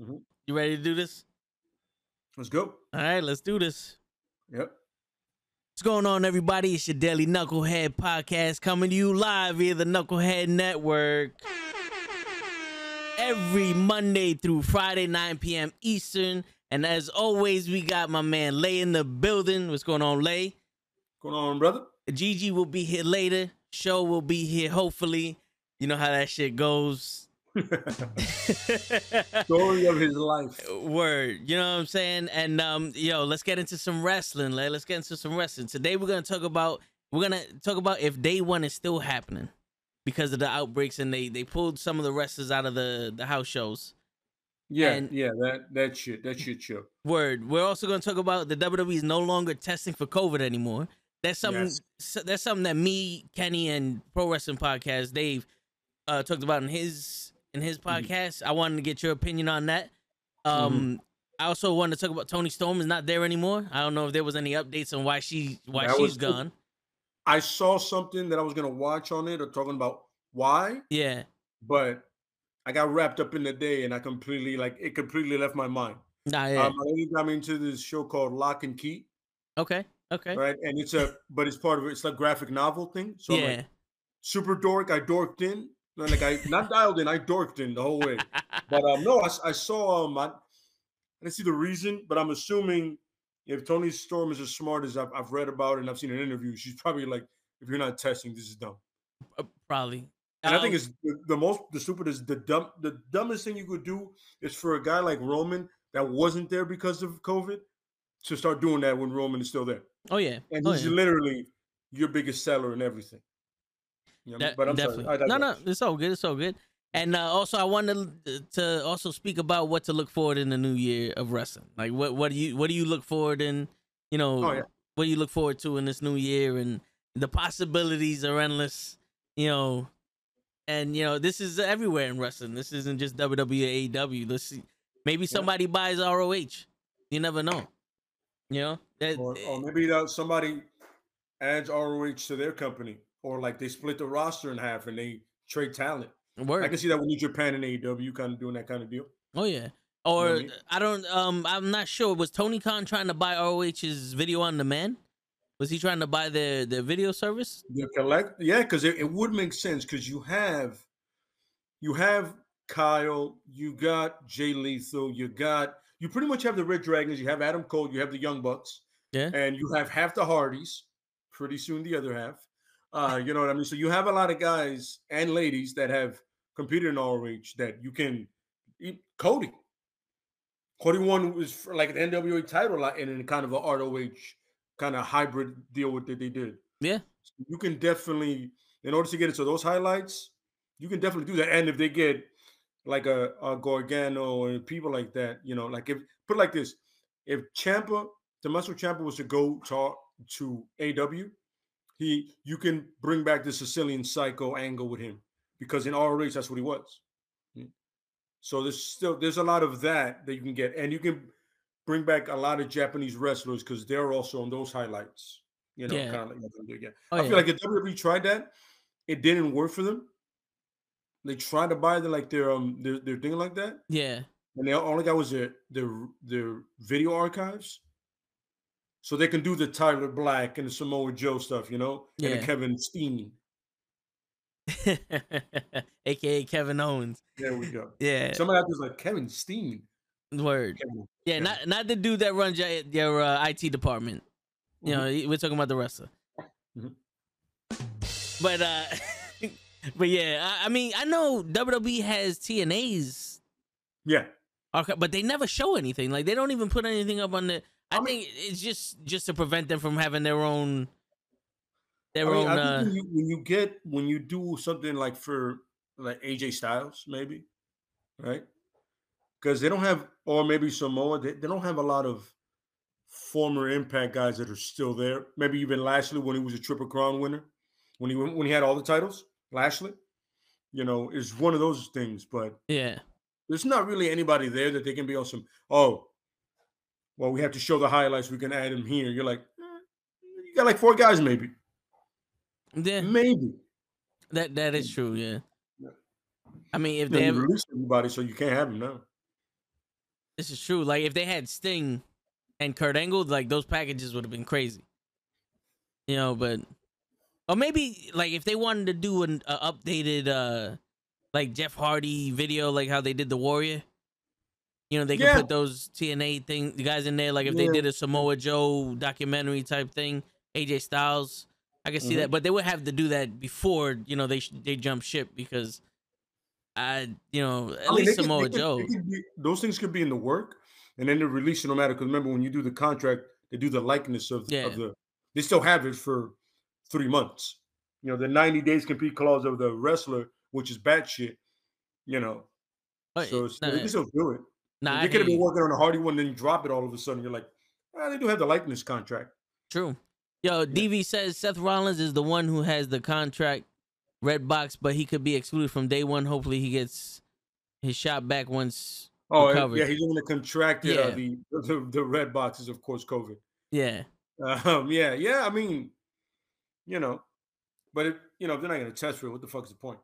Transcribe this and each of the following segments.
Mhm. You ready to do this? Let's go. All right, let's do this. Yep. What's going on, everybody? It's your Daily Knucklehead podcast coming to you live via the Knucklehead Network. Every Monday through Friday, 9 p.m. Eastern. And as always, we got my man Lay in the building. What's going on, Lay? Going on, brother? Gigi will be here later. Show will be here, hopefully. You know how that shit goes. Story of his life. Word, you know what I'm saying? And um, yo, let's get into some wrestling. Like, let's get into some wrestling. Today we're gonna talk about we're gonna talk about if day one is still happening because of the outbreaks and they they pulled some of the wrestlers out of the the house shows. Yeah, And- yeah, that that shit, that shit show. Word. We're also gonna talk about the WWE is no longer testing for COVID anymore. That's something. Yes. so- That's something that me, Kenny, and Pro Wrestling Podcast Dave uh, talked about in his in his Mhm. podcast. I wanted to get your opinion on that. Um, I also wanted to talk about Toni Storm is not there anymore. I don't know if there was any updates on why she why That she's was gone. I saw something that I was gonna watch on it or talking about why, Yeah. but I got wrapped up in the day and I completely like it completely left my mind. Nah. Yeah. Um, lady got me into this show called Locke and Key, okay. Okay. right? And it's a but it's part of it. It's like graphic novel thing. So yeah. like super dork. I dorked in. Like I not dialed in. I dorked in the whole way. But um, no, I saw um, I, I didn't see the reason, but I'm assuming if Toni Storm is as smart as I've, I've read about and I've seen an interview, she's probably like, if you're not testing, this is dumb. Uh, Probably. And I think Um, it's the, the most, the stupidest, the dumb, the dumbest thing you could do is for a guy like Roman that wasn't there because of COVID to start doing that when Roman is still there, Oh yeah. and oh, he's yeah. literally your biggest seller and everything. You know what I mean? De- but I'm definitely. sorry. No, no, it's all good. It's all good. And uh, also, I wanted to also speak about what to look forward in the new year of wrestling. Like, what what do you what do you look forward in? You know, Oh, yeah. what do you look forward to in this new year? And the possibilities are endless. You know, and you know this is everywhere in wrestling. This isn't just WWE, AEW. Let's see. Maybe somebody buys ROH. You never know. You know that. or, or maybe that somebody adds ROH to their company, or like they split the roster in half and they trade talent. word. I can see that with New Japan and AEW kind of doing that kind of deal. Oh yeah. Or I mean? I don't um I'm not sure. Was Tony Khan trying to buy ROH's video on demand? Was he trying to buy their their video service? The collect, yeah, because it, it would make sense because you have, you have Kyle, you got Jay Lethal, you got you pretty much have the Red Dragons, you have Adam Cole, you have the Young Bucks, Yeah. and you have half the Hardys. Pretty soon, the other half. Uh, you know what I mean? So you have a lot of guys and ladies that have competed in ROH that you can. Cody, Cody won was for like an NWA title and in kind of a ROH kind of hybrid deal with that they did. Yeah. You can definitely, in order to get into those highlights, you can definitely do that. And if they get like a, a Gargano and people like that, you know, like if put it like this, if Ciampa, Tommaso Ciampa was to go talk to AW, he you can bring back the Sicilian psycho angle with him because in ROH that's what he was. Mm. So there's still there's a lot of that that you can get, and you can bring back a lot of Japanese wrestlers because they're also on those highlights. You know, Yeah. kind of like do again. Oh, I yeah. feel like if WWE tried that, it didn't work for them. They tried to buy the like their um their, their thing like that, Yeah. and they all they got was their their their video archives. So they can do the Tyler Black and the Samoa Joe stuff, you know, and Yeah. the Kevin Steen. AKA Kevin Owens. There we go. Yeah. Somebody out there's like Kevin Steen. Word. Kevin. Yeah, Yeah. not not the dude that runs your, your uh, IT department. You know, we're talking about the wrestler. Mhm. But uh but yeah, I, I mean, I know WWE has TNA's Yeah. Okay, but they never show anything. Like they don't even put anything up on the. I, I mean- think it's just just to prevent them from having their own. Their I mean, own. Uh, when, you, when you get when you do something like for like AJ Styles, maybe, right? Because they don't have, or maybe Samoa, they, they don't have a lot of former Impact guys that are still there. Maybe even Lashley when he was a Triple Crown winner, when he when he had all the titles. Lashley, you know, is one of those things. But yeah, there's not really anybody there that they can be on some. Oh, well, we have to show the highlights. We can add him here. You're like, eh, you got like four guys, maybe, yeah. maybe. That that is true. Yeah. Yeah. I mean, if Then they have, release everybody, so you can't have him now. This is true. Like if they had Sting and Kurt Angle, like those packages would have been crazy. You know, but or maybe like if they wanted to do an uh, updated uh like Jeff Hardy video, like how they did the Warrior. You know, they can Yeah. put those TNA thing the guys in there. Like if they did a Samoa Joe documentary type thing, AJ Styles, I can see Mhm. that. But they would have to do that before you know they they jump ship because I you know at I mean, least could- Samoa could- Joe. they could be- those things could be in the work, and then they release it no matter. Because remember, when you do the contract, they do the likeness of, Yeah. of the. They still have it for three months. You know, the ninety days compete clause of the wrestler, which is bad shit. You know, so it's, nah, they can still do it. Nah, they could have been working on a Hardy one, and then you drop it all of a sudden. You're like, ah, they do have the likeness contract. True. Yo, DV says Seth Rollins is the one who has the contract red box, but he could be excluded from day one. Hopefully, he gets his shot back once. Oh, Recovered. yeah, he's in the contracted. Yeah. Uh, the, the the red box is of course COVID. Yeah, Um, yeah, yeah. I mean, you know, but if you know if they're not going to test for it, what the fuck is the point?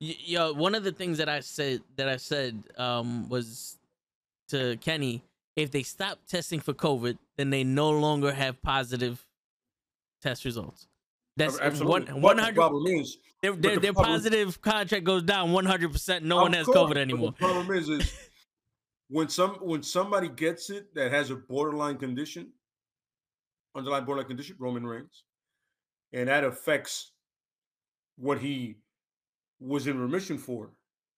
Yo, one of the things that I said that I said um was to Kenny, if they stop testing for COVID, then they no longer have positive test results. That's Absolutely. one But one the hundred. problem is, Their their, the their problem- positive contract goes down one hundred percent. No one has course, COVID anymore. The problem is, is when some when somebody gets it that has a borderline condition, underlying borderline condition, Roman Reigns, and that affects what he was in remission for,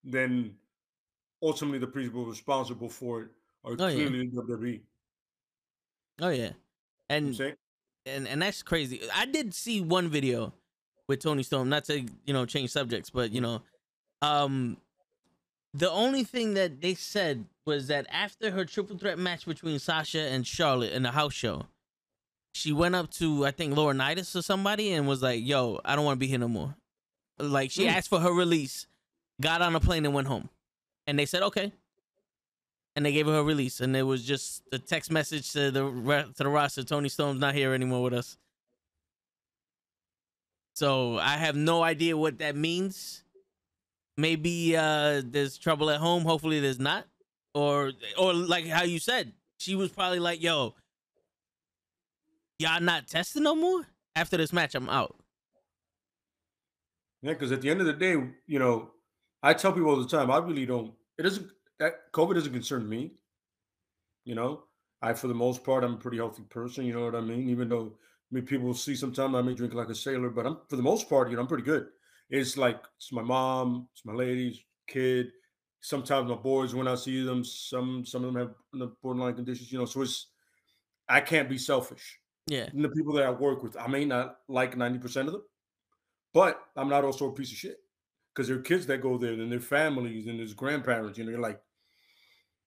then ultimately the people responsible for it are Oh, yeah. clearly the WWE. Oh yeah, You know what I'm and and and that's crazy. I did see one video with Toni Storm, not to you know change subjects, but you know, um, the only thing that they said was that after her triple threat match between Sasha and Charlotte in the house show, she went up to I think Laurinaitis or somebody and was like, "Yo, I don't want to be here no more." Like she Mm. asked for her release, got on a plane and went home, and they said okay. And they gave her her release, and it was just a text message to the to the roster. Toni Storm's not here anymore with us. So I have no idea what that means. Maybe uh there's trouble at home. Hopefully there's not. Or or like how you said, she was probably like, "Yo, y'all not testing no more after this match. I'm out." Yeah, because at the end of the day, you know, I tell people all the time, I really don't. It doesn't. That COVID doesn't concern me. You know, I for the most part, I'm a pretty healthy person. You know what I mean? Even though I mean, people see sometimes I may drink like a sailor, but I'm for the most part, you know, I'm pretty good. It's like it's my mom, it's my ladies, kid. Sometimes my boys when I see them, some some of them have borderline conditions. You know, so it's I can't be selfish Yeah. and the people that I work with, I may not like 90% of them, but I'm not also a piece of shit because there are kids that go there and their families and there's grandparents, you know, you're like,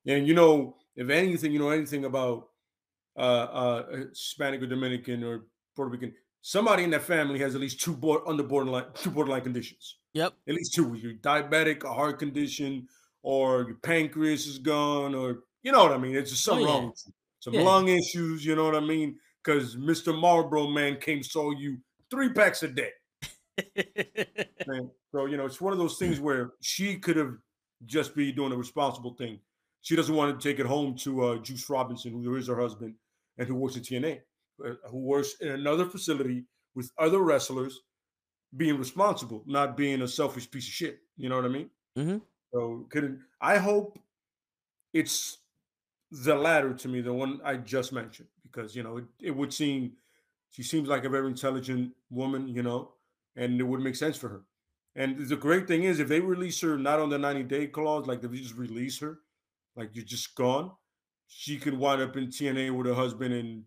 and you know, if anything, you know anything about uh, uh, Hispanic or Dominican or Puerto Rican, somebody in that family has at least two board, under borderline, two borderline conditions, Yep. at least two. You're diabetic, a heart condition, or your pancreas is gone, or you know what I mean. It's just something Oh, yeah. wrong with you. Some Yeah. lung issues, you know what I mean? Because Mr. Marlboro man came saw you three packs a day. Man. So you know, it's one of those things where she could have just be doing a responsible thing. She doesn't want to take it home to uh, Juice Robinson, who is her husband and who works at TNA, uh, who works in another facility with other wrestlers, being responsible, not being a selfish piece of shit. You know what I mean? Mhm. So couldn't I hope it's the latter to me, the one I just mentioned, because you know it, it would seem she seems like a very intelligent woman, you know, and it would make sense for her. And the great thing is, if they release her not on the 90 day clause, like if they just release her, like you're just gone, she could wind up in TNA with her husband in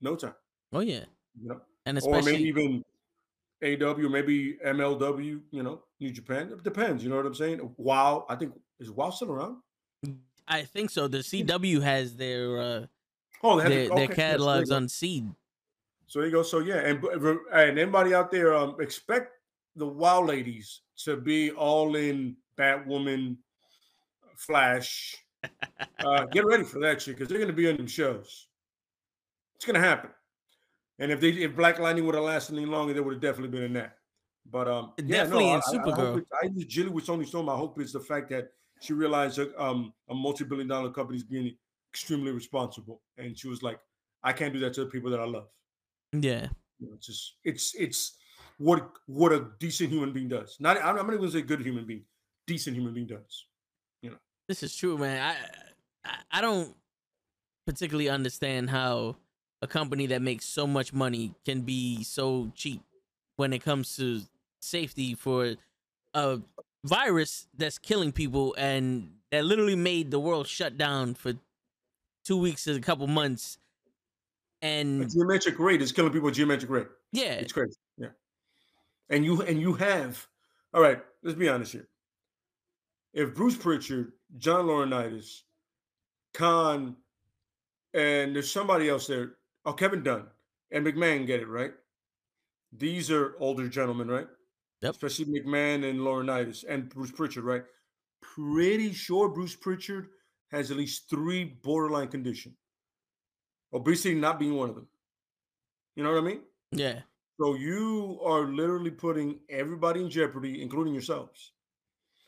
no time, oh yeah. you know, And or maybe even AW, maybe MLW, you know, New Japan. It depends, you know what I'm saying? Wow, I think is Wow still around? I think so. The CW has their uh Oh, their, the- their okay, yes, you catalogs go. on Seed. So there you go. So yeah, and and anybody out there, um, expect the Wow ladies to be all in Batwoman, Flash. Uh, get ready for that shit because they're gonna be on them shows. It's gonna happen. And if they if Black Lightning would have lasted any longer, they would have definitely been in that. But um, yeah, Definitely no, in I, I- I Supergirl. it, I just jilly with Toni Storm. I hope it's the fact that she realized that um, a multi-billion dollar company is being extremely responsible, and she was like, "I can't do that to the people that I love." Yeah, you know, it's just it's it's what what a decent human being does. Not I'm not even going to say good human being, decent human being does. You know, this is true, man. I I, I don't particularly understand how a company that makes so much money can be so cheap when it comes to safety for a virus that's killing people and that literally made the world shut down for two weeks to a couple months. And a geometric rate is killing people geometric rate. Yeah. It's crazy. And you and you have all right, let's be honest here. If Bruce Pritchard, John Laurinaitis, Khan, and there's somebody else there, oh Kevin Dunn and McMahon get it, right? These are older gentlemen, right? Yep. Especially McMahon and Laurinaitis and Bruce Pritchard, right? Pretty sure Bruce Pritchard has at least three borderline condition. Obesity not being one of them. You know what I mean? Yeah. So you are literally putting everybody in jeopardy, including yourselves.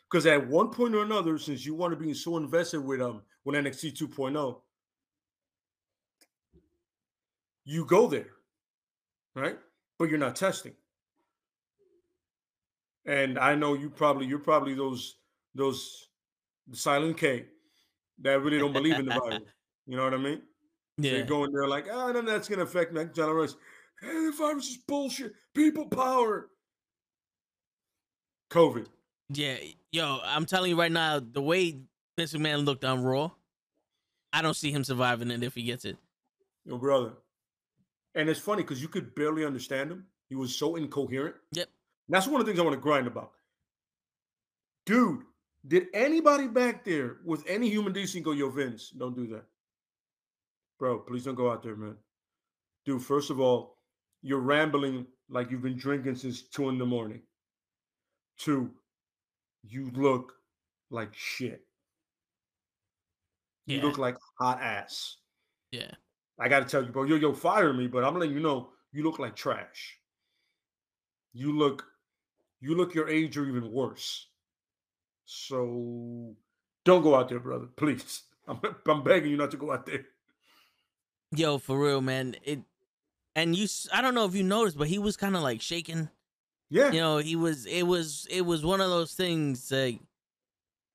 Because at one point or another, since you want to be so invested with um with NXT 2.0, you go there, right? But you're not testing. And I know you probably you're probably those those silent K that really don't believe in the virus. You know what I mean? Yeah. So you're going there like, oh, no, that's gonna affect. John Rice. Hey, the virus is bullshit. People power. COVID. Yeah, yo, I'm telling you right now, the way Vince McMahon looked on Raw, I don't see him surviving it if he gets it. Yo, brother. And it's funny because you could barely understand him. He was so incoherent. Yep. And that's one of the things I want to grind about. Dude, did anybody back there with any human decency go, yo, Vince, don't do that? Bro, please don't go out there, man. Dude, first of all, you're rambling like you've been drinking since two in the morning. Two, you look like shit. You Yeah. look like hot ass. Yeah. I gotta tell you, bro, yo, yo, fire me, but I'm letting you know you look like trash. You look, you look your age or even worse. So don't go out there, brother. Please. I'm, I'm begging you not to go out there. Yo, for real, man. It and you I don't know if you noticed, but he was kind of like shaking. Yeah. You know, he was it was it was one of those things like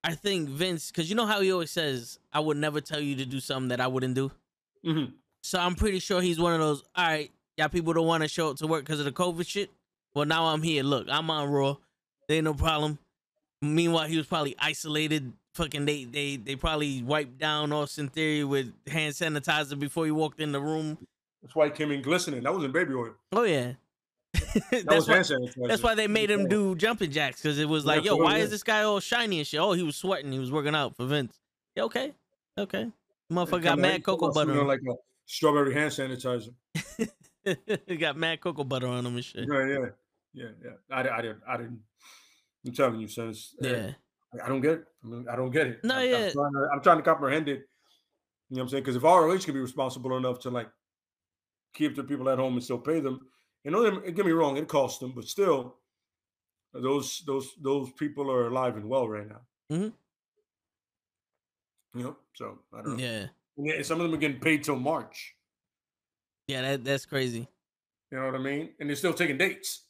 I think Vince cuz you know how he always says I would never tell you to do something that I wouldn't do. Mhm. So I'm pretty sure he's one of those, all right, y'all people don't want to show up to work because of the COVID shit. Well, now I'm here. Look, I'm on Raw. There ain't no problem. Meanwhile, he was probably isolated. Fucking they they they probably wiped down Austin Theory with hand sanitizer before he walked in the room. That's why he came in glistening. That wasn't baby oil. Oh yeah. That that's was why, hand sanitizer. that's why they made him do jumping jacks because it was like, yo, why is this guy all shiny and shit? Oh, he was sweating. He was working out for Vince. Yeah, okay, okay. Motherfucker got mad cocoa butter. on like a strawberry hand sanitizer. he got mad cocoa butter on him and shit. Yeah, yeah, yeah, yeah. I, I didn't. I didn't. I'm telling you, son. uh, Yeah. I don't get it. I, mean, I don't get it. No, I'm, yeah. I'm trying, to, I'm trying to comprehend it. You know what I'm saying? Because if ROH can be responsible enough to like keep the people at home and still pay them, and don't get me wrong, it costs them, but still, those those those people are alive and well right now. Mhm. You know, so I don't know. Yeah. Yeah, some of them are getting paid till March. Yeah, that that's crazy. You know what I mean? And they're still taking dates.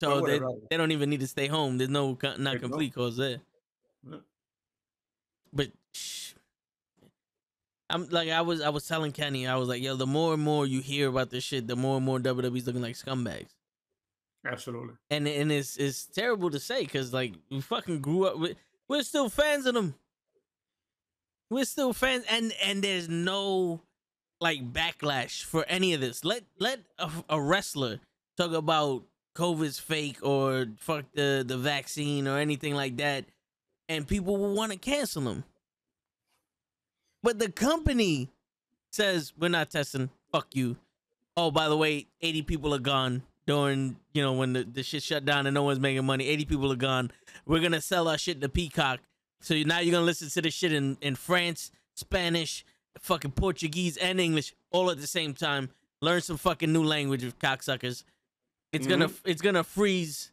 So they, they don't even need to stay home. There's no not complete cause there. Yeah. But. I'm like I was I was telling Kenny I was like yo the more and more you hear about this shit the more and more WWE's looking like scumbags. Absolutely. and and it's it's terrible to say because like we fucking grew up with we're still fans of them. We're still fans and and there's no like backlash for any of this. Let let a, a wrestler talk about covid's fake or fuck the the vaccine or anything like that and people will want to cancel them but the company says we're not testing. Fuck you. Oh by the way 80 people are gone during you know when the, the shit shut down and no one's making money. 80 people are gone. We're gonna sell our shit to peacock. So now you're gonna listen to the shit in, in france spanish fucking portuguese and english all at the same time. Learn some fucking new language of cocksuckers. It's gonna mm-hmm. it's gonna freeze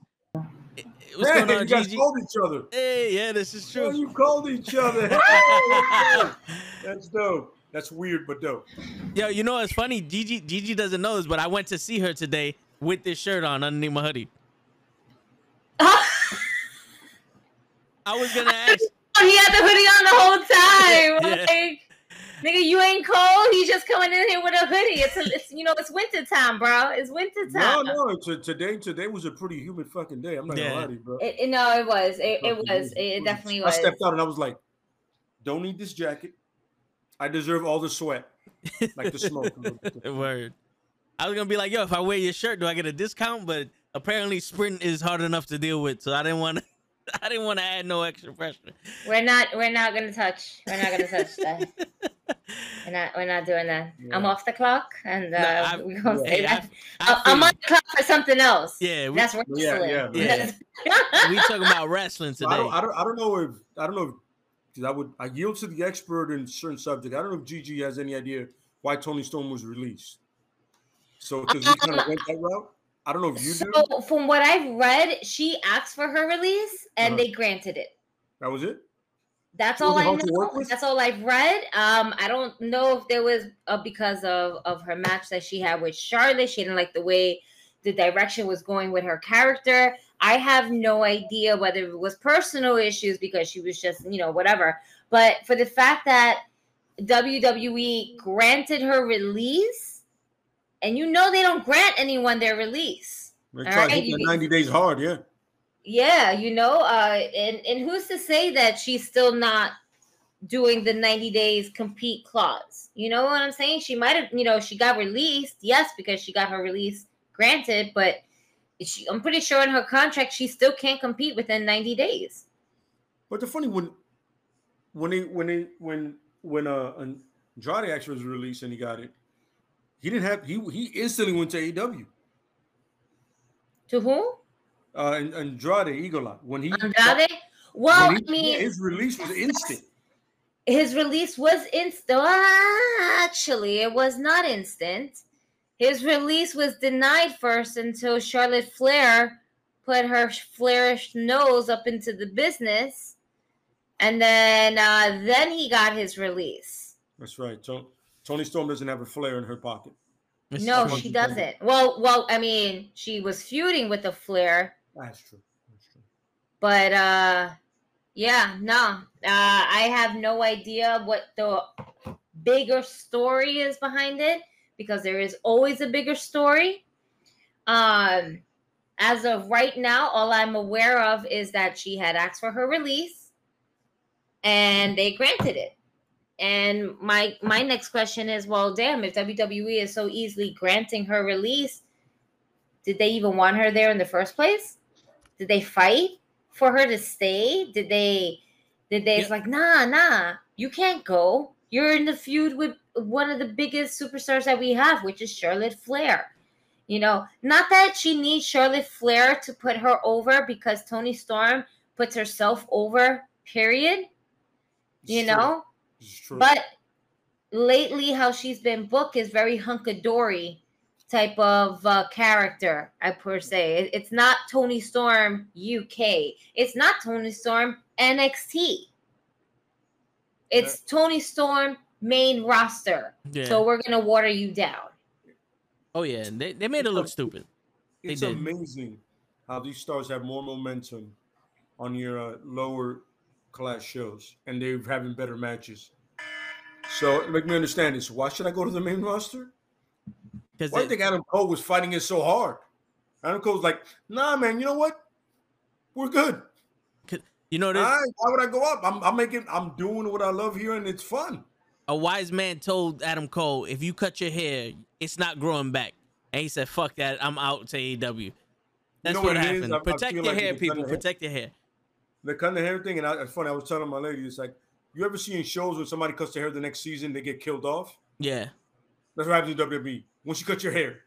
What's Hey, going on, you guys Gigi? called each other. Hey, yeah, this is Oh, true. you called each other. Hey, that's dope. That's dope. That's weird, but dope. Yo, you know it's funny. Gigi Gigi doesn't know this, but I went to see her today with this shirt on underneath my hoodie. I was gonna ask. he had the hoodie on the whole time. Yeah. Like, nigga, you ain't cold. He's just coming in here with a hoodie. It's, a, it's you know, it's winter time, bro. It's winter No, time. no. It's a, today, today was a pretty humid fucking day. I'm not Yeah. gonna lie to you, bro. It, it- no, it was. It, it was. It, it definitely I stepped out and I was like, "Don't need this jacket. I deserve all the sweat, like the smoke." Word. I was gonna be like, yo, if I wear your shirt, do I get a discount? But apparently, sprint is hard enough to deal with, so I didn't want to. I didn't want to add no extra pressure. We're not. We're not gonna touch. We're not gonna touch that. We're not. We're not doing that. I'm off the clock, and uh, I- we're gonna yeah. say Hey, that. I, I, am on the clock for something else. yeah, we, That's wrestling. Yeah, yeah, That's- we talking about wrestling So I today. don't, I don't, I don't know if I don't know because I would I yield to the expert in certain subject. I don't know if Gigi has any idea why Toni Storm was released. So because we kind of went that route. I don't know if you do. So from what I've read, she asked for her release and Uh-huh. they granted it. That was it. That's all I hard to work know. That's all I've read. Um, I don't know if there was uh, because of of her match that she had with Charlotte. She didn't like the way the direction was going with her character. I have no idea whether it was personal issues because she was just you know whatever. But for the fact that WWE granted her release, and you know they don't grant anyone their release. They tried right, you- 90 days hard, yeah. Yeah, you know, uh, and and who's to say that she's still not doing the 90 days compete clause? You know what I'm saying? She might have, you know, she got released, yes, because she got her release granted, but she, I'm pretty sure in her contract she still can't compete within 90 days. But the funny when when he when he when when uh Andrade actually was released and he got it, he didn't have he he instantly went to AEW. To whom? Uh and Andrade Eagle Eye. When he Andrade? Well, he- I mean, yeah, his release was instant. his release was instant. Actually, it was not instant. His release was denied first until Charlotte Flair put her Flairish nose up into the business, and then uh, then he got his release. That's right. So Toni Storm doesn't have a flare in her pocket. It's No, she doesn't. Well, well, I mean, she was feuding with the Flair, That's true. That's true. but uh, yeah, no, uh, I have no idea what the bigger story is behind it because there is always a bigger story. Um, as of right now, all I'm aware of is that she had asked for her release, and they granted it. And my my next question is, well, damn, if WWE is so easily granting her release, did they even want her there in the first place? Did they fight for her to stay? Did they did they it's like, nah, nah, you can't go. You're in the feud with one of the biggest superstars that we have, which is Charlotte Flair. You know, not that she needs Charlotte Flair to put her over because Toni Storm puts herself over, period. You true. know? It's true. But lately, how she's been booked is very hunkadory type of uh, character, I per se. It's not Toni Storm UK. It's not Toni Storm NXT. It's Toni Storm main roster. Yeah. So we're gonna water you down. oh yeah, and they, they made it look stupid. it's amazing how these stars have more momentum on your uh, lower class shows and they're having better matches. So make me understand this. Why should I go to the main roster? Because you think Adam Cole was fighting it so hard? Adam Cole's like, nah, man, you know what? We're good. you know, there's, right, why would I go up? I'm, I'm making, I'm doing what I love here, and it's fun. a wise man told Adam Cole, if you cut your hair, it's not growing back. And he said, fuck that, I'm out to AEW. That's know what, what happened. I- I Protect your like hair, people. Protect your hair. The cutting the hair thing, and I, it's funny. I was telling my lady, it's like, you ever see in shows when somebody cuts their hair the next season, they get killed off? Yeah. That's what happens in WWE. Once you cut your hair,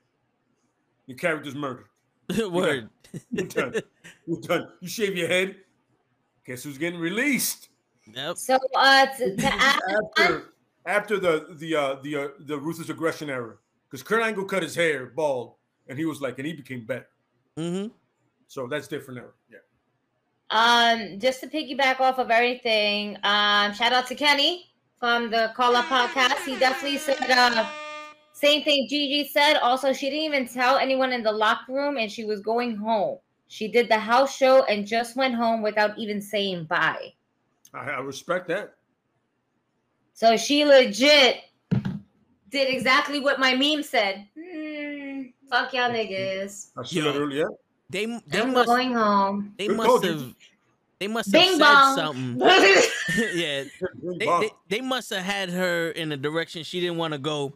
your character's murdered. Word. You're done. You're done. You shave your head. Guess who's getting released? Yep. So uh to, to after after the the uh, the uh, the ruthless aggression era, because Kurt Angle cut his hair bald, and he was like, and he became better. Mm-hmm. So that's different era. Yeah. Um, just to piggyback off of everything, um, shout out to Kenny from the Call Up podcast. He definitely said uh, same thing Gigi said. Also, she didn't even tell anyone in the locker room, and she was going home. She did the house show and just went home without even saying bye. I, I respect that. So she legit did exactly what my meme said. Hmm, fuck y'all niggas. I Yo. said it earlier. They they I'm must going home. they must have they must have Bing said bong. something. yeah, they, they, they must have had her in a direction she didn't want to go,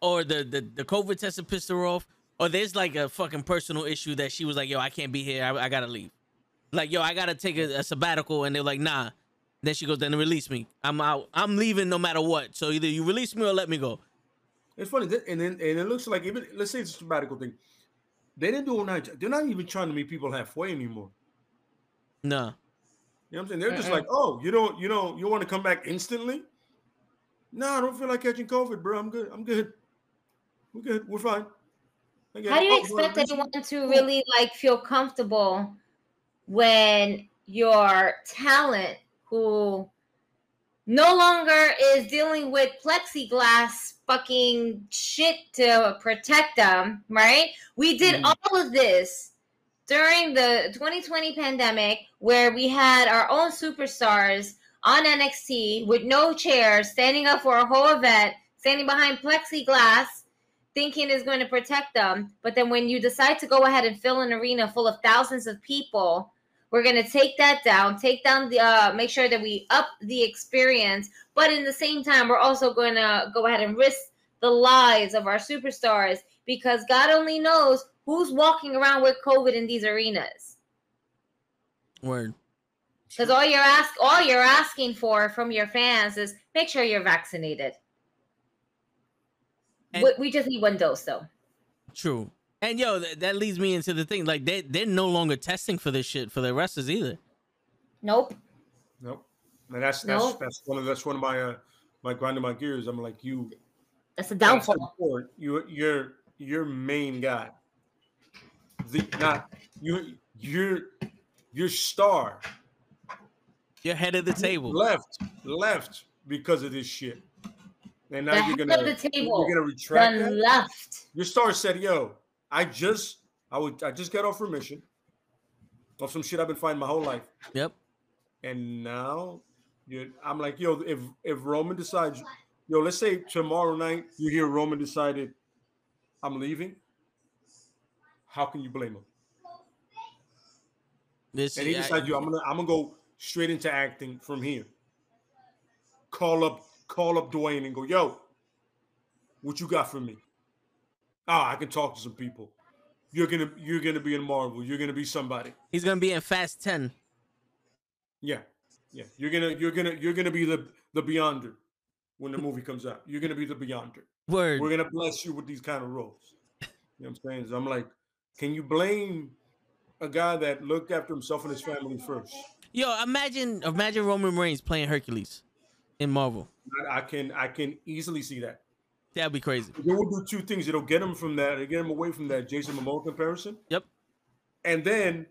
or the, the the COVID test had pissed her off, or there's like a fucking personal issue that she was like, "Yo, I can't be here. I, I gotta leave." Like, "Yo, I gotta take a, a sabbatical," and they're like, "Nah." Then she goes, "Then release me. I'm out. I'm leaving no matter what. So either you release me or let me go." It's funny, and then and it looks like even let's say it's a sabbatical thing. They didn't do a night. They're not even trying to meet people halfway anymore. No. You know what I'm saying? They're just Mm-mm. like, oh, you don't, you know, you want to come back instantly? No, I don't feel like catching COVID, bro. I'm good. I'm good. We're good. We're fine. Okay. How do you Oh, expect visit? anyone to really like feel comfortable when your talent who no longer is dealing with plexiglass fucking shit to protect them, right? We did Mhm. all of this during the 2020 pandemic where we had our own superstars on NXT with no chairs, standing up for a whole event, standing behind plexiglass, thinking is going to protect them. But then when you decide to go ahead and fill an arena full of thousands of people, we're going to take that down, take down the, uh, make sure that we up the experience. But in the same time, we're also going to go ahead and risk the lives of our superstars because God only knows who's walking around with COVID in these arenas. Word. Because all you're ask all you're asking for from your fans is make sure you're vaccinated. And- we, we just need one dose though. True. And yo, that, that leads me into the thing. Like they they're no longer testing for this shit for the wrestlers either. Nope. Nope. And that's that's Nope. that's one of that's one of my uh my grinding my gears. I'm like you. That's a like I said downfall. before, You your your main guy. The not you your your star You're head of the table. left left because of this shit. And now The you're gonna of the table you're gonna retract Done that. left. Your star said, "Yo, I just I would I just got off remission of some shit I've been fighting my whole life, Yep. and now you I'm like, yo, if if Roman decides, yo, let's say tomorrow night you hear Roman decided I'm leaving, how can you blame him? This And he I- decides, yo, I'm gonna I'm gonna go straight into acting from here. Call up call up Dwayne and go, yo, what you got for me? Ah, I can talk to some people. You're gonna you're gonna be in Marvel. You're gonna be somebody. he's gonna be in Fast Ten. Yeah, yeah. You're gonna you're gonna you're gonna be the the Beyonder when the movie comes out. You're gonna be the Beyonder. Word. We're gonna bless you with these kind of roles. You know what I'm saying? So I'm like, can you blame a guy that looked after himself and his family first? Yo, imagine imagine Roman Reigns playing Hercules in Marvel. I can I can easily see that. That'd be crazy. They will do two things. It'll get him from that. It'll get him away from that Jason Momoa comparison. Yep. And then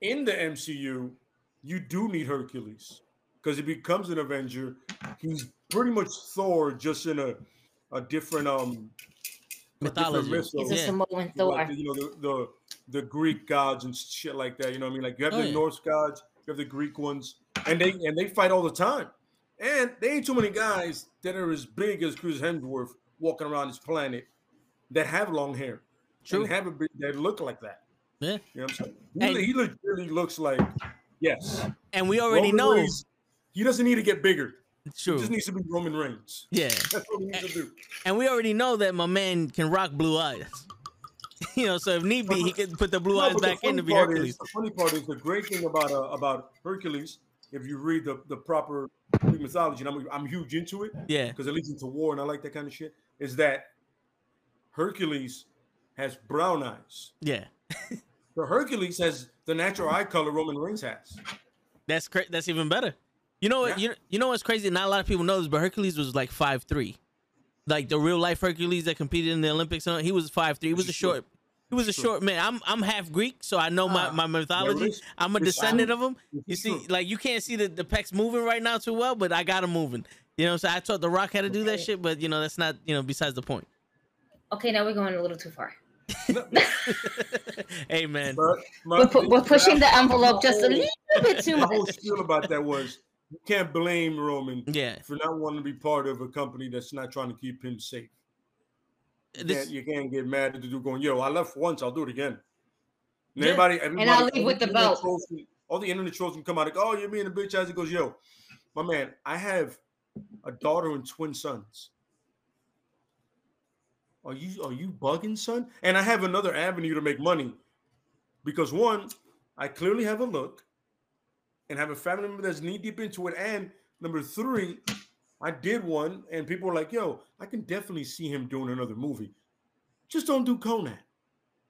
in the MCU, you do need Hercules because he becomes an Avenger. He's pretty much Thor, just in a a different um a different Mythology. mythos. He's a Yeah. Samoan Thor. Like the, you know the, the the Greek gods and shit like that. You know what I mean? Like you have Oh, the yeah. Norse gods, you have the Greek ones, and they and they fight all the time. And there ain't too many guys that are as big as Chris Hemsworth walking around this planet that have long hair True. and have a big, that look like that. Yeah. You know what I'm saying? And- He, he literally looks like yes. And we already Roman know. Reigns, he doesn't need to get bigger. He True. just needs to be Roman Reigns. Yeah. That's what he needs to do. And we already know that my man can rock blue eyes. you know, so if need be, he could put the blue No, eyes back in to be Hercules. Is, the funny part is the great thing about uh, about Hercules. If you read the, the proper Greek mythology, and I'm I'm huge into it Yeah. because it leads into war, and I like that kind of shit. Is that Hercules has brown eyes? Yeah. So Hercules has the natural eye color Roman Reigns has. That's cra- that's even better. You know what? Yeah. You, you know what's crazy? Not a lot of people know this, but Hercules was like five three. Like the real life Hercules that competed in the Olympics, and he was five three. He was a short. he was a short man. I'm I'm half Greek, so I know my, Ah. my mythology. I'm a descendant of him. You see, like you can't see the, the pecs moving right now too well, but I got him moving. You know, so I taught The Rock how to do that shit, but you know that's not you know besides the point. Okay, now we're going a little too far. hey man, But my- We're, pu- we're pushing the envelope just a little bit too My whole much. spiel about that was you can't blame Roman yeah, for not wanting to be part of a company that's not trying to keep him safe. You, this, can't, you can't get mad at the dude going, yo, I left once, I'll do it again. And Yeah. everybody, everybody, I'll all leave with the internet belt. trolls can- all the internet trolls can come out like, oh, you're being a bitch ass. He goes, yo, my man, I have a daughter and twin sons. Are you are you bugging, son? And I have another avenue to make money because one, I clearly have a look and have a family member that's knee deep into it. And number three, I did one, and people were like, "Yo, I can definitely see him doing another movie. Just don't do Conan.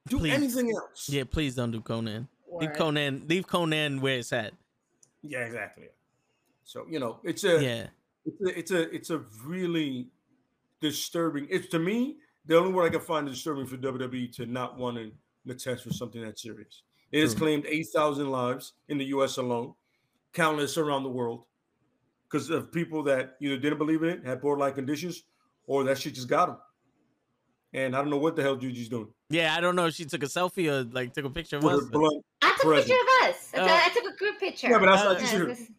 Do Please. anything else." yeah. Please don't do Conan. Leave Conan. Leave Conan where it's at. yeah, exactly. So you know, it's a, Yeah, it's a, it's a, it's a really disturbing. It's to me the only word I can find disturbing for WWE to not want to test for something that serious. It has claimed eight thousand lives in the U.S. alone, countless around the world, because of people that either didn't believe in it, had borderline conditions, or that shit just got them. And I don't know what the hell Gigi's doing. yeah. I don't know if she took a selfie or like took a picture of With us. her blunt. I took a picture of us. I, Oh. took, I took a group picture. Yeah, but that's Uh, not just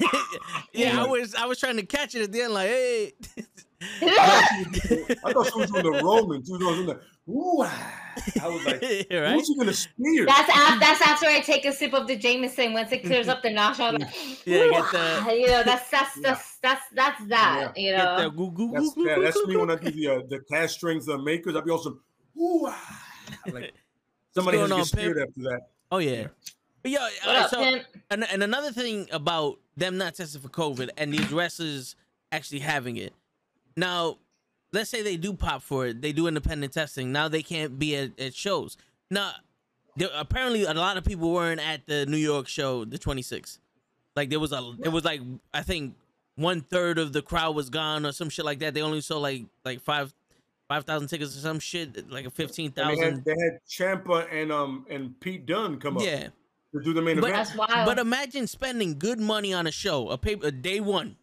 Yeah, yeah, I was I was trying to catch it at the end, like, hey. I thought she was doing the Roman. She was doing the ooh. ah. I was like, right? who's she gonna spear? That's after, that's after I take a sip of the Jameson. Once it clears up the nostril, I'm like, Yeah, get the- you know, that's that's Yeah. that's that's that's that. You Get the know, goo, goo, That's, goo, yeah, that's goo, me goo. when I do the uh, the cast strength uh, makers. I'll be awesome. Ooh, ah. like somebody has going to on, get speared pimp? after that. Oh yeah. But yeah, uh, so and, and another thing about them not testing for COVID and these wrestlers actually having it. Now, let's say they do pop for it, they do independent testing. Now they can't be at, at shows. Now, there, apparently a lot of people weren't at the New York show, the 26th. Like there was a, it was like I think one third of the crowd was gone or some shit like that. They only sold like like five five thousand tickets or some shit, like a fifteen thousand. They had they had Ciampa and um and Pete Dunne come up Yeah. To do the main But- event. That's wild. But imagine spending good money on a show, a paper, a day one,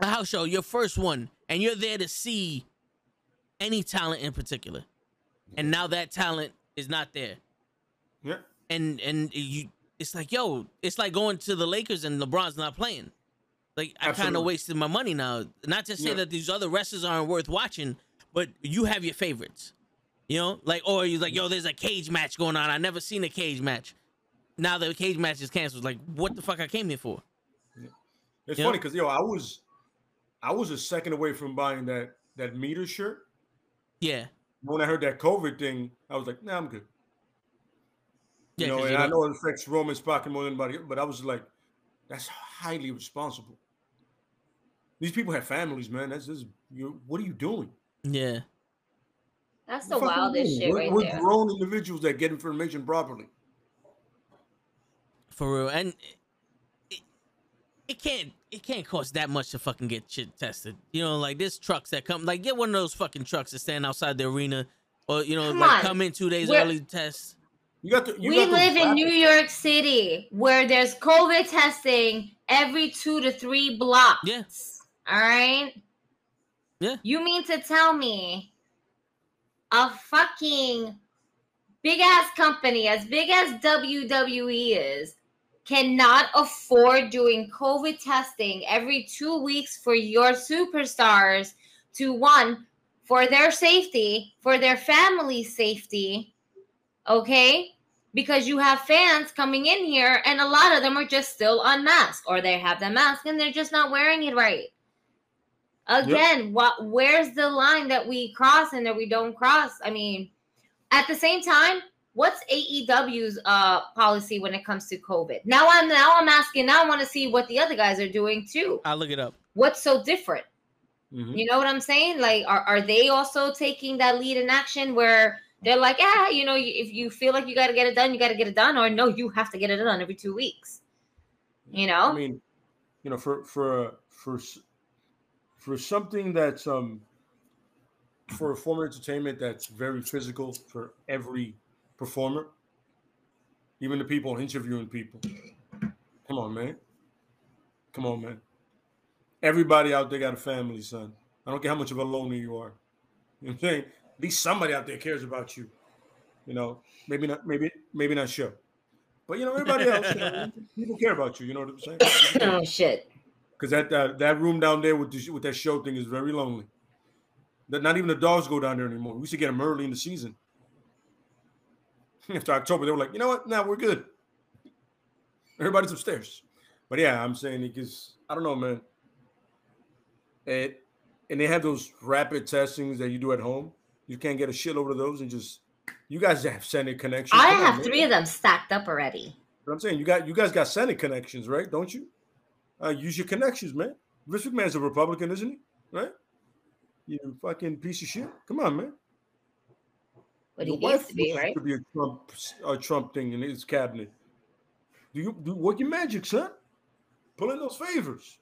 a house show, your first one, and you're there to see any talent in particular, and now that talent is not there, yeah, and and you, it's like yo, it's like going to the Lakers and LeBron's not playing. Like I kind of wasted my money now. Not to say Yeah. that these other wrestlers aren't worth watching, but you have your favorites. You know, like or you like, yo, there's a cage match going on. I never seen a cage match. Now the cage match is canceled. Like, what the fuck I came here for? it's Yeah. funny because yo, I was I was a second away from buying that that meter shirt. Yeah, When I heard that COVID thing, I was like, nah, I'm good. yeah. you know, 'cause and you I know it affects Roman's pocket more than anybody, but I was like, that's highly responsible. These people have families, man. That's just you. What are you doing? Yeah, that's the What fuck are you wildest shit we're, right we're there. grown individuals that get information properly. For real. And it, it can't it can't cost that much to fucking get shit tested. You know, like there's trucks that come like get one of those fucking trucks that stand outside the arena, or you know, Come like on. come in two days We're- early to test. You got the. You we got live in rapid- New York City where there's COVID testing every two to three blocks. Yeah. All right. Yeah. You mean to tell me a fucking big ass company as big as WWE is cannot afford doing COVID testing every two weeks for your superstars to one, for their safety, for their family safety, okay? Because you have fans coming in here and a lot of them are just still unmasked or they have the mask and they're just not wearing it right. Again, what where's the line that we cross and that we don't cross? I mean, at the same time, what's AEW's uh policy when it comes to COVID? Now I'm now I'm asking, now I want to see what the other guys are doing too. I'll look it up. What's so different? Mhm. You know what I'm saying? Like, are, are they also taking that lead in action where they're like, yeah, you know, if you feel like you got to get it done, you got to get it done, or no, you have to get it done every two weeks. You know? I mean, you know, for for uh, for for something that's um for a form of entertainment that's very physical for every performer, even the people interviewing people. Come on, man. Come on, man. Everybody out there got a family, son. I don't care how much of a loner you are. You know what I'm saying? At least somebody out there cares about you. You know, maybe not, maybe, maybe not sure. But you know, everybody else, you know, people care about you. You know what I'm saying? oh shit! Because that, that that room down there with the, with that show thing is very lonely. That not even the dogs go down there anymore. We used to get them early in the season. After October, they were like, you know what? Now we're good. Everybody's upstairs. But yeah, I'm saying because I don't know, man. It, and they have those rapid testings that you do at home. You can't get a shitload of those and just you guys have Senate connections. I have on, three of them stacked up already. But I'm saying you got you guys got Senate connections, right? Don't you? Uh, use your connections, man. Vince McMahon's a Republican, isn't he? Right? You fucking piece of shit. Come on, man. But he needs to be, right? To be a Trump, a Trump thing in his cabinet. Do you do work your magic, son? Pull in those favors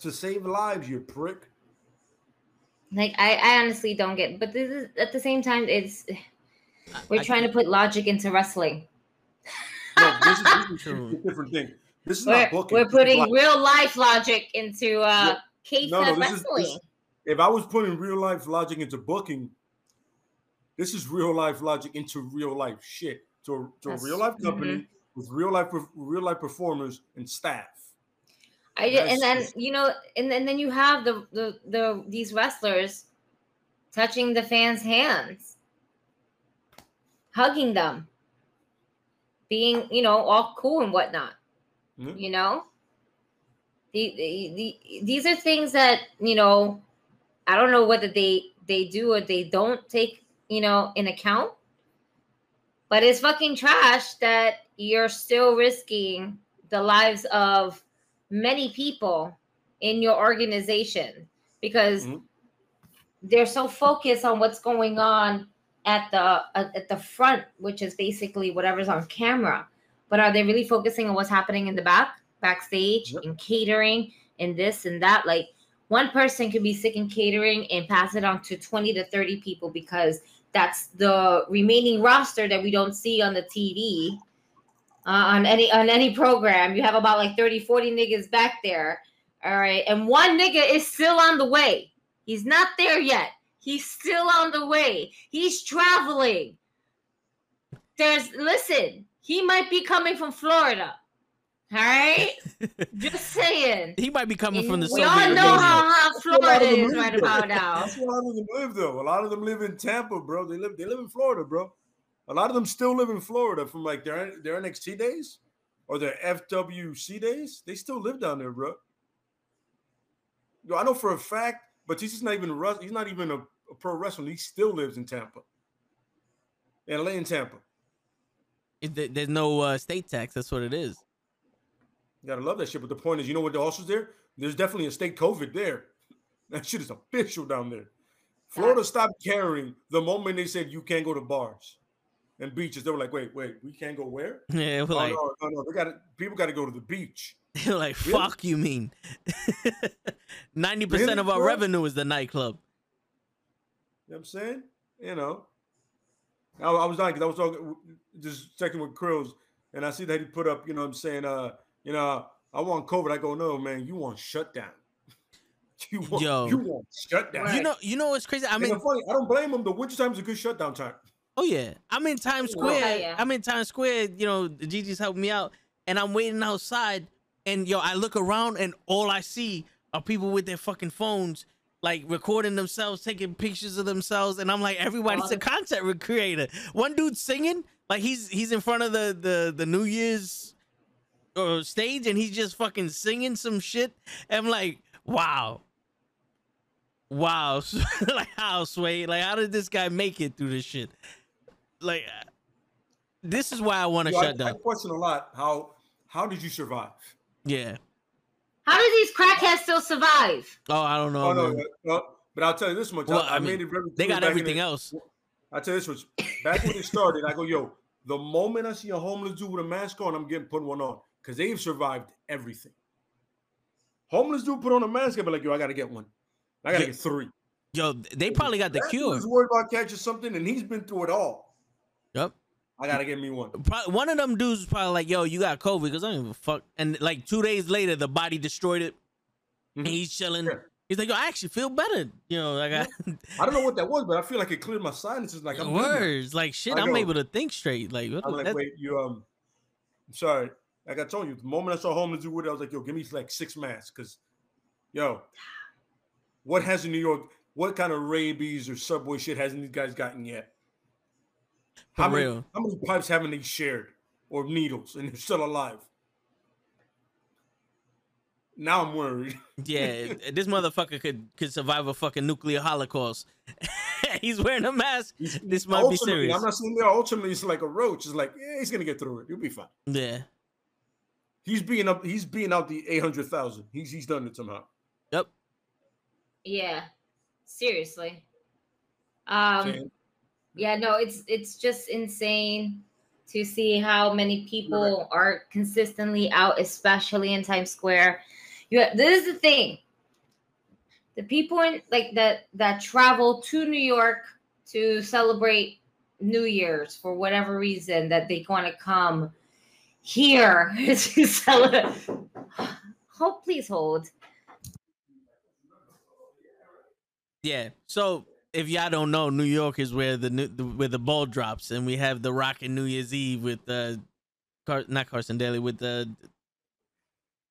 to save lives, you prick. Like I, I honestly don't get, but this is at the same time, it's we're I, trying I, to put logic into wrestling. No, this is, this is a different thing. This is we're, not booking. We're putting real life logic into uh yeah. no, no, wrestling. Is, this, if I was putting real life logic into booking, this is real life logic into real life shit. To, to a real life company mm-hmm. with real life real life performers and staff. I did, and then you know, and, and then you have the, the the these wrestlers touching the fans' hands, hugging them, being you know all cool and whatnot. Mm-hmm. You know, the, the, the these are things that you know. I don't know whether they they do or they don't take you know an account, but it's fucking trash that you're still risking the lives of many people in your organization because mm-hmm. they're so focused on what's going on at the uh, at the front which is basically whatever's on camera but are they really focusing on what's happening in the back backstage yep. and catering and this and that like one person could be sick in catering and pass it on to 20 to 30 people because that's the remaining roster that we don't see on the TV uh, on any on any program. You have about like 30, 40 niggas back there. All right. And one nigga is still on the way. He's not there yet. He's still on the way. He's traveling. There's listen, he might be coming from Florida. All right, just saying. He might be coming from the. We all know how hot Florida is right about now. That's where a lot of them live, though. A lot of them live in Tampa, bro. They live. They live in Florida, bro. A lot of them still live in Florida from like their their NXT days or their FCW days. They still live down there, bro. Yo, I know for a fact, Batista's not even he's not even a, a pro wrestler. He still lives in Tampa. And LA in Tampa. There's no uh, state tax. That's what it is. You gotta love that shit. But the point is, you know what also is there? There's definitely a state COVID there. That shit is official down there. Florida stopped caring the moment they said you can't go to bars and beaches. They were like, wait, wait, we can't go where? Yeah, oh, like, no, no, no, they got people got to go to the beach. They're like, really? fuck you mean? Ninety percent really, of our bro? revenue is the nightclub. You know what I'm saying? You know, I, I was like, I was talking, just checking with Krills, and I see that he put up, you know, what I'm saying, uh, you know, I want COVID. I go, no, man, you want shutdown. You want, Yo, you want shutdown. You know, you know what's crazy? I mean, funny, I don't blame them. The winter time is a good shutdown time. Oh yeah, I'm in Times oh, Square. Oh, yeah. I'm in Times Square. You know, Gigi's helping me out, and I'm waiting outside. And yo, I look around, and all I see are people with their fucking phones, like recording themselves, taking pictures of themselves, and I'm like, everybody's a content creator. One dude singing, like he's he's in front of the the the New Year's uh, stage, and he's just fucking singing some shit. And I'm like, wow, wow, like how sway, like how did this guy make it through this shit? like this is why I want to shut I, down. I question a lot how how did you survive? Yeah. How do these crackheads still survive? Oh, I don't know. Oh, no, no, but I'll tell you this much. Well, I, I, mean, made it They got everything the, else. I tell you this much. Back when it started, I go, yo, the moment I see a homeless dude with a mask on, I'm getting putting one on because they've survived everything. Homeless dude put on a mask, i be like, yo, I gotta get one. I gotta yeah. get three. Yo, they probably got the That cure. dude's worried about catching something, and he's been through it all. Yep. I gotta get me one. Pro- One of them dudes was probably like, "Yo, you got COVID," because I don't give a fuck. And like two days later, the body destroyed it. And Mhm. he's chilling. Yeah. He's like, "Yo, I actually feel better." You know, like I, I don't know what that was, but I feel like it cleared my sinuses. Like I'm words, like shit. I I'm able to think straight. Like, what I'm like, that- wait, you um, I'm sorry. Like I told you, the moment I saw homeless dude with it, I was like, yo, give me like six masks, cause, yo, what has in New York? What kind of rabies or subway shit hasn't these guys gotten yet? For How many, real. how many pipes haven't they shared or needles and they're still alive? Now I'm worried. yeah, this motherfucker could could survive a fucking nuclear holocaust. he's wearing a mask. This might be serious. I'm not saying there. Ultimately, it's like a roach. It's like, yeah, he's gonna get through it. You'll be fine. Yeah. He's being up. He's being out the eight hundred thousand. He's he's done it somehow. Yep. Yeah. Seriously. Um Saying, yeah, no, it's it's just insane to see how many people are consistently out, especially in Times Square. You have, this is the thing. The people in like that that travel to New York to celebrate New Year's for whatever reason that they want to come here to celebrate. Hold, please hold. Yeah. So if y'all don't know, New York is where the, new, the where the ball drops, and we have the Rock and New Year's Eve with uh, Car- not Carson Daly with the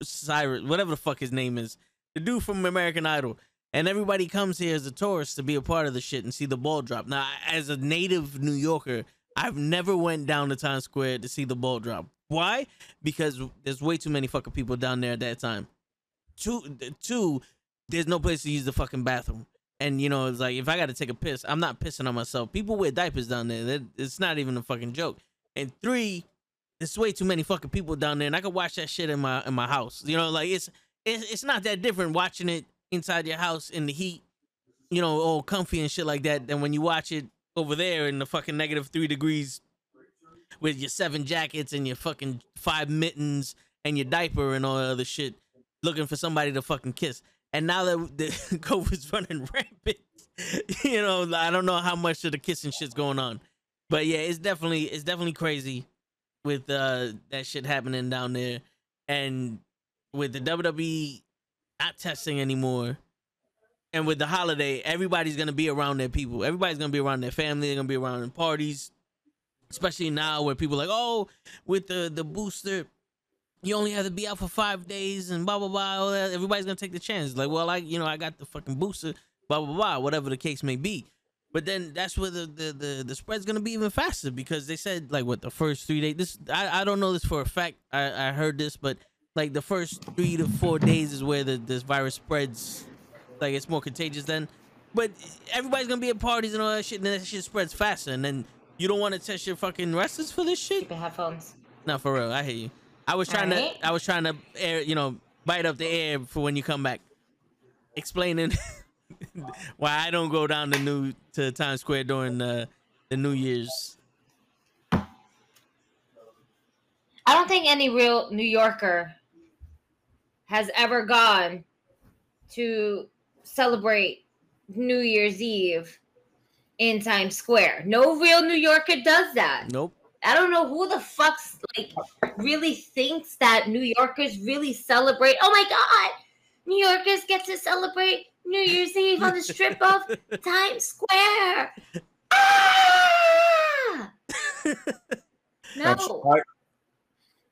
Cyrus, whatever the fuck his name is, the dude from American Idol, and everybody comes here as a tourist to be a part of the shit and see the ball drop. Now, as a native New Yorker, I've never went down to Times Square to see the ball drop. Why? Because there's way too many fucking people down there at that time. Two, two, there's no place to use the fucking bathroom. And you know, it's like if I got to take a piss, I'm not pissing on myself. People wear diapers down there. It's not even a fucking joke. And three, there's way too many fucking people down there, and I could watch that shit in my in my house. You know, like it's, it's not that different watching it inside your house in the heat, you know, all comfy and shit like that, than when you watch it over there in the fucking negative three degrees with your seven jackets and your fucking five mittens and your diaper and all that other shit, looking for somebody to fucking kiss. And now that the COVID's running rampant, you know, I don't know how much of the kissing shit's going on, but yeah, it's definitely it's definitely crazy with uh that shit happening down there, and with the WWE not testing anymore, and with the holiday, everybody's gonna be around their people. Everybody's gonna be around their family. They're gonna be around in parties, especially now where people like, oh, with the the booster, you only have to be out for five days and blah blah blah. Everybody's gonna take the chance. Like, well, I you know I got the fucking booster, blah blah blah, whatever the case may be. But then that's where the the the, the spread's gonna be even faster because they said like what the first three days. This I, I don't know this for a fact. I I heard this, but like the first three to four days is where the this virus spreads. Like it's more contagious then. But everybody's gonna be at parties and all that shit, and then that shit spreads faster. And then you don't want to test your fucking wrestlers for this shit. Keep your headphones. No, for real. I hear you. I was trying Alright. to. I was trying to air. You know, bite up the air for when you come back, explaining why I don't go down to New to Times Square during the the New Year's. I don't think any real New Yorker has ever gone to celebrate New Year's Eve in Times Square. No real New Yorker does that. Nope. I don't know who the fuck's like really thinks that New Yorkers really celebrate. Oh my god, New Yorkers get to celebrate New Year's Eve on the strip of Times Square. Ah! No.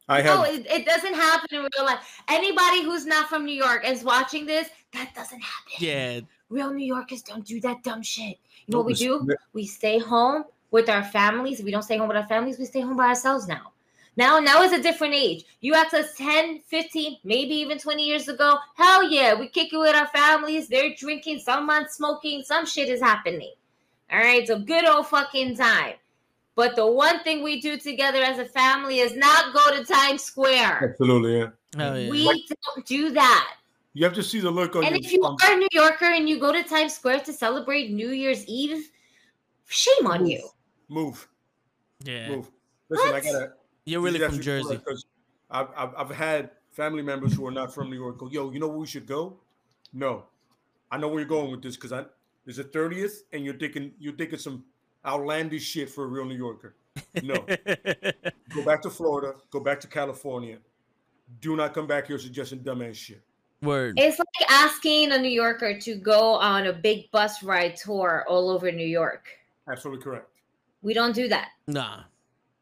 I, I No, it, it doesn't happen in real life. Anybody who's not from New York is watching this, that doesn't happen. Yeah. Real New Yorkers don't do that dumb shit. You know what we do? We stay home with our families. We don't stay home with our families, we stay home by ourselves now. Now, now is a different age. You asked us 10, 15, maybe even 20 years ago. Hell yeah, we kick it with our families. They're drinking, someone's smoking, some shit is happening. All right, so good old fucking time. But the one thing we do together as a family is not go to Times Square. Absolutely, yeah. Hell yeah. We don't do that. You have to see the look on And your. if you on- are a New Yorker and you go to Times Square to celebrate New Year's Eve, shame on Move. you. move, Yeah. move. Listen, I gotta. You're really from have to do Jersey. that 'cause I've, I've I've had family members who are not from New York go, yo, you know where we should go? No, I know where you're going with this because I It's the 30th, and you're thinking you're thinking some outlandish shit for a real New Yorker. No, go back to Florida. Go back to California. Do not come back here suggesting dumbass shit. Word. It's like asking a New Yorker to go on a big bus ride tour all over New York. Absolutely correct. We don't do that. Nah.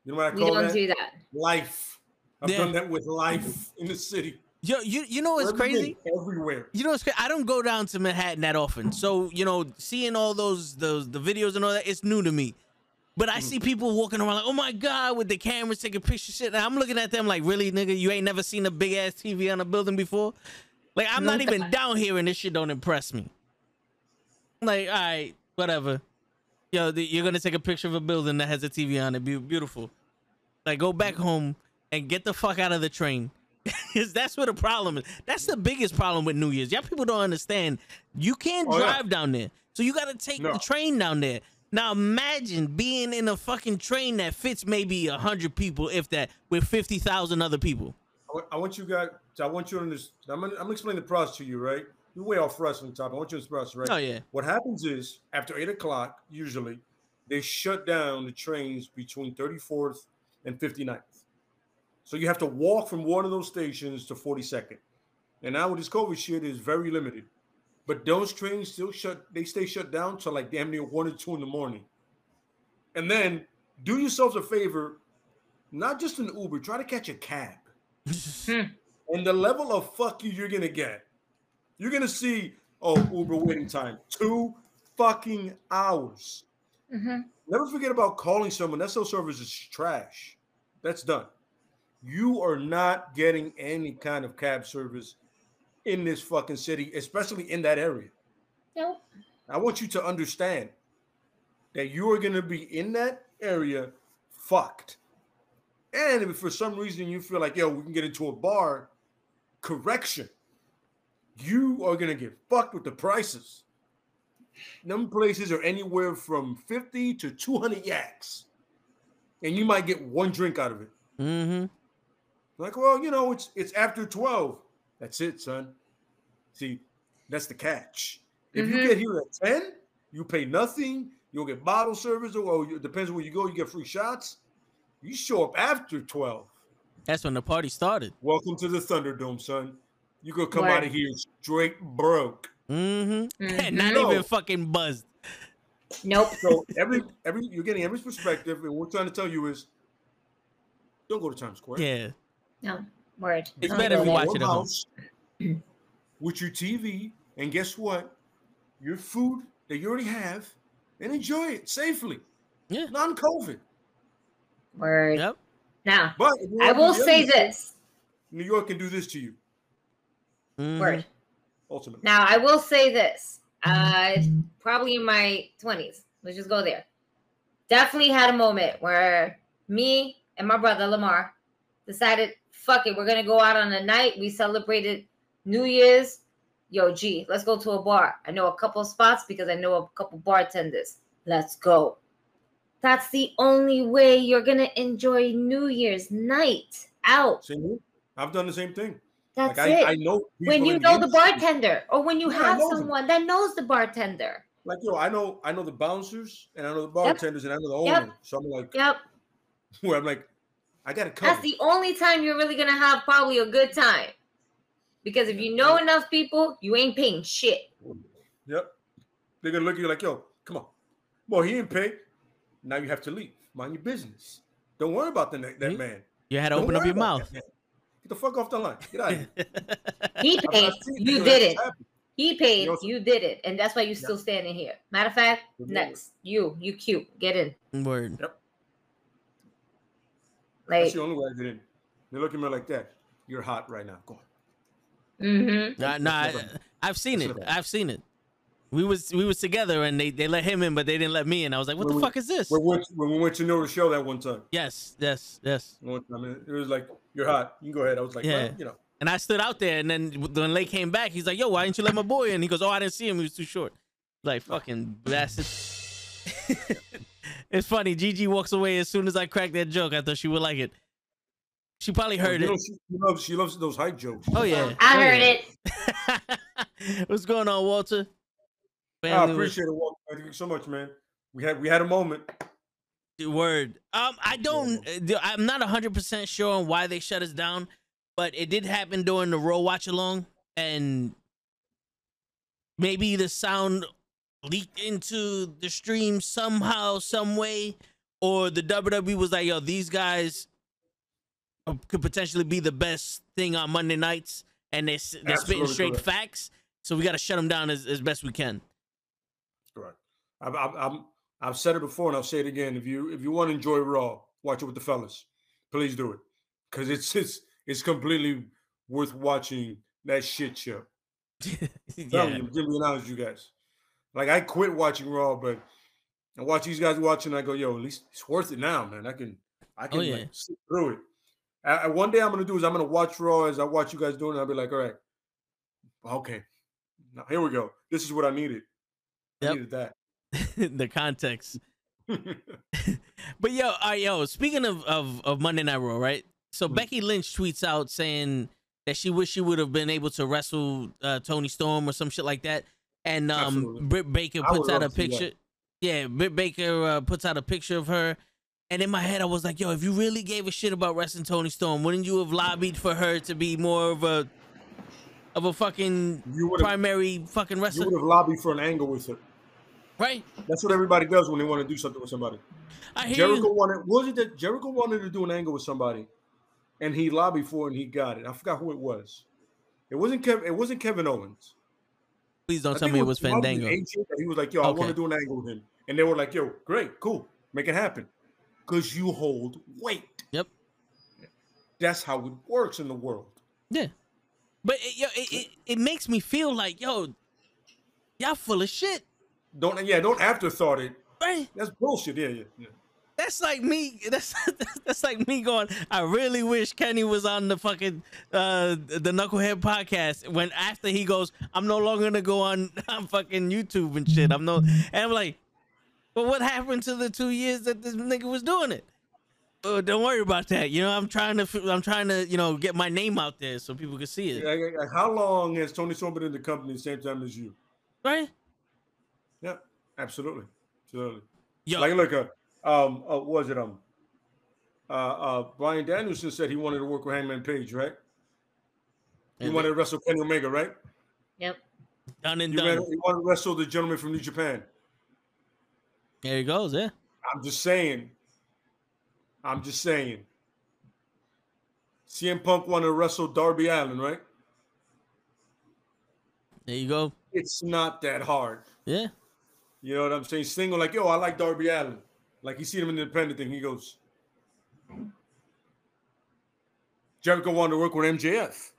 You know what I call We don't that? do that. life. I've Yeah. done that with life in the city. Yo, you you know what's Everything, crazy? Everywhere. You know what's crazy? I don't go down to Manhattan that often, so you know, seeing all those those the videos and all that, it's new to me. But I hmm. see people walking around like, oh my god, with the cameras taking pictures, shit. And I'm looking at them like, really, nigga, you ain't never seen a big ass TV on a building before. Like, I'm not even down here, and this shit don't impress me. Like, all right, whatever. Yo, the, you're gonna take a picture of a building that has a TV on it, be beautiful. Like, go back home and get the fuck out of the train. Because that's what the problem is. That's the biggest problem with New Year's. Y'all people don't understand. You can't Oh, yeah. drive down there. So you gotta take No. the train down there. Now imagine being in a fucking train that fits maybe a hundred people, if that, with fifty thousand other people. I want- you guys. I want you to understand. I'm gonna, I'm gonna explain the process to you, right? You're way off wrestling top. I want you to express, right? Oh yeah. What happens is after eight o'clock, usually, they shut down the trains between 34th and 59th. So you have to walk from one of those stations to 42nd. And now with this COVID shit is very limited. But those trains still shut, they stay shut down till like damn near one or two in the morning. And then do yourselves a favor, not just an Uber, try to catch a cab. And the level of fuck you you're gonna get. You're gonna see, oh, Uber waiting time, two fucking hours. hmm Never forget about calling someone. That cell service is trash. That's done. You are not getting any kind of cab service in this fucking city, especially in that area. Nope. I want you to understand that you are going to be in that area fucked. And if for some reason you feel like, yo, we can get into a bar, correction, you are going to get fucked with the prices. Them places are anywhere from 50 to 200 yaks. And you might get one drink out of it. Mm-hmm. Like, well, you know, it's it's after 12. That's it, son. See, that's the catch. If you Mhm. get here at 10, you pay nothing. You'll get bottle service, or it depends where you go, you get free shots. You show up after 12. That's when the party started. Welcome to the Thunderdome, son. You gonna come Word. out of here straight broke. Mm-hmm. Mhm. Not No. even fucking buzzed. Nope. So every every you're getting every perspective, and what we're trying to tell you is don't go to Times Square. Yeah. No. Word. It's Don't better go if you watch it at home. with your TV, and guess what? Your food that you already have, and enjoy it safely, Yeah. non-COVID. Word. Yep. Now, But I will say other this. New York can do this to you Mhm. Word. ultimately. Now, I will say this. Uh, probably in my 20s. Let's just go there. Definitely had a moment where me and my brother Lamar decided, fuck it, we're going to go out on a night. We celebrated New Year's. Yo, G, let's go to a bar. I know a couple spots because I know a couple bartenders. Let's go. That's the only way you're going to enjoy New Year's night out. Same. I've done the same thing. That's like it. I, I know when you know the bartender or when you Yeah, have know them. someone that knows the bartender. Like yo, I know I know the bouncers and I know the bartenders and I know the Yep. owner. So I'm like, Yep. where I'm like, I got to cover. That's the only time you're really gonna have probably a good time. Because if you know enough people, you ain't paying shit. Yep. They're gonna look at you like, yo, come on. Well, he didn't pay. Now you have to leave. Mind your business. Don't worry about the, that Mhm. man. You had to Don't open up your mouth. Get the fuck off the line. Get out of here. He paid, you did it. happy. He paid, You also- you did it, and that's why you're still standing here. Matter of fact, Mhm. next, you, you cute, get in. Word. Like, That's the only way I get in. They look at me like that. You're hot right now. Go on. mm-hmm. Nah, nah, I, I've seen it. I've seen it. We was we was together and they, they let him in, but they didn't let me in. I was like, what When the we- fuck is this? When we, went, when we went to know the show that one time, Yes, yes, yes. one time it was like, "You're hot. You can go ahead." I was like, Yeah. well, you know, And I stood out there, and then when Lake came back, he's like, "Yo, why didn't you let my boy in?" He goes, "Oh, I didn't see him. He was too short." Like fucking bastard. it's funny. Gigi walks away as soon as I crack that joke. I thought she would like it. She probably heard you it. she, she loves she loves those hype jokes. Oh yeah. I Oh, heard yeah. it. What's going on, Walter? I Family was- appreciate it, Walter. Thank you so much, man. We had we had a moment. Word. Um, I don't. uh, I'm not 100 percent sure on why they shut us down, but it did happen during the Raw watch along, and maybe the sound leaked into the stream somehow, some way, or the WWE was like, "Yo, these guys uh, could potentially be the best thing on Monday nights," and they s- they're spitting straight correct. facts. So we got to shut them down as, as best we can. I've, I've, I've said it before and I'll say it again. If you if you want to enjoy Raw, watch it with the fellas. Please do it, because it's it's it's completely worth watching that shit show. Yeah. you, give me an honest, you guys. Like I quit watching Raw, but I watch these guys watching. I go, yo, at least it's worth it now, man. I can I oh, can Oh, yeah. like, sit through it. I, I- one day I'm gonna do is I'm gonna watch Raw as I watch you guys doing it. I'll be like, all right, okay, now here we go. This is what I needed. I needed that. the context. But yo, uh, yo, speaking of, of of Monday Night Raw, right? So Mhm. Becky Lynch tweets out saying that she wish she would have been able to wrestle uh, Toni Storm or some shit like that. And um, Absolutely. Britt Baker puts out a love to see that. picture. Yeah, Britt Baker uh, puts out a picture of her. And in my head, I was like, yo, if you really gave a shit about wrestling Toni Storm, wouldn't you have lobbied for her to be more of a of a fucking primary fucking wrestler?" you would have lobbied for an angle with her. Right? That's what everybody does when they want to do something with somebody. I hear Jericho you. wanted was it that Jericho wanted to do an angle with somebody, and he lobbied for it and he got it. I forgot who it was. It wasn't Kev. It wasn't Kevin Owens. Please don't I tell me it was probably Fandango. He was like, "Yo, I want to do an angle with him," and they were like, "Yo, great, cool, make it happen," because you hold weight. Yep. That's how it works in the world. Yeah. But it, yo, it, it, it makes me feel like, yo, y'all full of shit, Don't yeah, don't afterthought it. right? That's bullshit. Yeah, yeah, yeah. That's like me. That's that's like me going. I really wish Kenny was on the fucking uh the Knucklehead podcast. When after he goes, I'm no longer gonna go on, on fucking YouTube and shit. I'm no, and I'm like, but what happened to the two years that this nigga was doing it? Oh, don't worry about that. You know, I'm trying to, I'm trying to, you know, get my name out there so people can see it. Like, like, how long has Toni Storm been in the company same time as you? Right? Yeah, absolutely, absolutely. Yo, Like, look, uh, um, uh, what was it um, uh, uh, Bryan Danielson said he wanted to work with Hangman Page, right? He and wanted to wrestle Kenny Omega, right? Yep. done and He, done. ran, he wanted to wrestle the gentleman from New Japan. There he goes. Yeah. I'm just saying. I'm just saying. CM Punk wanted to wrestle Darby Allin, right? There you go. It's not that hard. Yeah. You know what I'm saying? Single, like, yo, I like Darby Allin. Like, he seen him in the independent thing, he goes. Jericho wanted to work with MJF.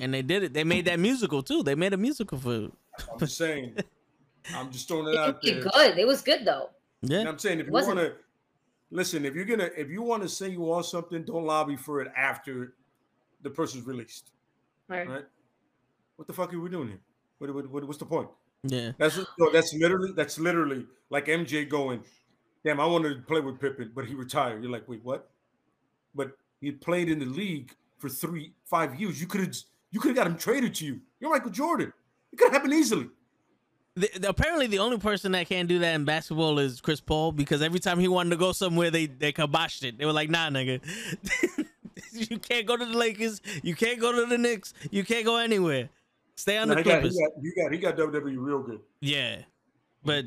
And they did it. They made that musical too. They made a musical for. I'm just saying. I'm just throwing it It, out there. it good. It was good though. And Yeah. I'm saying if you want to listen, if you're gonna if you want to say you want something, don't lobby for it after the person's released. Right. Right? What the fuck are we doing here? What, what, what- what's the point? Yeah. That's that's literally that's literally like MJ going, damn, I wanted to play with Pippen, but he retired. You're like, wait, what? But he played in the league for three, five years. You could have you could have got him traded to you. You're Michael Jordan. It could happen easily. The, the- apparently, the only person that can't do that in basketball is Chris Paul because every time he wanted to go somewhere, they they kiboshed it. They were like, "Nah, nigga, you can't go to the Lakers. You can't go to the Knicks. You can't go anywhere. Stay on Nah, the he, got, he, Clippers." got, he got he got WWE real good. Yeah, but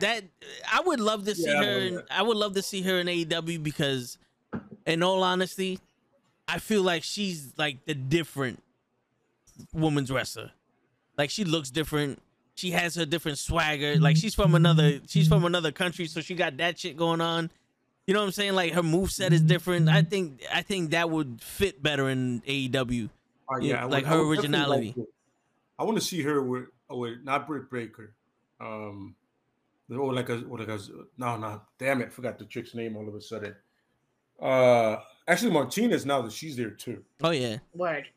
that I would love to see Yeah, her. In. I would love to see her in AEW because, in all honesty, I feel like she's like the different woman's wrestler. Like she looks different. She has her different swagger. Like she's from another. She's from another country, so she got that shit going on. You know what I'm saying? Like her move set is different. I think. I think that would fit better in AEW. Uh, Yeah, I like I her definitely originality. it. I want to see her with, with not Britt Baker, um, or like a, or like a, no, no, damn it, forgot the chick's name all of a sudden. Uh, actually, Martinez now that she's there too. Oh yeah. Word.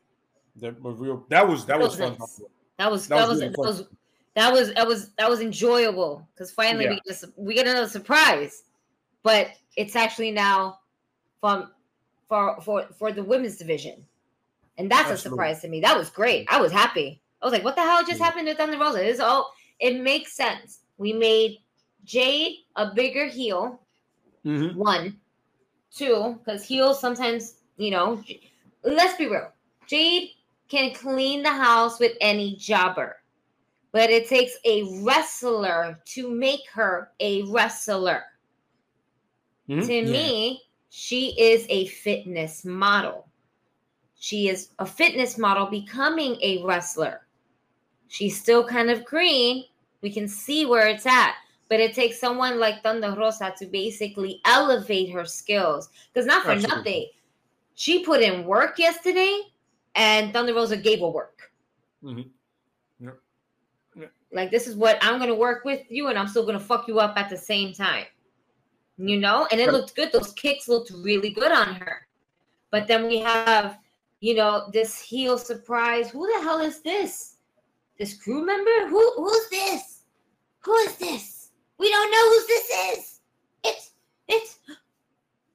That was real. That was that was fun. That was That that, was was really that was that was that was that was enjoyable because finally Yeah. we just we get another surprise, but it's actually now from for for for the women's division, and that's Absolutely. a surprise to me. That was great. I was happy. I was like, what the hell just Yeah. happened to Thunder Rosa? It's all it makes sense. We made Jade a bigger heel. Mhm. One, two, because heels sometimes, you know, let's be real. Jade can clean the house with any jobber, but it takes a wrestler to make her a wrestler. Mhm. To Yeah. me, she is a fitness model. She is a fitness model becoming a wrestler. She's still kind of green. We can see where it's at, but it takes someone like Thunder Rosa to basically elevate her skills. Because not for Absolutely. nothing, she put in work yesterday, and Thunder Rosa gave her work. Mhm. Yep. Yep. Like this is what I'm gonna work with you, and I'm still gonna fuck you up at the same time. You know, and it looked good. Those kicks looked really good on her. But then we have, you know, this heel surprise. Who the hell is this? This crew member? Who who's this? Who is this? We don't know who this is. It's it's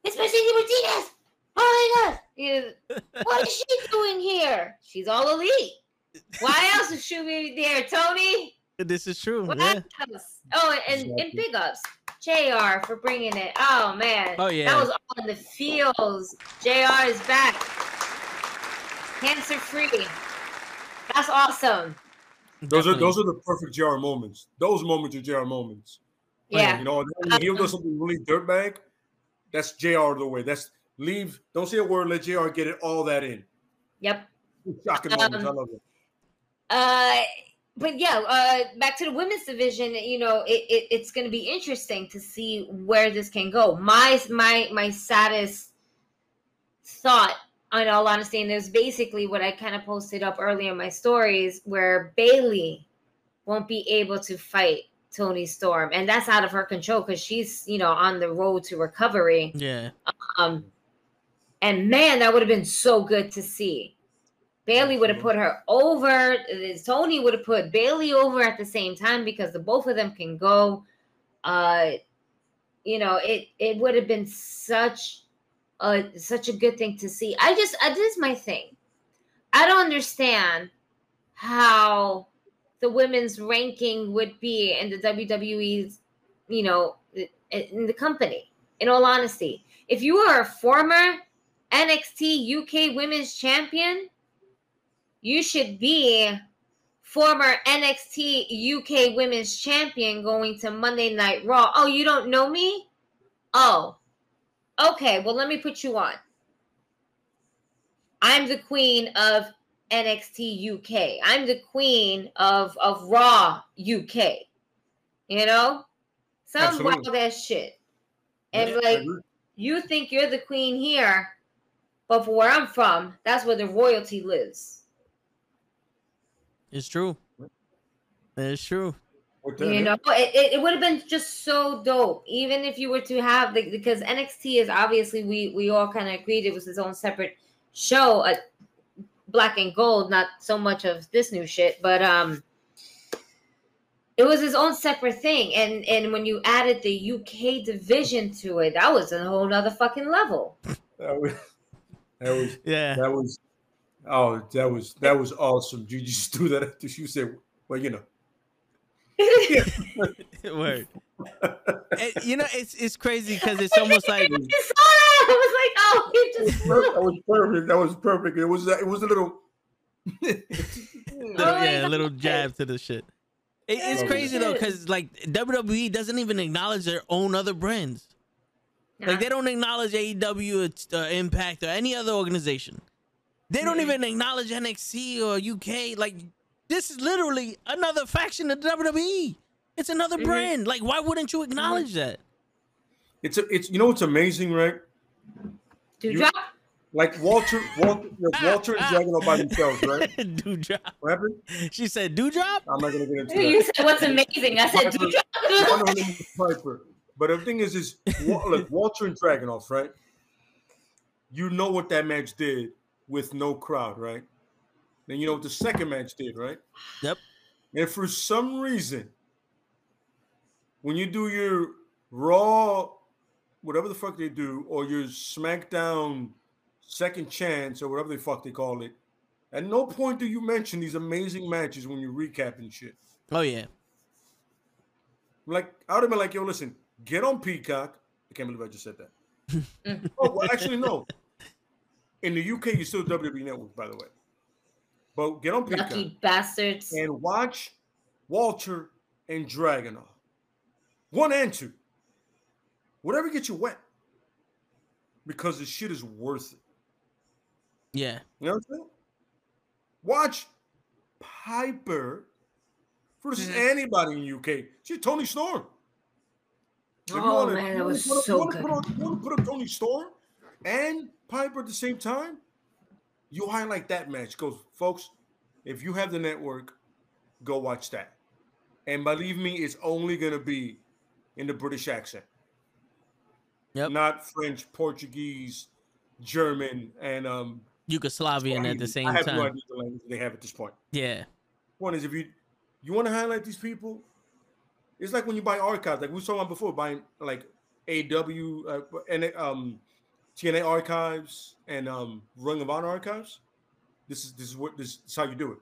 it's Mercedes Martinez. Oh my god. You- What is she doing here? She's all elite. Why else would she be there, Tony? This is true. What Yeah. else? Oh, and, and Exactly. big ups. JR for bringing it. Oh man. Oh, yeah. That was all in the fields. JR is back. Cancer free. That's awesome. Those are those are the perfect JR moments. Those moments are JR moments. Yeah. You know, when the heel does something really dirtbag, that's JR the way. That's leave. Don't say a word. Let JR get it all that in. Yep. Shocking moments. I Um, love it. Uh but yeah, uh back to the women's division, you know, it, it it's gonna be interesting to see where this can go. My my my saddest thought in all honesty, and was basically what I kind of posted up earlier in my stories where Bayley won't be able to fight Toni Storm, and that's out of her control because she's you know on the road to recovery. Yeah. Um, and man, that would have been so good to see. Bayley would have put her over. uh, Toni would have put Bayley over at the same time because the both of them can go. Uh, you know, it it would have been such a such a good thing to see. I just uh, this is my thing. I don't understand how the women's ranking would be in the WWE's, you know, in the company. In all honesty, if you are a former NXT UK Women's Champion, you should be former NXT UK Women's Champion going to Monday Night Raw. Oh, you don't know me? Oh, okay. Well, let me put you on. I'm the queen of NXT UK. I'm the queen of of Raw UK. You know, some Absolutely. wild ass shit. And Yeah, like, you think you're the queen here, but for where I'm from, that's where the royalty lives. It's true. It's true. What the You know, it, it, it would have been just so dope, even if you were to have the because NXT is obviously we we all kind of agreed it was his own separate show, uh, Black and Gold, not so much of this new shit, but um, it was his own separate thing, and and when you added the UK division to it, that was a whole nother fucking level. That was, that was Yeah. that was oh that was that was awesome. You just do that after you said, well, you know. Word. And, you know, it's it's crazy because it's almost like I just saw that. I was like, oh, you just that was perfect. That was perfect. It was it was a little. little, Oh yeah, a little jab to the shit. It, it's Oh, crazy though, shit. because like WWE doesn't even acknowledge their own other brands. Like they don't acknowledge AEW, it's, uh, Impact, or any other organization. They don't even acknowledge NXT or UK. Like this is literally another faction of WWE. It's another Mhm. brand. Like why wouldn't you acknowledge that? It's a, it's you know what's amazing, right? to you- Like Walter, Walter, like Walter and Dragon are by themselves, right? Dewdrop. What happened? She said dewdrop. I'm not gonna get into that. You said what's amazing. I said, do One drop. of them is Piper. But the thing is, is Wa- look, Walter and Dragunov, right? You know what that match did with no crowd, right? Then you know what the second match did, right? Yep. And for some reason, when you do your Raw, whatever the fuck they do, or your SmackDown Second Chance, or whatever the fuck they call it, At no point do you mention these amazing matches when you're recapping shit. Oh yeah. Like I would have been like, yo, listen, get on Peacock. I can't believe I just said that. oh, well, actually, no. In the UK, you still WWE Network, by the way. But get on Peacock Lucky bastards. and watch Walter and Dragunov. One and two. Whatever gets you wet. Because the shit is worth it. Yeah. You know what I'm saying? Watch Piper versus Mhm. anybody in the UK. She's Toni Storm. If you Oh, wanna- man, that you was wanna- you so wanna good. Put on, you wanna put up Toni Storm and Piper at the same time. You highlight that match. Goes, folks. If you have the network, go watch that. And believe me, it's only gonna be in the British accent, Yep. not French, Portuguese, German, and um. Yugoslavian at the same I have no time. idea the language they have at this point. Yeah. One is if you you want to highlight these people, it's like when you buy archives, like we saw one before, buying like AW uh, and um TNA archives and um Ring of Honor archives. This is this is what this is how you do it.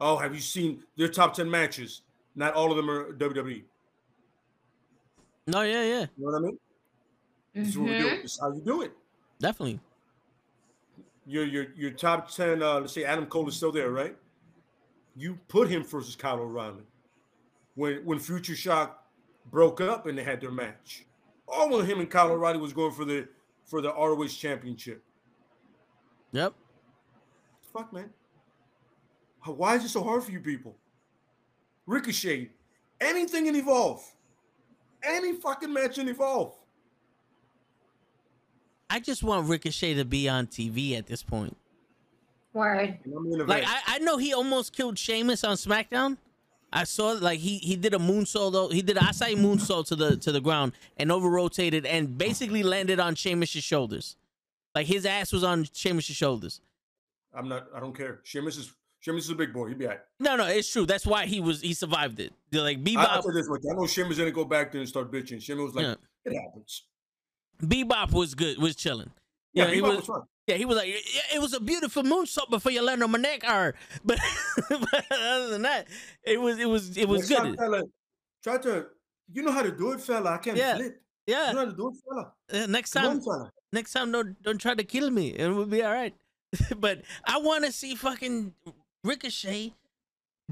Oh, have you seen their top ten matches? Not all of them are WWE. No, yeah, yeah. You know what I mean? This is what we do. Mhm. This is how you do it. Definitely. Your your your top ten. Uh, let's say Adam Cole is still there, right? You put him versus Kyle O'Reilly when when Future Shock broke up and they had their match. All when him and Kyle O'Reilly was going for the for the ROH championship. Yep. Fuck man. Why is it so hard for you people? Ricochet, anything in Evolve, any fucking match in Evolve. I just want Ricochet to be on TV at this point. Word. And I'm in a Like. I, I know he almost killed Sheamus on SmackDown. I saw like he he did a moonsault though. He did an Asai moonsault to the to the ground and over rotated and basically landed on Sheamus's shoulders. Like his ass was on Sheamus's shoulders. I'm not. I don't care. Sheamus is Sheamus is a big boy. He'll be all right. No, no, it's true. That's why he was he survived it. They're like I, I'll Bebop. this much. I know Sheamus didn't go back there and start bitching. Sheamus was like, Yeah. it happens. Bebop was good. Was chilling. Yeah, Yeah, he Bebop was- was fine. Yeah, he was like, yeah, it was a beautiful moonsault before you land on my neck, or but, but other than that, it was it was it was Next time, good. Fella, try to. You know how to do it, fella. I can't Yeah. flip. You know how to do it, fella. Uh, next time, on, fella. next time, don't don't try to kill me. It will be all right. but I want to see fucking Ricochet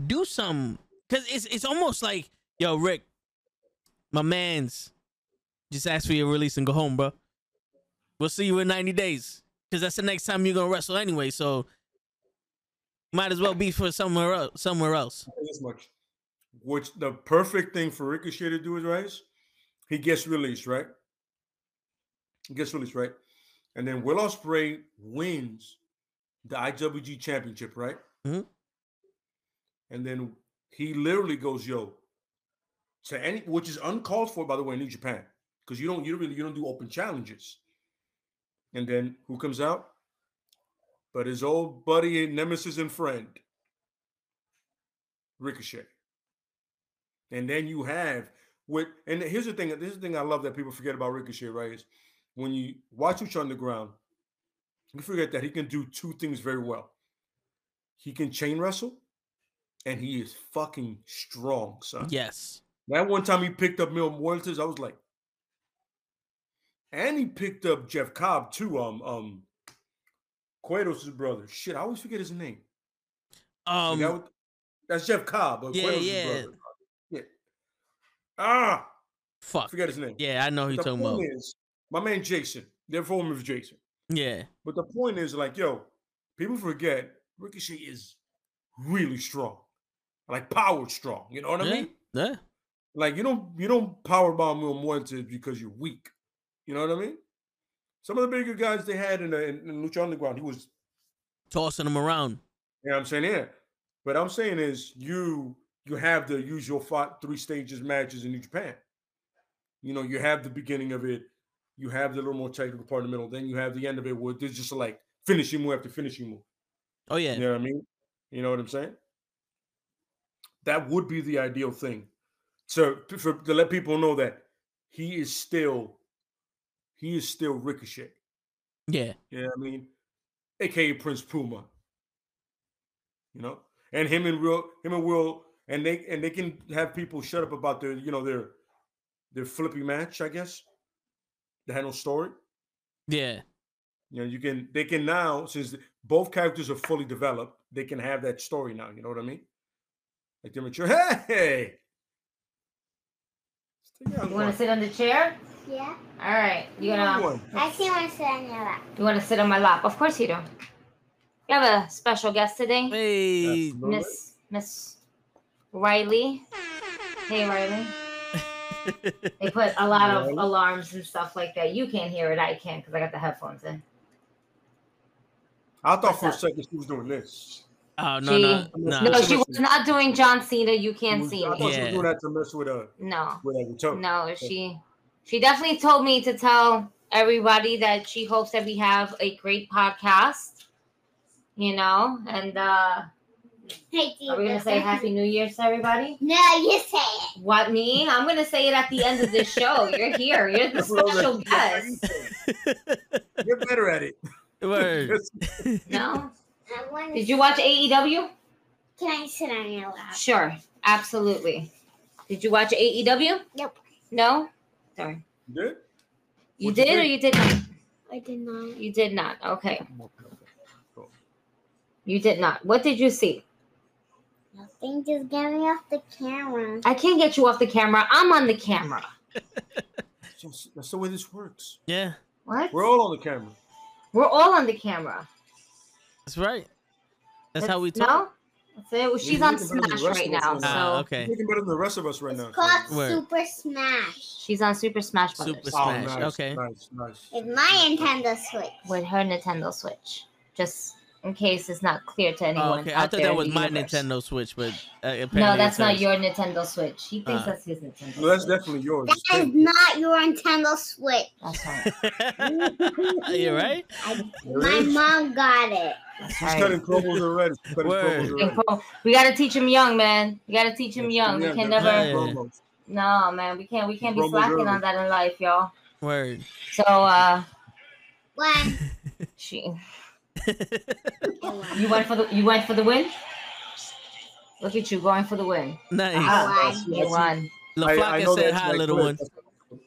do something because it's it's almost like, yo, Rick, my man's just ask for your release and go home, bro. We'll see you in ninety days because that's the next time you're gonna wrestle anyway. So might as well be for somewhere else. Somewhere else. I'll tell you This much. Which the perfect thing for Ricochet to do is right. He gets released, right? He gets released, right? And then Will Ospreay wins the IWGP Championship, right? Mhm. And then he literally goes, "Yo," to any, which is uncalled for, by the way, in New Japan, because you don't, you don't really, you don't do open challenges. And then who comes out? But his old buddy, and nemesis, and friend, Ricochet. And then you have with, and here's the thing. This is the thing I love that people forget about Ricochet, right? Is when you watch Lucha Underground, you forget that he can do two things very well. He can chain wrestle, and he is fucking strong, son. Yes. That one time he picked up Mil Muertes, I was like, and he picked up Jeff Cobb too. Um, um, Cueto's brother. Shit, I always forget his name. Um. that's Jeff Cobb. But yeah, Cueto's yeah. brother. Yeah. Ah, Fuck. forget his name. Yeah, I know who you're talking about. is, my man Jason. Their former is Jason. Yeah. But the point is, like, yo, people forget Ricochet is really strong, like power strong. You know what I Yeah. mean? Yeah. Like you don't you don't power bomb Mil Muertes because you're weak. You know what I mean? Some of the bigger guys they had in the in, in Lucha Underground, he was, Tossing them around. you know what I'm saying? Yeah. But I'm saying is you you have the usual five, three stages matches in New Japan. You know, you have the beginning of it, you have the little more technical part in the middle, then you have the end of it where there's just like finishing move after finishing move. Oh yeah. You know what I mean? You know what I'm saying? That would be the ideal thing. So for, to let people know that he is still he is still Ricochet. Yeah. You know I mean? AKA Prince Puma. You know, and him and Will, him and Will, and they and they can have people shut up about their, you know, their their flippy match. I guess they had no story. Yeah. You know, you can they can now since both characters are fully developed, they can have that story now. You know what I mean? Like they're mature. Hey, You want to sit on the chair? Yeah. All right. You gonna? I actually want to sit on your lap. You want to sit on my lap? Of course you do. We have a special guest today, Hey. Miss Miss Riley. Hey Riley. They put a lot of alarms and stuff like that. You can't hear it. I can because I got the headphones in. I thought What's for a second she was doing this. Oh no She- no no. No, she was not doing John Cena. You can't was- see I thought me. she was doing that to mess with uh No, with uh, toe. no. She she definitely told me to tell everybody that she hopes that we have a great podcast. You know, and uh Hey, are we gonna say Happy New Year's to everybody? No, you say it. What me? I'm gonna say it at the end of this show. You're here. You're the special guest. Get better at it. Word. No? Did you watch AEW? Can I sit on your lap? Sure, absolutely. Did you watch AEW? Nope. No? Sorry. Good? You What'd you did or you did not? I did not. You did not. Okay. Okay, okay. Cool. You did not. What did you see? Nothing. Just get me off the camera. I can't get you off the camera. I'm on the camera. So- That's the way this works. Yeah, What? We're all on the camera. We're all on the camera. that's right. That's how we No? talk. That's it. Well, she's Yeah, on you can better than Smash the rest right now. right So now. Ah, okay. You're better than the rest of us right It's now. called Word. Super Smash. she's on Super Smash Brothers Super Oh, Smash. nice, Okay. Nice, nice. It's my Nintendo Switch. with her Nintendo Switch. Just in case it's not clear to Oh, anyone. okay. out I thought there that was my universe. Nintendo Switch, but uh, apparently No, that's not hers. your Nintendo Switch. He thinks Ah. that's his Nintendo. No, that's Switch. definitely yours. That is not your Nintendo Switch. That's right. Are You're right. I, my mom got it. That's She's right. cutting promos already. Cutting promos already. We gotta teach him young, man. We gotta teach him young. We can yeah, never. Yeah. No, man. We can't. We can't be Promos slacking early. on that in life, y'all. Word. So, uh, One. she. You went for the. You went for the win. Look at you going for the win. Nice. Ah, One. you won. La I- I said hi, like little quick. one.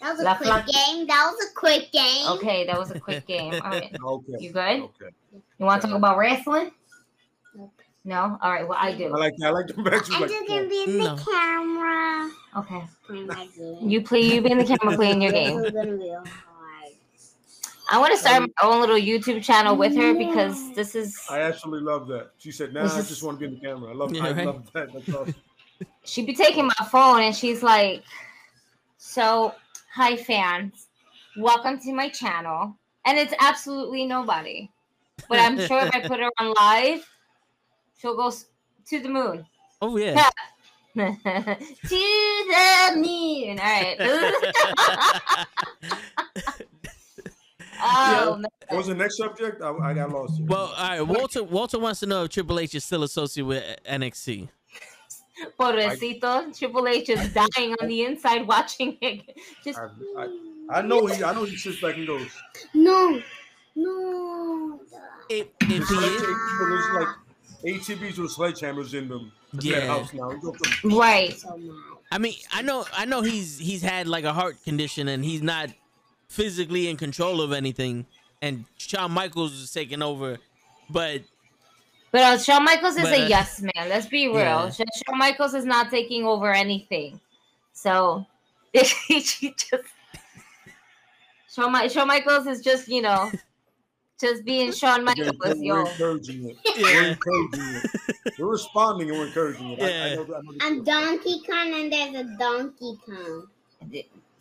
That was a La quick Flaca- game. That was a quick game. Okay, that was a quick game. All right. Okay. You good? Okay. You want to talk about wrestling? Nope. No. All right. Well, I do. I do. like. I like the back. I'm Like, just gonna be in No. the camera. Okay. Playing my game. You play. You be in the camera playing your game. This is gonna be hard. I want to start my own little YouTube channel with her because this is. I actually love that. She said, "Nah, This I is- just want to be in the camera." I love. Yeah, I right. love that. That's awesome. She be taking my phone and she's like, "So, hi fans, welcome to my channel." And it's absolutely nobody. But I'm sure if I put her on live, she'll go to the moon. Oh yeah. to the moon. All right. oh, man. What was the next subject? I, I got lost. Here. well, all right. Walter Walter wants to know if Triple H is still associated with NXT. Pobrecito. Triple H is dying on the inside watching it. Just I, I, I know he. I know he sits back and goes. No. No. If, if he It's is, like, it's like ATVs with sledgehammers in them. Yeah. house now. Right. I mean, I know, I know he's he's had like a heart condition and he's not physically in control of anything. And Shawn Michaels is taking over, but But uh, Shawn Michaels is But, a uh, yes man. Let's be real. yeah. Shawn Michaels is not taking over anything. So he just Shawn, Mi- Shawn Michaels is just you know just being Shawn Again, Michaels, we're yo. encouraging it. We're encouraging it. We're responding and we're encouraging it. I, I Yeah. know, that- I know the I'm. Donkey Kong and there's a Donkey Kong.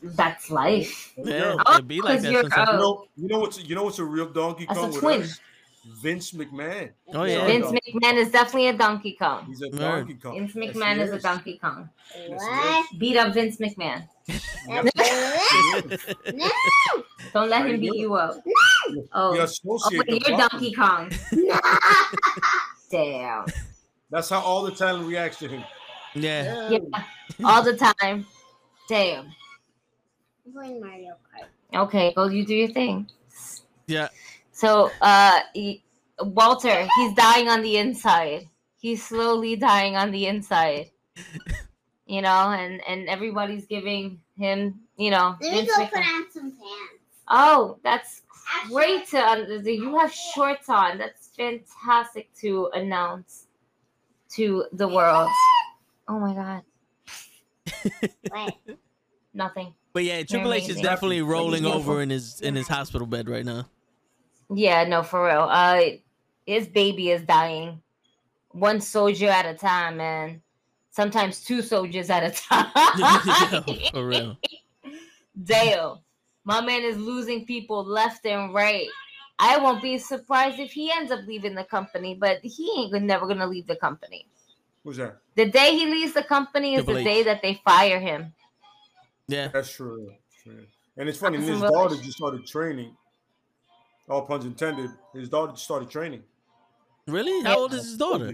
That's life. Yeah. Oh, it'd be like 'cause that you're- You know, you know what's you know what's a real Donkey That's a Kong twin. us? Vince McMahon. Oh, yeah. Vince McMahon is definitely a Donkey Kong. He's a Donkey Kong. Vince McMahon he is a Donkey Kong. What? Beat up Vince McMahon. no. Don't let How him beat you up. You Oh, oh wait, you're problem. Donkey Kong. No. Damn. That's how all the talent reacts to him. Yeah, Yeah, all the time. Damn. I'm playing Mario Kart. Okay, go you do your thing. yeah. So, uh, y- Walter, he's dying on the inside. He's slowly dying on the inside. You know, and and everybody's giving him, you know. Let me go put on some pants. Oh, that's great to uh, you have shorts on. That's fantastic to announce to the world. Oh my god, What? nothing. But yeah, Triple H is definitely rolling over in his in his hospital bed right now. Yeah, no, for real. Uh, his baby is dying, one soldier at a time, man. Sometimes two soldiers at a time. For real. Dale, my man is losing people left and right. I won't be surprised if he ends up leaving the company, but he ain't never gonna leave the company. Who's that? The day he leaves the company is Triple the H. day that they fire him. Yeah. That's true. true. And it's funny, his some daughter just started training. All puns intended. His daughter just started training. Really? How old is his daughter?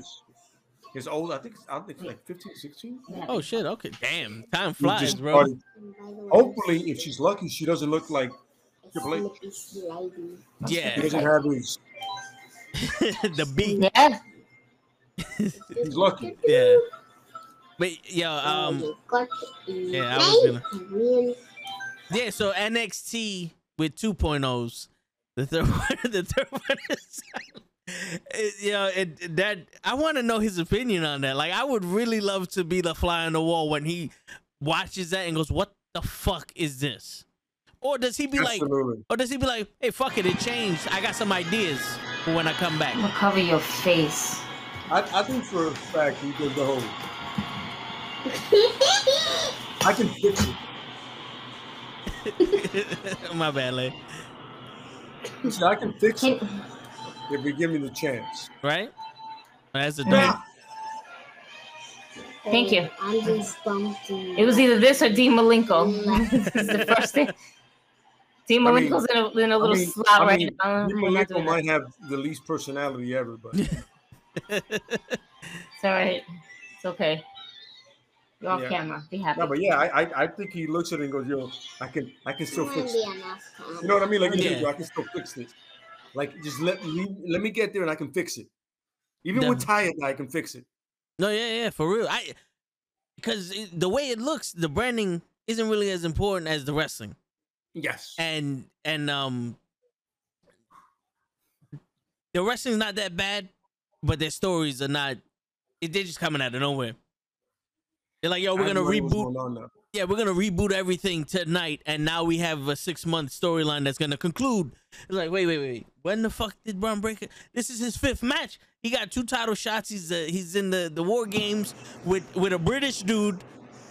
His old, I think, I think like 15, 16. Oh shit. Okay. Damn. Time flies, bro. started- And by the way, Hopefully, if she's lucky, she doesn't look like Triple H. Slippy Slidey. he doesn't have his. the beat. Yeah, He's lucky. Yeah. But yo, Oh, um, you got to yeah, I was gonna- yeah. So NXT with 2.0s. The third one. The third one is. It, you know, it, that I want to know his opinion on that. Like, I would really love to be the fly on the wall when he watches that and goes, "What the fuck is this?" Or does he be like, or does he be like, "Hey, fuck it, it changed. I got some ideas for when I come back." I'm gonna cover your face. I, I think for a fact he does the whole. I can fix it. My bad, Lay. Listen, I can fix it if you give me the chance. Right? That's the Yeah. dope. Thank you. I'm just bumping. it was either this or Dean Malenko. this is the first thing. Dean I mean- in, a, in a little I mean, slot I right mean, now. Dean I'm Malenko might have the least personality ever, but It's all right. It's okay. You're off Yeah. camera. Be happy. no, but yeah, I, I I think he looks at it and goes, "Yo, I can I can still fix it." You know what I mean? Like you Yeah. I can still fix this. Like just let me let me get there and I can fix it. Even with Definitely. tired, I can fix it. No, yeah, yeah, for real. I because the way it looks, the branding isn't really as important as the wrestling, Yes. and and um, the wrestling's not that bad, but their stories are not. it- They're just coming out of nowhere. They're like, yo, we're gonna no idea what's reboot. going on. Yeah, we're gonna reboot everything tonight, and now we have a six month storyline that's gonna conclude. It's like, wait, wait, wait. When the fuck did Bron Breakker? This is his fifth match. He got two title shots. He's uh, he's in the the War Games with with a British dude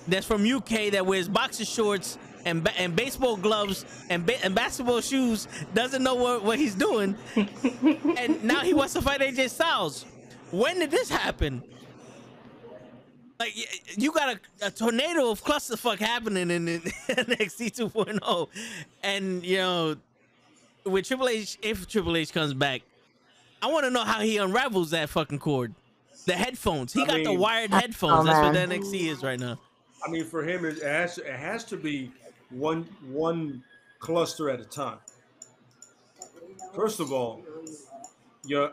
that's from UK that wears boxer shorts and ba- and baseball gloves and ba- and basketball shoes. Doesn't know what what he's doing, and now he wants to fight AJ Styles. When did this happen? Like you got a, a tornado of clusterfuck happening in, in NXT 2.0, and you know, with Triple H, if Triple H comes back, I want to know how he unravels that fucking cord. The headphones. He I got the wired headphones. That's what the. NXT is right now. I mean, for him, it has it has to be one one cluster at a time. First of all, you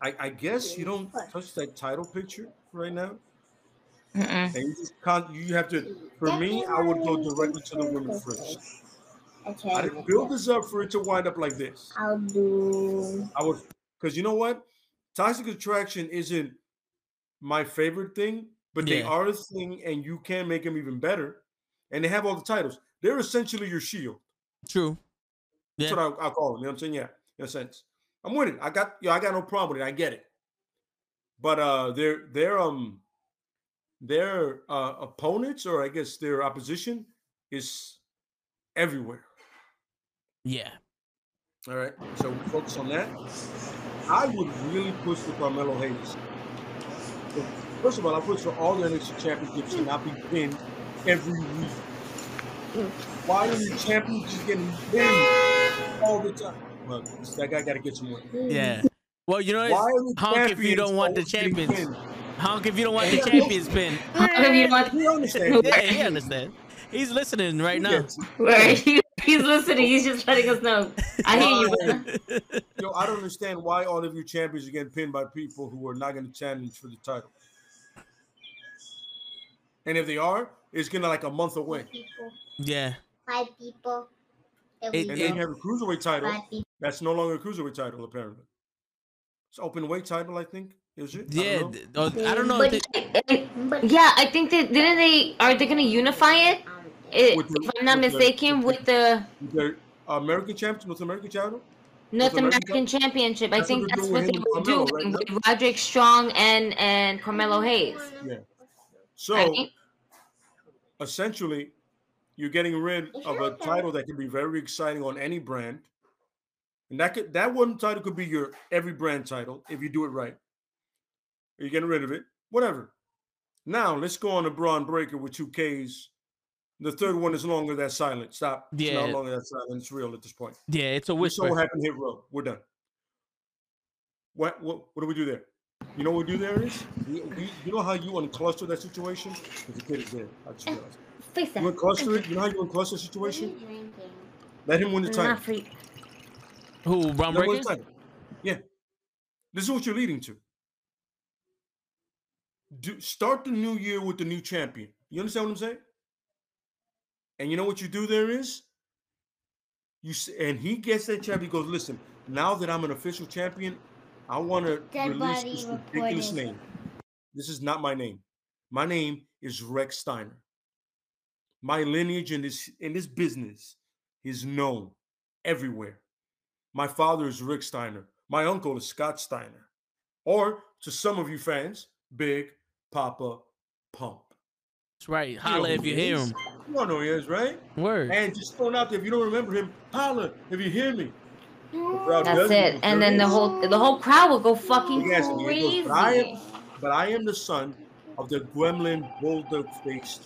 I, I guess you don't touch that title picture right now, Mm-mm. and you just can't. You have to. For me, I would go directly to the women first. Okay. I didn't build this up for it to wind up like this. I'll do. I would, because you know what, toxic attraction isn't my favorite thing, but they are a thing, and you can make them even better. And they have all the titles. They're essentially your shield. True. That's Yeah. what I, I call them. You know what I'm saying? Yeah, in a sense. I'm with it. I got you know, I got no problem with it. I get it. But uh they're they're um their uh opponents or I guess their opposition is everywhere. Yeah. All right. So we focus on that. I would really push for Carmelo Hayes. First of all, I push for all the NXT championships to not be pinned every week. Why are the champions just getting pinned all the time? Well, that guy got to get some. Yeah. Well, you know, Why it's, honk if you don't want the champions. Pinned? honk if you don't want the champions pin. How come you don't want He understands. Yeah, he understand. He's listening right now. gets it. Right. He's listening. He's just letting us know. I hear you. Yo, I don't understand why all of you champions are getting pinned by people who are not going to challenge for the title. And if they are, it's gonna like a month away. People, Yeah. five people. It- And it- then you have a cruiserweight title. That's no longer a cruiserweight title, apparently. It's open weight title, I think. Is it? I don't Yeah. know. th- oh, I don't know. But they- But yeah, I think that didn't they are they gonna unify it? it the- if I'm not with the- mistaken, with the The uh, American champion, North American title. North North American American Championship. I That's think that's what they him were and Carmelo right with Roderick Strong and and Carmelo Hayes. Yeah. So Right? essentially, you're getting rid of a title that can be very exciting on any brand, and that could that one title could be your every brand title if you do it right. You're getting rid of it, whatever. Now let's go on to Bron Breakker with two Ks. The third one is longer that silent. Stop. It's Yeah. no longer that silent. It's real at this point. yeah, it's a We saw what whisper. happened hit row. We're done. What what what do we do there? You know what we do there is? We, we, you know how you uncluster that situation? Because the kid is there. I just eh, realized. Fix that. You uncluster it? You know how you uncluster the what are you situation? Let him win the title. Not for you. Who? Braun Let Breaker? Yeah. This is what you're leading to. Do, start the new year with the new champion. You understand what I'm saying? And you know what you do there is? You and he gets that champion. He goes, listen. Now that I'm an official champion, I want to release this ridiculous name. This is not my name. My name is Rex Steiner. My lineage in this in this business is known everywhere. My father is Rick Steiner. My uncle is Scott Steiner. Or to some of you fans, Big Papa Pump. That's right. You know Holla if you he hear him. You all know who he is, right? Word. And just throwing out there, if you don't remember him, holla if you hear me. That's it. And then the whole the whole crowd will go fucking Yes, and he goes, crazy. but I am, but I am the son of the gremlin bulldog faced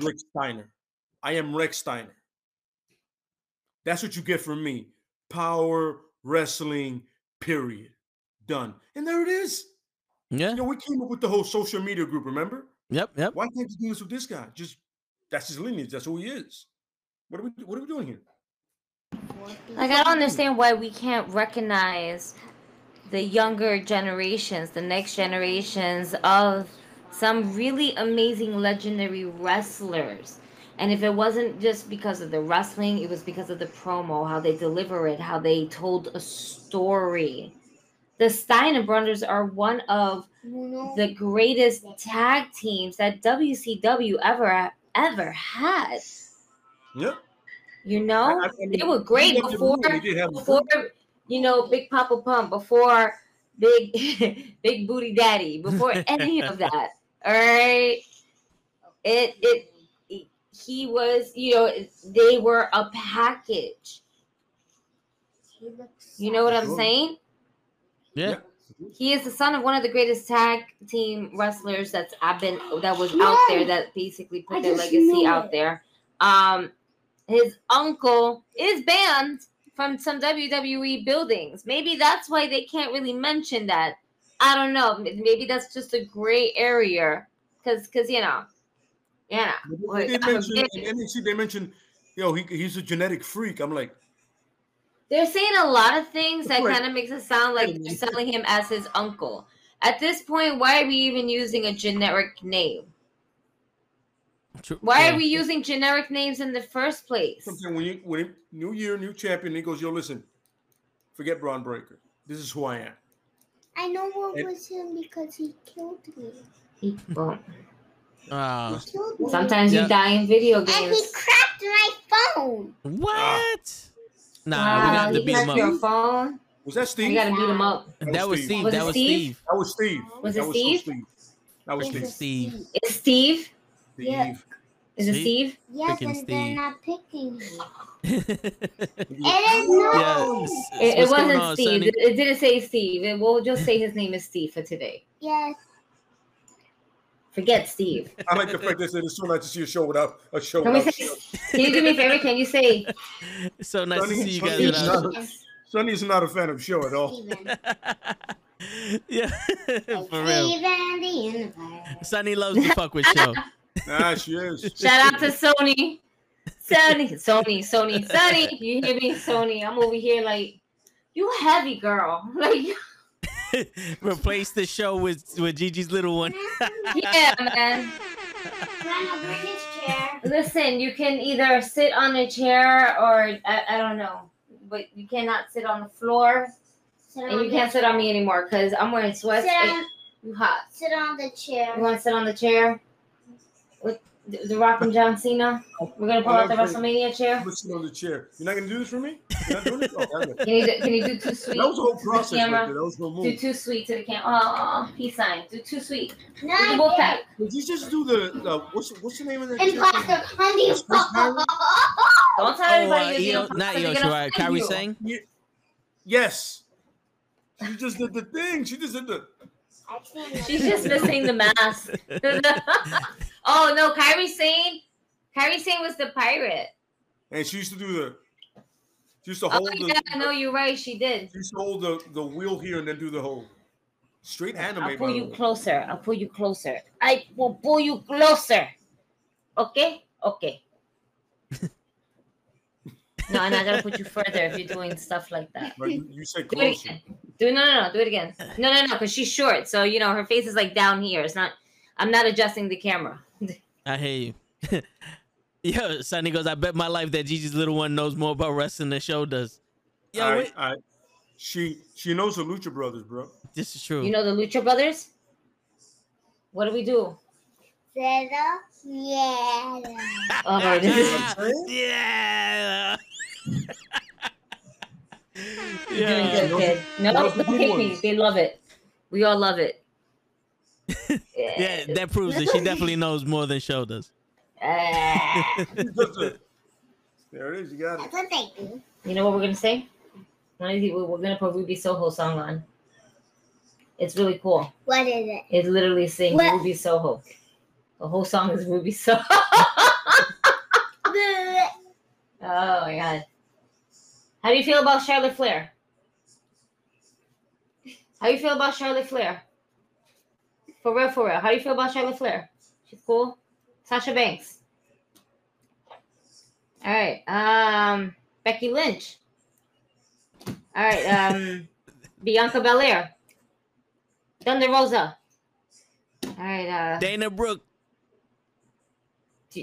Rick Steiner. I am Rex Steiner. That's what you get from me. Power wrestling, period. Done. And there it is. Yeah. You know, we came up with the whole social media group, remember? Yep. Yep. Why can't you do this with this guy? Just that's his lineage. That's who he is. What are we what are we doing here? Like I don't understand why we can't recognize the younger generations, the next generations of some really amazing legendary wrestlers. And if it wasn't just because of the wrestling, it was because of the promo, how they deliver it, how they told a story. The Steiner brothers are one of the greatest tag teams that WCW ever ever had. Yeah. You know, I- I mean, they were great you never before knew they did have a before you know Big Papa Pump, before Big Big Booty Daddy, before any of that. All right, it it he was you know they were a package. You know what I'm saying? Yeah. He is the son of one of the greatest tag team wrestlers that's I've been that was out there that basically put I their legacy out there. Um, his uncle is banned from some WWE buildings. Maybe that's why they can't really mention that. I don't know. Maybe that's just a gray area, because because you know, yeah. They mentioned mention, in NXT, they mentioned, yo, he, he's a genetic freak. I'm like, They're saying a lot of things that kind of makes it sound like they're selling him as his uncle. At this point, why are we even using a generic name? True. Why are we using generic names in the first place? something when you when new year, new champion, he goes, yo, listen, forget Bron Breakker. This is who I am. I know what And- was him because he killed me. He- well, Ah. He killed me. sometimes Yeah. you die in video games. and he cracked my phone. what? Nah, Wow, we got to you beat got him your phone. Was that Steve? You gotta beat him up. That was Steve. Steve. Was That was Steve? Steve. That was Steve. Was it Steve? That was Steve. Steve. It's Steve. Yeah. Steve. Is it See? Steve? Yes, Freaking and Steve. they're not picking me. yeah. And no. s- It, it wasn't on, Steve. Sonny? It, it didn't say Steve. It, we'll just say his name is Steve for today. Yes. Forget Steve. I like the fact that it's so nice to see a show without a show Can we say? show. Can you do me a favor? Can you say so nice to see you Sonny guys. is without- not- Sonny's not a fan of show at all. Steven. yeah, for real. Steven. Sonny loves to fuck with show. Nah, she is. shout out to Sony? Sonny, Sony, Sony, Sony. You hear me, Sony? I'm over here like, you heavy girl. Like, Replace the show with with Gigi's little one. yeah, man. Grandma, bring his chair. Listen, you can either sit on a chair or I, I don't know, but you cannot sit on the floor, Sit and you can't sit on me anymore because I'm wearing sweats. Sit on, you hot. sit on the chair. You want to sit on the chair with the, the Rock and John Cena? We're gonna pull out the WrestleMania chair. I'm on the chair. You're not gonna do this for me? You're not doing it? Oh, damn. Can you do, can you do too sweet? That was a whole to the process right camera? there. That was no Do move. too sweet to the camera. Oh, peace sign. Do too sweet. Do the Not pack. Did you just do the, the what's what's the name of that? And chick? plastic honey. Yes, Chris Brown? Don't tell Oh, everybody uh, you're Io, being not they're Io gonna Shirai, find Kairi you. saying. Ye- Yes. She just did the thing. She just did the. She's just missing the mask. oh no, Kairi Sane. Kairi Sane was the pirate. And she used to do the. She used to Oh hold the. yeah, no, you're right. She did. She used to hold the, the wheel here and then do the whole straight anime. I'll pull you way. closer. I'll pull you closer. I will pull you closer. Okay? Okay. no, I'm not gonna put you further if you're doing stuff like that. You, said Do it closer. again. Do no, no, no. Do it again. No, no, no. Because she's short, so you know her face is like down here. It's not. I'm not adjusting the camera. I hear you. Yo, Sonny goes, I bet my life that Gigi's little one knows more about wrestling than the show does. Yo, I, wait. I, she she knows the Lucha Brothers, bro. This is true. You know the Lucha Brothers. What do we do? Zero. Yeah. Oh, this is yeah. doing good, kid. No, Those are don't good hate me. They love it. We all love it. Yeah, that proves that she definitely knows more than show does. Ah. Just a- there it is. You got it. That's what they do. you know what we're gonna say? One of we're we're gonna put Ruby Soho song on. It's really cool. What is it? It's literally saying What? Ruby Soho. The whole song is Ruby Soho. Oh my god. How do you feel about Charlotte Flair? How do you feel about Charlotte Flair? For real, for real. How do you feel about Charlotte Flair? She's cool. Sasha Banks. All right. Um, Becky Lynch. All right. Um, Bianca Belair. Thunder Rosa. All right. Uh, Dana Brooke.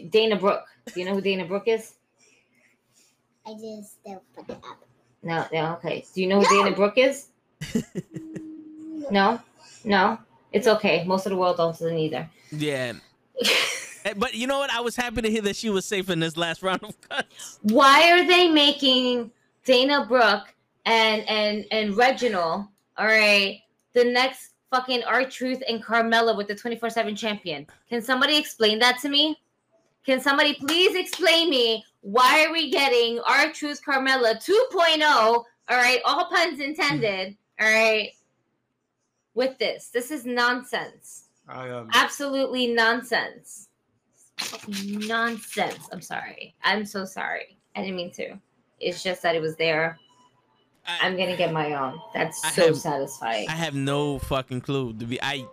Dana Brooke. Do you know who Dana Brooke is? I just don't put it up. No, no, okay. Do you know who Dana Brooke is? No, no. It's okay. Most of the world doesn't either. Yeah. But you know what? I was happy to hear that she was safe in this last round of cuts. Why are they making Dana Brooke and and and Reginald? All right, the next fucking R Truth and Carmella with the twenty four seven champion. Can somebody explain that to me? Can somebody please explain me why are we getting R Truth Carmella 2.0? All right, all puns intended. All right, with this, this is nonsense. I um. Absolutely nonsense. Nonsense. I'm sorry. I'm so sorry. I didn't mean to. It's just that it was there. I, I'm gonna get my own. That's I so have- satisfying. I have no fucking clue. To be, I,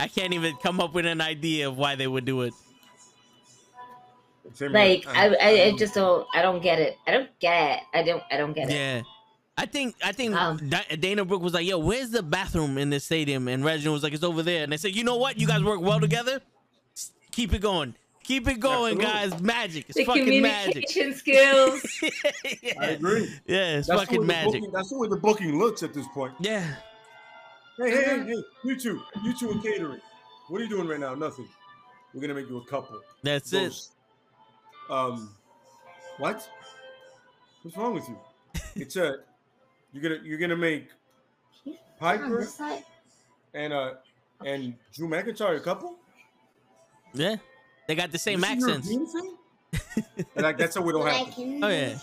I can't even come up with an idea of why they would do it. like here. I, I, I um, just don't. I don't get it. I don't get it. I don't. I don't get it. Yeah. I think I think Um, Dana Brooke was like, "Yo, where's the bathroom in this stadium?" And Reginald was like, "It's over there." And they said, "You know what? You guys work well together. Keep it going. Keep it going, Absolutely. guys. Magic. It's The fucking magic." communication skills. I agree. yeah, it's That's fucking magic. Booking, that's the way the booking looks at this point. Yeah. Hey, hey, hey, hey, you two, you two in catering. What are you doing right now? Nothing. We're gonna make you a couple. That's it. Um, what? What's wrong with you? It's a you're gonna you're gonna make Piper and uh and Drew McIntyre a couple. Yeah. They got the same This is your accents. and like that's how we don't What I happen. can Oh, yeah.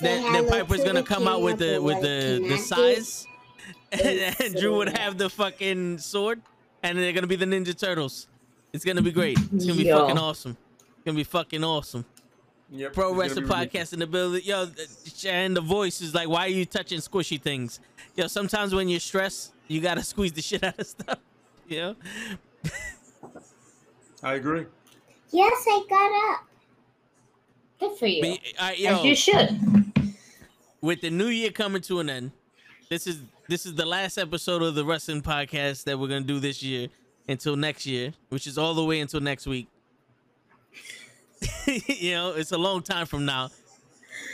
Then, then Piper's gonna come out with the with the the size, and, and Drew would have the fucking sword, and they're gonna be the Ninja Turtles. It's gonna be great. It's gonna be Yo. fucking awesome. It's gonna be fucking awesome. Yep, Pro Wrestling. Podcast in the building. Yo, and the voice is like, why are you touching squishy things? Yo, sometimes when you're stressed, you gotta squeeze the shit out of stuff. You know? I agree. Yes, I got up. Good for you. But, uh, all right, As yo, you should. with the new year coming to an end, this is this is the last episode of the wrestling podcast that we're gonna do this year until next year, which is all the way until next week. you know, it's a long time from now.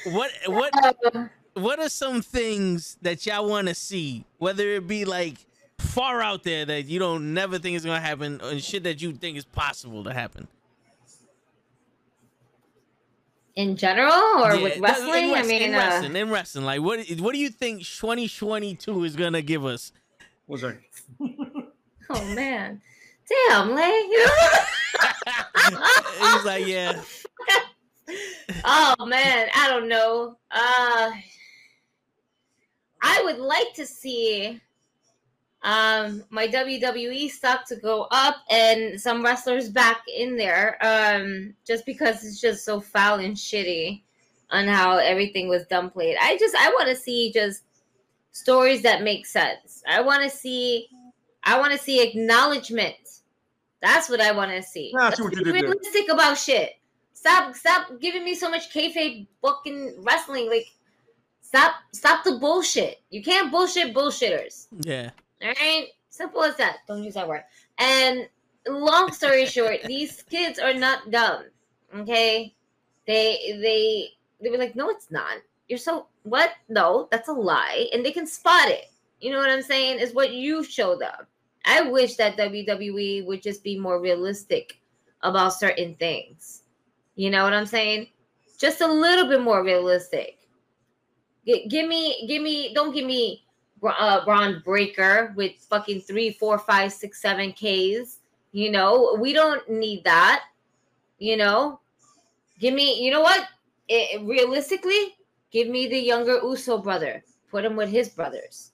What what Um, what are some things that y'all want to see? Whether it be like far out there that you don't never think is gonna happen, or shit that you think is possible to happen. in general or Yeah, with in wrestling? I mean, in uh, wrestling, in wrestling. Like, what what do you think 2022 is gonna give us? What's that? oh man, damn, Lay. He's like, yeah, oh man, I don't know. Uh, I would like to see um my WWE stock to go up and some wrestlers back in there. Um, just because it's just so foul and shitty on how everything was done played. I just I want to see just stories that make sense. I want to see I want to see acknowledgement. That's what I want to see. Yeah, I see what you be did there. realistic about shit. Stop, stop giving me so much kayfabe fucking wrestling. Like, stop, stop the bullshit. You can't bullshit bullshitters. yeah, All right, simple as that. Don't use that word. And long story short, these kids are not dumb. Okay, they they they were like, no, it's not. You're so what? No, that's a lie, and they can spot it. You know what I'm saying? Is what you show them. I wish that WWE would just be more realistic about certain things. You know what I'm saying? Just a little bit more realistic. G- give me, give me, don't give me uh, Bron Breakker with fucking three, four, five, six, seven Ks. You know, we don't need that. You know, give me, you know what? It, realistically, give me the younger Uso brother. Put him with his brothers.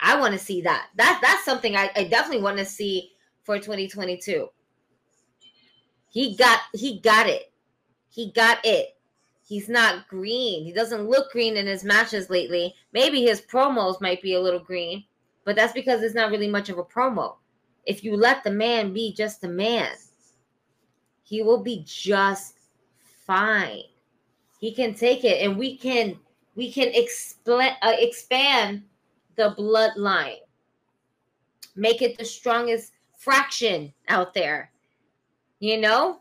I want to see that. That that's something I, I definitely want to see for 2022. He got he got it. He got it. He's not green. He doesn't look green in his matches lately. Maybe his promos might be a little green, but that's because it's not really much of a promo. If you let the man be just a man, he will be just fine. He can take it, and we can we can expl- uh, expand the bloodline, make it the strongest fraction out there. You know,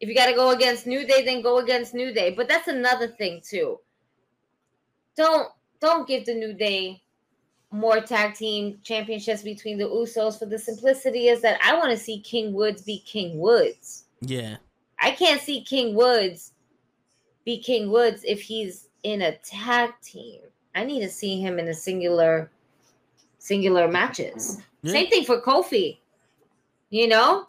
if you got to go against New Day, then go against New Day. But that's another thing too. Don't don't give the New Day more tag team championships between the Usos for the simplicity is that I want to see King Woods be King Woods. yeah, I can't see King Woods be King Woods if he's in a tag team. I need to see him in a singular singular matches. Yeah. Same thing for Kofi. You know,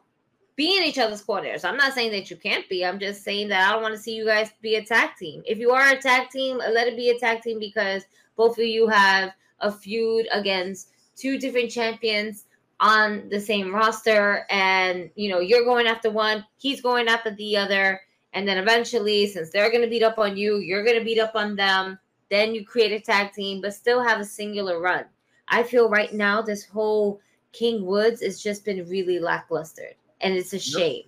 be in each other's corners. I'm not saying that you can't be. I'm just saying that I don't want to see you guys be a tag team. If you are a tag team, let it be a tag team because both of you have a feud against two different champions on the same roster and you know you're going after one he's going after the other and then eventually since they're going to beat up on you you're going to beat up on them then you create a tag team but still have a singular run. I feel right now this whole king woods has just been really lackluster and it's a shame.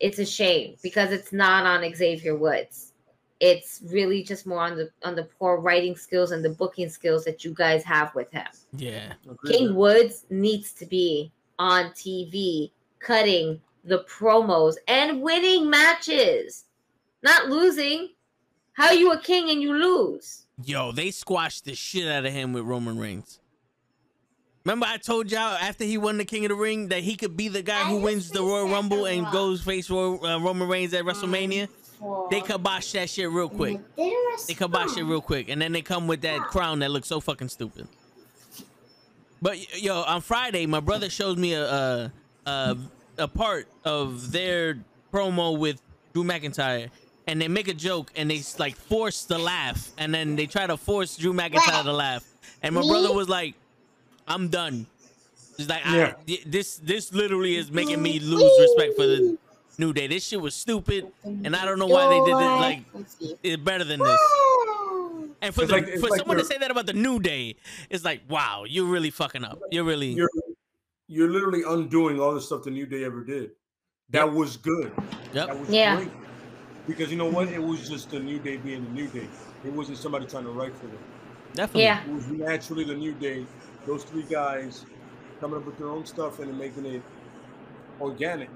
It's a shame because it's not on xavier woods. It's really just more on the on the poor writing skills and the booking skills that you guys have with him. Yeah, King Woods needs to be on TV cutting the promos and winning matches, not losing. How are you a king and you lose? yo, they squashed the shit out of him with Roman Reigns. Remember, I told y'all after he won the King of the Ring that he could be the guy who wins the Royal Rumble and goes face Royal, uh, Roman Reigns at WrestleMania. They kibosh that shit real quick. They kibosh it real quick, and then they come with that crown that looks so fucking stupid. But yo, on Friday, my brother showed me a a, a, a part of their promo with Drew McIntyre, and they make a joke and they like force the laugh, and then they try to force Drew McIntyre to laugh, and my brother was like, "I'm done." He's like, Yeah. I, "This this literally is making me lose respect for the New Day. This shit was stupid, and I don't know why they did it. Like, it's better than this." And for the, like- for like someone to say that about the New Day, it's like, wow, you're really fucking up. You're really You're you're literally undoing all the stuff the New Day ever did. That Yep. was good. yep. That was Yeah. great. Because you know what? It was just the New Day being the New Day. It wasn't somebody trying to write for them. Definitely. Yeah. It was naturally the New Day. Those three guys coming up with their own stuff and making it organic.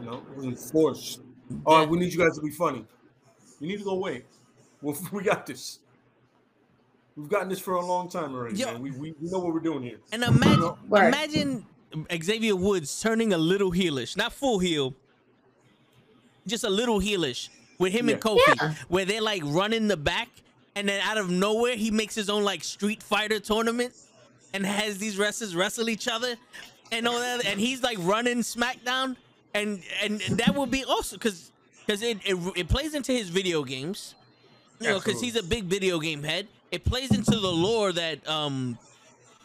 You know, it wasn't forced. All right, we need you guys to be funny. You need to go away. Well, we got this. We've gotten this for a long time already. Yo. man. We, we, we know what we're doing here. And imagine, Word. imagine Xavier Woods turning a little heelish, not full heel, just a little heelish with him and Kofi, Yeah. where they're like running the back, and then out of nowhere he makes his own like Street Fighter tournament, and has these wrestlers wrestle each other, and all that, and he's like running SmackDown, and and that would be awesome because because it, it it plays into his video games, you know, because he's a big video game head. It plays into the lore that um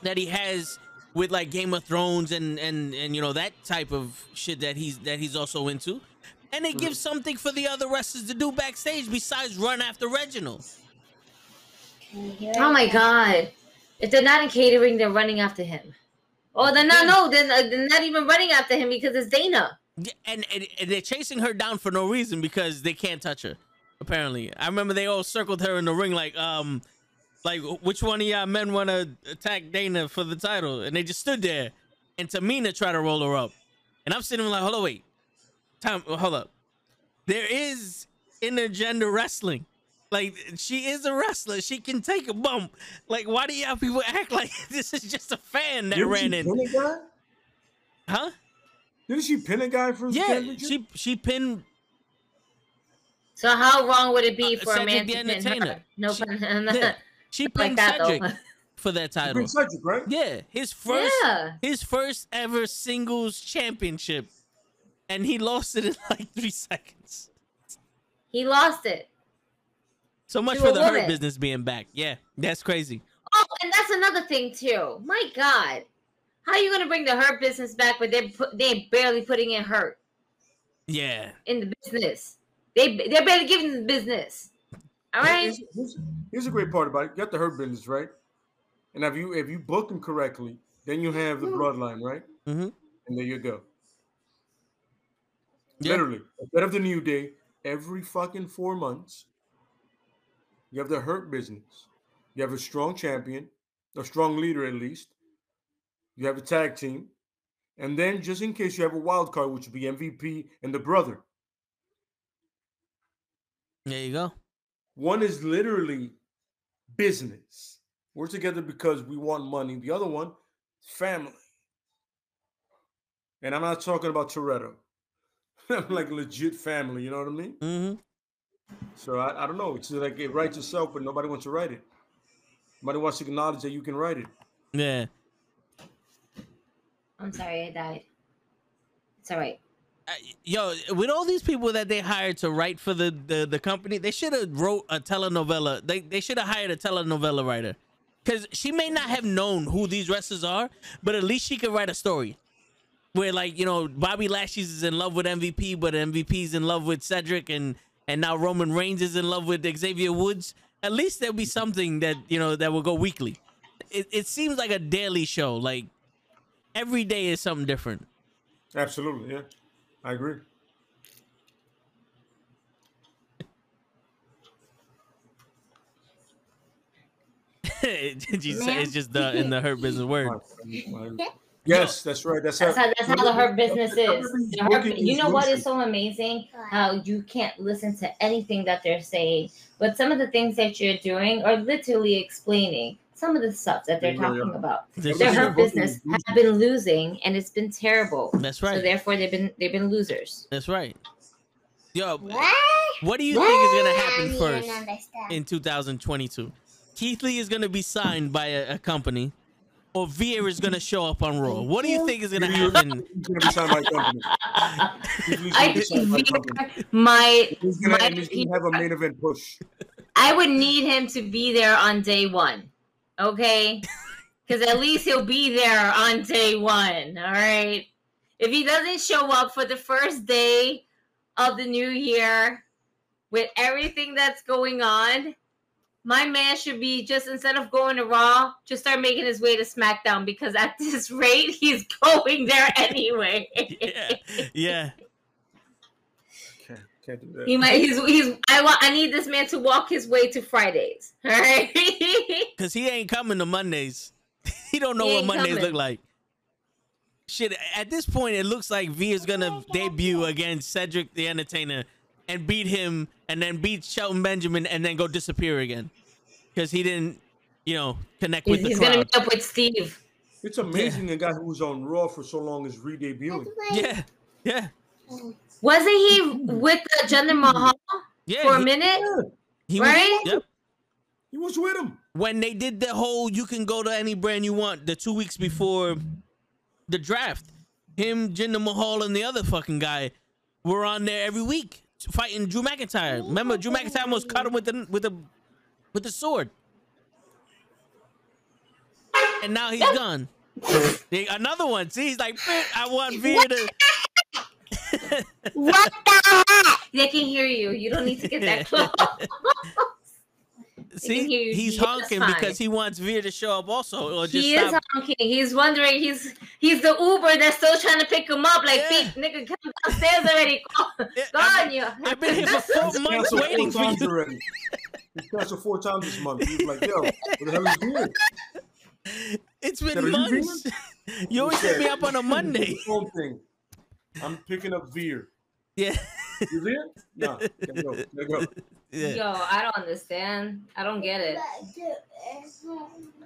that he has with like Game of Thrones and and and you know that type of shit that he's that he's also into. And they give something for the other wrestlers to do backstage besides run after Reginald. Oh my god. If they're not in catering, they're running after him. Oh, they're not. No, they're, not- they're not even running after him because it's Dana. Yeah, And, and and they're chasing her down for no reason because they can't touch her. Apparently, I remember they all circled her in the ring like um like which one of y'all men want to attack Dana for the title, and they just stood there. And Tamina tried to roll her up, and I'm sitting there like, hold on, wait, time, hold up. There is intergender wrestling. Like she is a wrestler. She can take a bump. Like why do y'all people act like this is just a fan that Didn't ran she in? pin a guy? Huh? Didn't she pin a guy for the Yeah, she she pinned So how wrong would it be Uh, for a man the to pin Entertainer. her? No She- pun. Yeah. She pinned that Cedric though. for that title. Cedric, right? Yeah, his first Yeah. his first ever singles championship, and he lost it in like three seconds. He lost it. So much for a the hurt business being back. Yeah, that's crazy. Oh, and that's another thing too. My God, how are you gonna bring the hurt business back, but they're put, they're barely putting in hurt Yeah, in the business. They they're barely giving the business. All right. Here's, here's- here's a great part about it. You got the hurt business, right? And if you if you book them correctly, then you have the bloodline, right? Mhm. And there you go. Yeah. Literally, instead of the new day, every fucking four months, you have the hurt business. You have a strong champion, a strong leader at least. You have a tag team, and then just in case you have a wild card, which would be MVP and the brother. there you go. One is literally business. We're together because we want money. The other one, family. And I'm not talking about Toretto. I'm like a legit family, you know what I mean? hmm So I, I don't know. It's like it writes itself, but nobody wants to write it. Nobody wants to acknowledge that you can write it. Yeah. I'm sorry, I died. It's all right. Uh, Yo, with all these people that they hired to write for the the, the company, they should have wrote a telenovela. They they should have hired a telenovela writer, because she may not have known who these wrestlers are, but at least she could write a story. Where like you know Bobby Lashley's is in love with MVP, but MVP's in love with Cedric, and and now Roman Reigns is in love with Xavier Woods. At least there'll be something that you know that will go weekly. It it seems like a daily show. Like every day is something different. Absolutely, yeah. I agree. Did you say it's just the in the hurt business word? Yes, that's right. That's, That's how that's how the hurt business is. everybody's The you know what is so amazing? How you can't listen to anything that they're saying, but some of the things that you're doing are literally explaining some of the stuff that they're really talking are. about. This Their is- hurt business have been losing, and it's been terrible. That's right. So right. therefore, they've been they've been losers. That's right. Yo, What? what do you think is gonna happen first in 2022? Keith Lee is gonna be signed by a, a company, or Vieira is gonna show up on Raw. What do you think is gonna happen? He's gonna be signed by company. I gonna be signed by a company. Veer might gonna, might and he's gonna have a main event push. I would need him to be there on day one. Okay? Because at least he'll be there on day one. All right. If he doesn't show up for the first day of the new year with everything that's going on, my man should be just instead of going to Raw, just start making his way to SmackDown because at this rate, he's going there anyway. yeah, yeah. Can't do that. He might. He's. He's. I want. I need this man to walk his way to Fridays. All right. Cause he ain't coming to Mondays. he don't know He what Mondays coming. look like. Shit, at this point, it looks like V is gonna debut against Cedric the Entertainer and beat him, and then beat Shelton Benjamin, and then go disappear again, because he didn't, you know, connect he's with the he's gonna meet up with Steve. It's amazing a guy who was on Raw for so long is That's re-debuting. Yeah, yeah, Wasn't he with uh, Jinder Mahal yeah. for a he- minute? Yeah, he right? Was, yep. he was with him. When they did the whole, you can go to any brand you want. The two weeks before the draft, him, Jinder Mahal, and the other fucking guy were on there every week fighting Drew McIntyre. Remember, Drew McIntyre almost cut him with the with the with the sword, and now he's gone. Another one. See, he's like, I want Veer to. What the heck? They can hear you. You don't need to get that close. See, hear you he's just honking because he wants Veer to show up also, or just he is stop. honking. He's wondering. He's he's the Uber that's still trying to pick him up. Like, Yeah. "Pete, nigga, come downstairs already. Go, Yeah, go I've on you. I've been here for four months Canceled waiting for times you. already. He canceled four times this month. He was like, "Yo, what the hell is doing?" It's Said, been "Are you months. You always hit me up on a Monday. Phone thing. I'm picking up Veer. Yeah. You Veer? No. Gotta go. Gotta go. Yeah. Yo, I don't understand. I don't get it.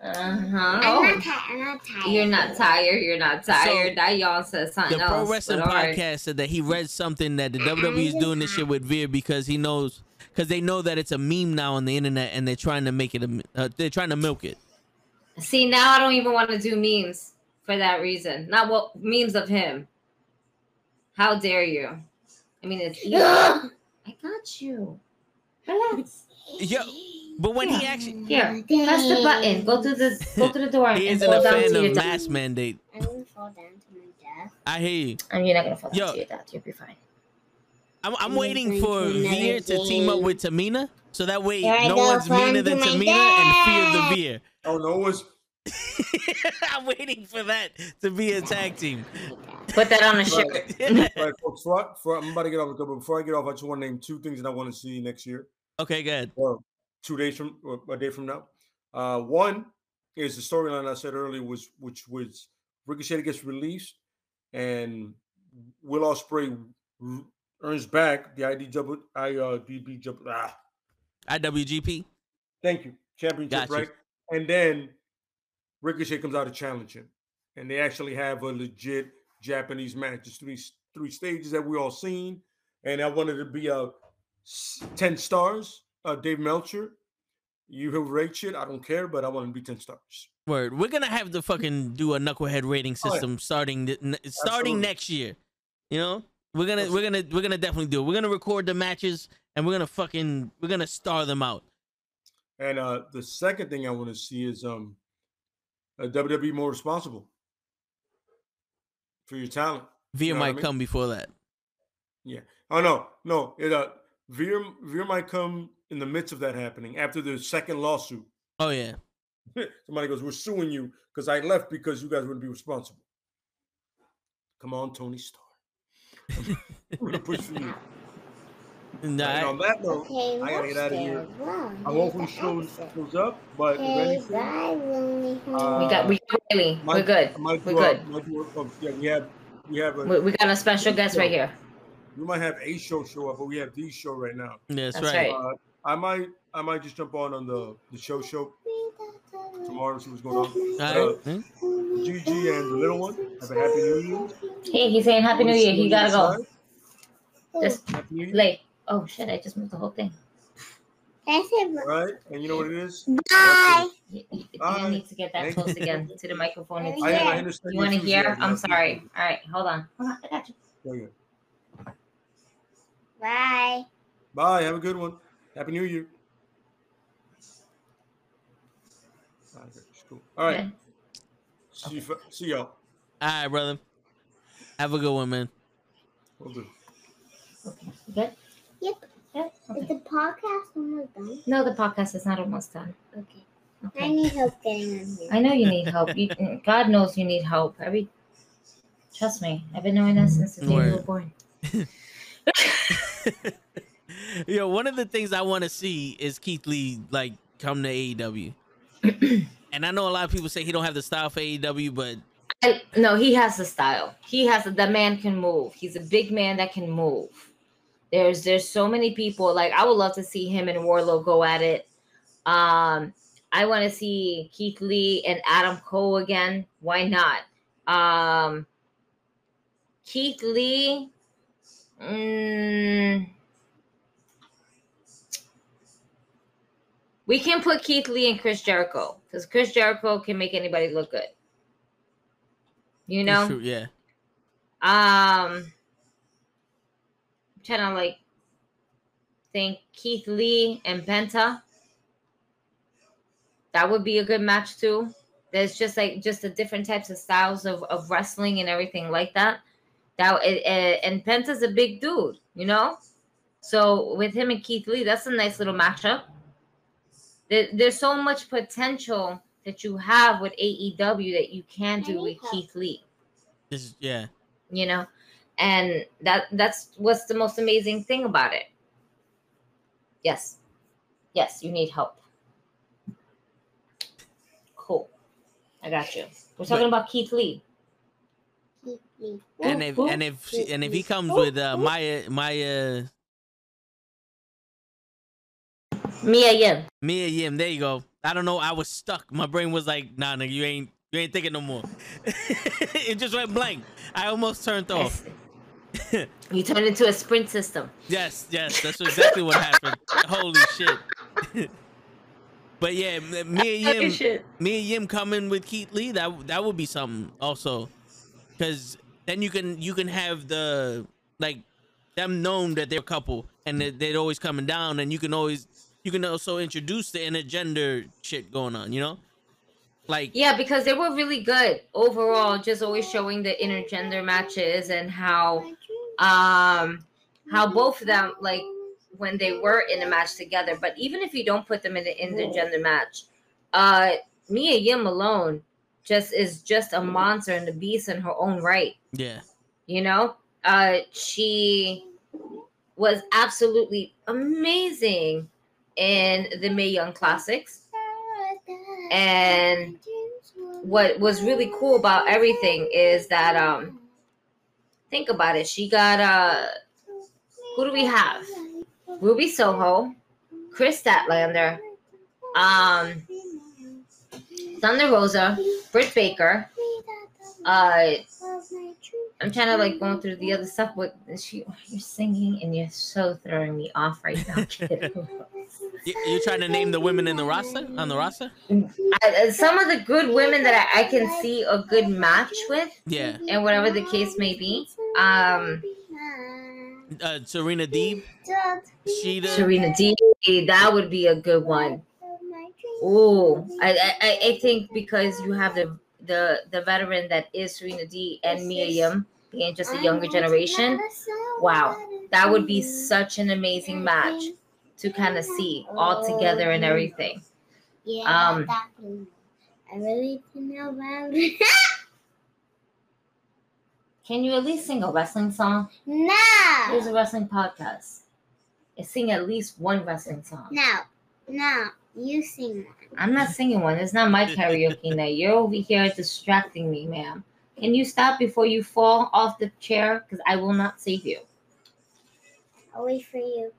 Uh I'm huh. not tired. I'm not tired. You're not tired. You're not tired. that y'all said something The Pro else. Wrestling but all right. Podcast said that he read something that the WWE is doing this shit with Veer because he knows because they know that it's a meme now on the internet and they're trying to make it a uh, they're trying to milk it. See, now I don't even want to do memes for that reason. Not what memes of him. How dare you? I mean, it's easy. I got you. Relax. Yeah, but when he actually Here, press the button. Go through the go through the door he and isn't fall a down fan to your of death. mass mandate. I'm gonna fall down to my death. I hear you. And you're not gonna fall down Yo. to your death. You'll be fine. I'm, I'm I'm waiting for to Veer to team up with Tamina so that way Here no one's meaner flying than to my Tamina and fear the death. Veer. Oh no, it was I'm waiting for that to be a tag team. Put that on a shirt. All right, folks. Before, I- before, I'm about to get off the but before I get off, I just want to name two things that I want to see next year, okay, good. or two days from, or a day from now. Uh, one is the storyline I said earlier was which was Ricochet gets released, and Will Ospreay earns back the IDW, IDB, ah, IWGP. Thank you. Championship, Gotcha. right? And then Ricochet comes out to challenge him. And they actually have a legit Japanese match. There's three three stages that we all seen. And I wanted to be a 10 stars. Uh, Dave Meltzer, you who rate shit, I don't care, but I want to be 10 stars. Word. We're gonna have to fucking do a knucklehead rating Oh, yeah. system starting starting Absolutely. next year. You know, we're gonna we're gonna we're gonna definitely do it. We're gonna record the matches and we're gonna fucking we're gonna star them out. And uh, the second thing I want to see is um, a WWE more responsible for your talent. Veer know what I might mean? come before that. Yeah. Oh no, no. It uh Veer Veer might come in the midst of that happening after the second lawsuit. Oh yeah. Somebody goes, "We're suing you because I left because you guys wouldn't be responsible." Come on, Toni Storm. We're gonna push for you. And And I- on that note, Okay, I gotta get out of here. upstairs. I here's hope we the shows shows up, but if Okay, anything, bye, Lonely We Uh, got we got Riley. might- We're good. I We're do good. might do oh, yeah, we have we have a We, we got a special guest right here. we might have a show show up, but we have the show right now. that's, That's right. right. Uh, I might I might just jump on on the the show show tomorrow and see what's going on. All Uh, right. Gigi and the little one have a happy New Year. Hey, he's saying Happy New Year. He gotta go. Just Happy New Year. late. Oh shit! I just moved the whole thing. That's it. All right, and you know what it is? Bye. You, you, you need to get that Thank close you. again to the microphone. It's I- I, understand. You want to hear? enthusiasm. I'm I sorry. All right, hold on. Hold on. I got you. it. Yeah, yeah. Bye. Bye. Have a good one. Happy New Year. Okay, it's cool. All right. Okay. See, you, f- see y'all. All right, brother. Have a good one, man. We'll do. Okay. You good? Yep. Yeah. Is the podcast almost done? No, the podcast is not almost done. Okay. I need help getting on here. I know you need help. You, God knows you need help. Every, trust me, I've been knowing that mm, since the day you were Word. born. you know, one of the things I want to see is Keith Lee like come to AEW. and I know a lot of people say he don't have the style for AEW, but I, no, he has the style. He has the man can move. He's a big man that can move. There's there's so many people like I would love to see him and Wardlow go at it. Um, I want to see Keith Lee and Adam Cole again. Why not? Um, Keith Lee. Mm, we can put Keith Lee and Chris Jericho because Chris Jericho can make anybody look good. You know? True, yeah. Um, trying to like think Keith Lee and Penta. That would be a good match too. There's just like just the different types of styles of, of wrestling and everything like that. That it, it, and Penta's a big dude, you know. So with him and Keith Lee, that's a nice little matchup. There, there's so much potential that you have with AEW that you can do with Keith Lee. This is yeah. You know, and that that's what's the most amazing thing about it. Yes. Yes, you need help. Cool. I got you. We're talking But- about Keith Lee. Keep me. And if and if she, and if he comes with uh Maya Maya Mia Yim. Mia Yim, there you go. I don't know. I was stuck. My brain was like, nah, nigga, you ain't you ain't thinking no more. it just went blank. I almost turned off. You turned into a sprint system. Yes, yes, that's exactly what happened. Holy shit. but yeah, Mia Yim, shit. Mia Yim coming with Keith Lee, that that would be something also, because then you can you can have the like them known that they're a couple and that they're always coming down, and you can always you can also introduce the intergender shit going on, you know, like Yeah, because they were really good overall, just always showing the intergender matches and how um how both of them like when they were in a match together. But even if you don't put them in the intergender match, uh Mia Yim alone just is just a monster and a beast in her own right. yeah, You know? Uh she was absolutely amazing in the Mae Young Classics. And what was really cool about everything is that um think about it. She got uh who do we have? Ruby soho Kris Statlander um thunder rosa britt baker uh i'm trying to like going through the other stuff what she you're singing and you're so throwing me off right now you, are trying to name the women in the roster on the roster? I, some of the good women that I, I can see a good match with Yeah, and whatever the case may be um uh, Serena Deeb, Sheeta. Serena Deeb. That would be a good one. Oh, I, I I think because you have the the the veteran that is Serena Deeb and Mia Yim being just a younger generation. Wow, that would be such an amazing match to kind of see all together and everything. Yeah, Um. I really didn't know about it. Can you at least sing a wrestling song? no. Here's a wrestling podcast. And sing at least one wrestling song. No. No. You sing one. I'm not singing one. It's not my karaoke night. You're over here distracting me, ma'am. Can you stop before you fall off the chair? Because I will not save you. I'll wait for you.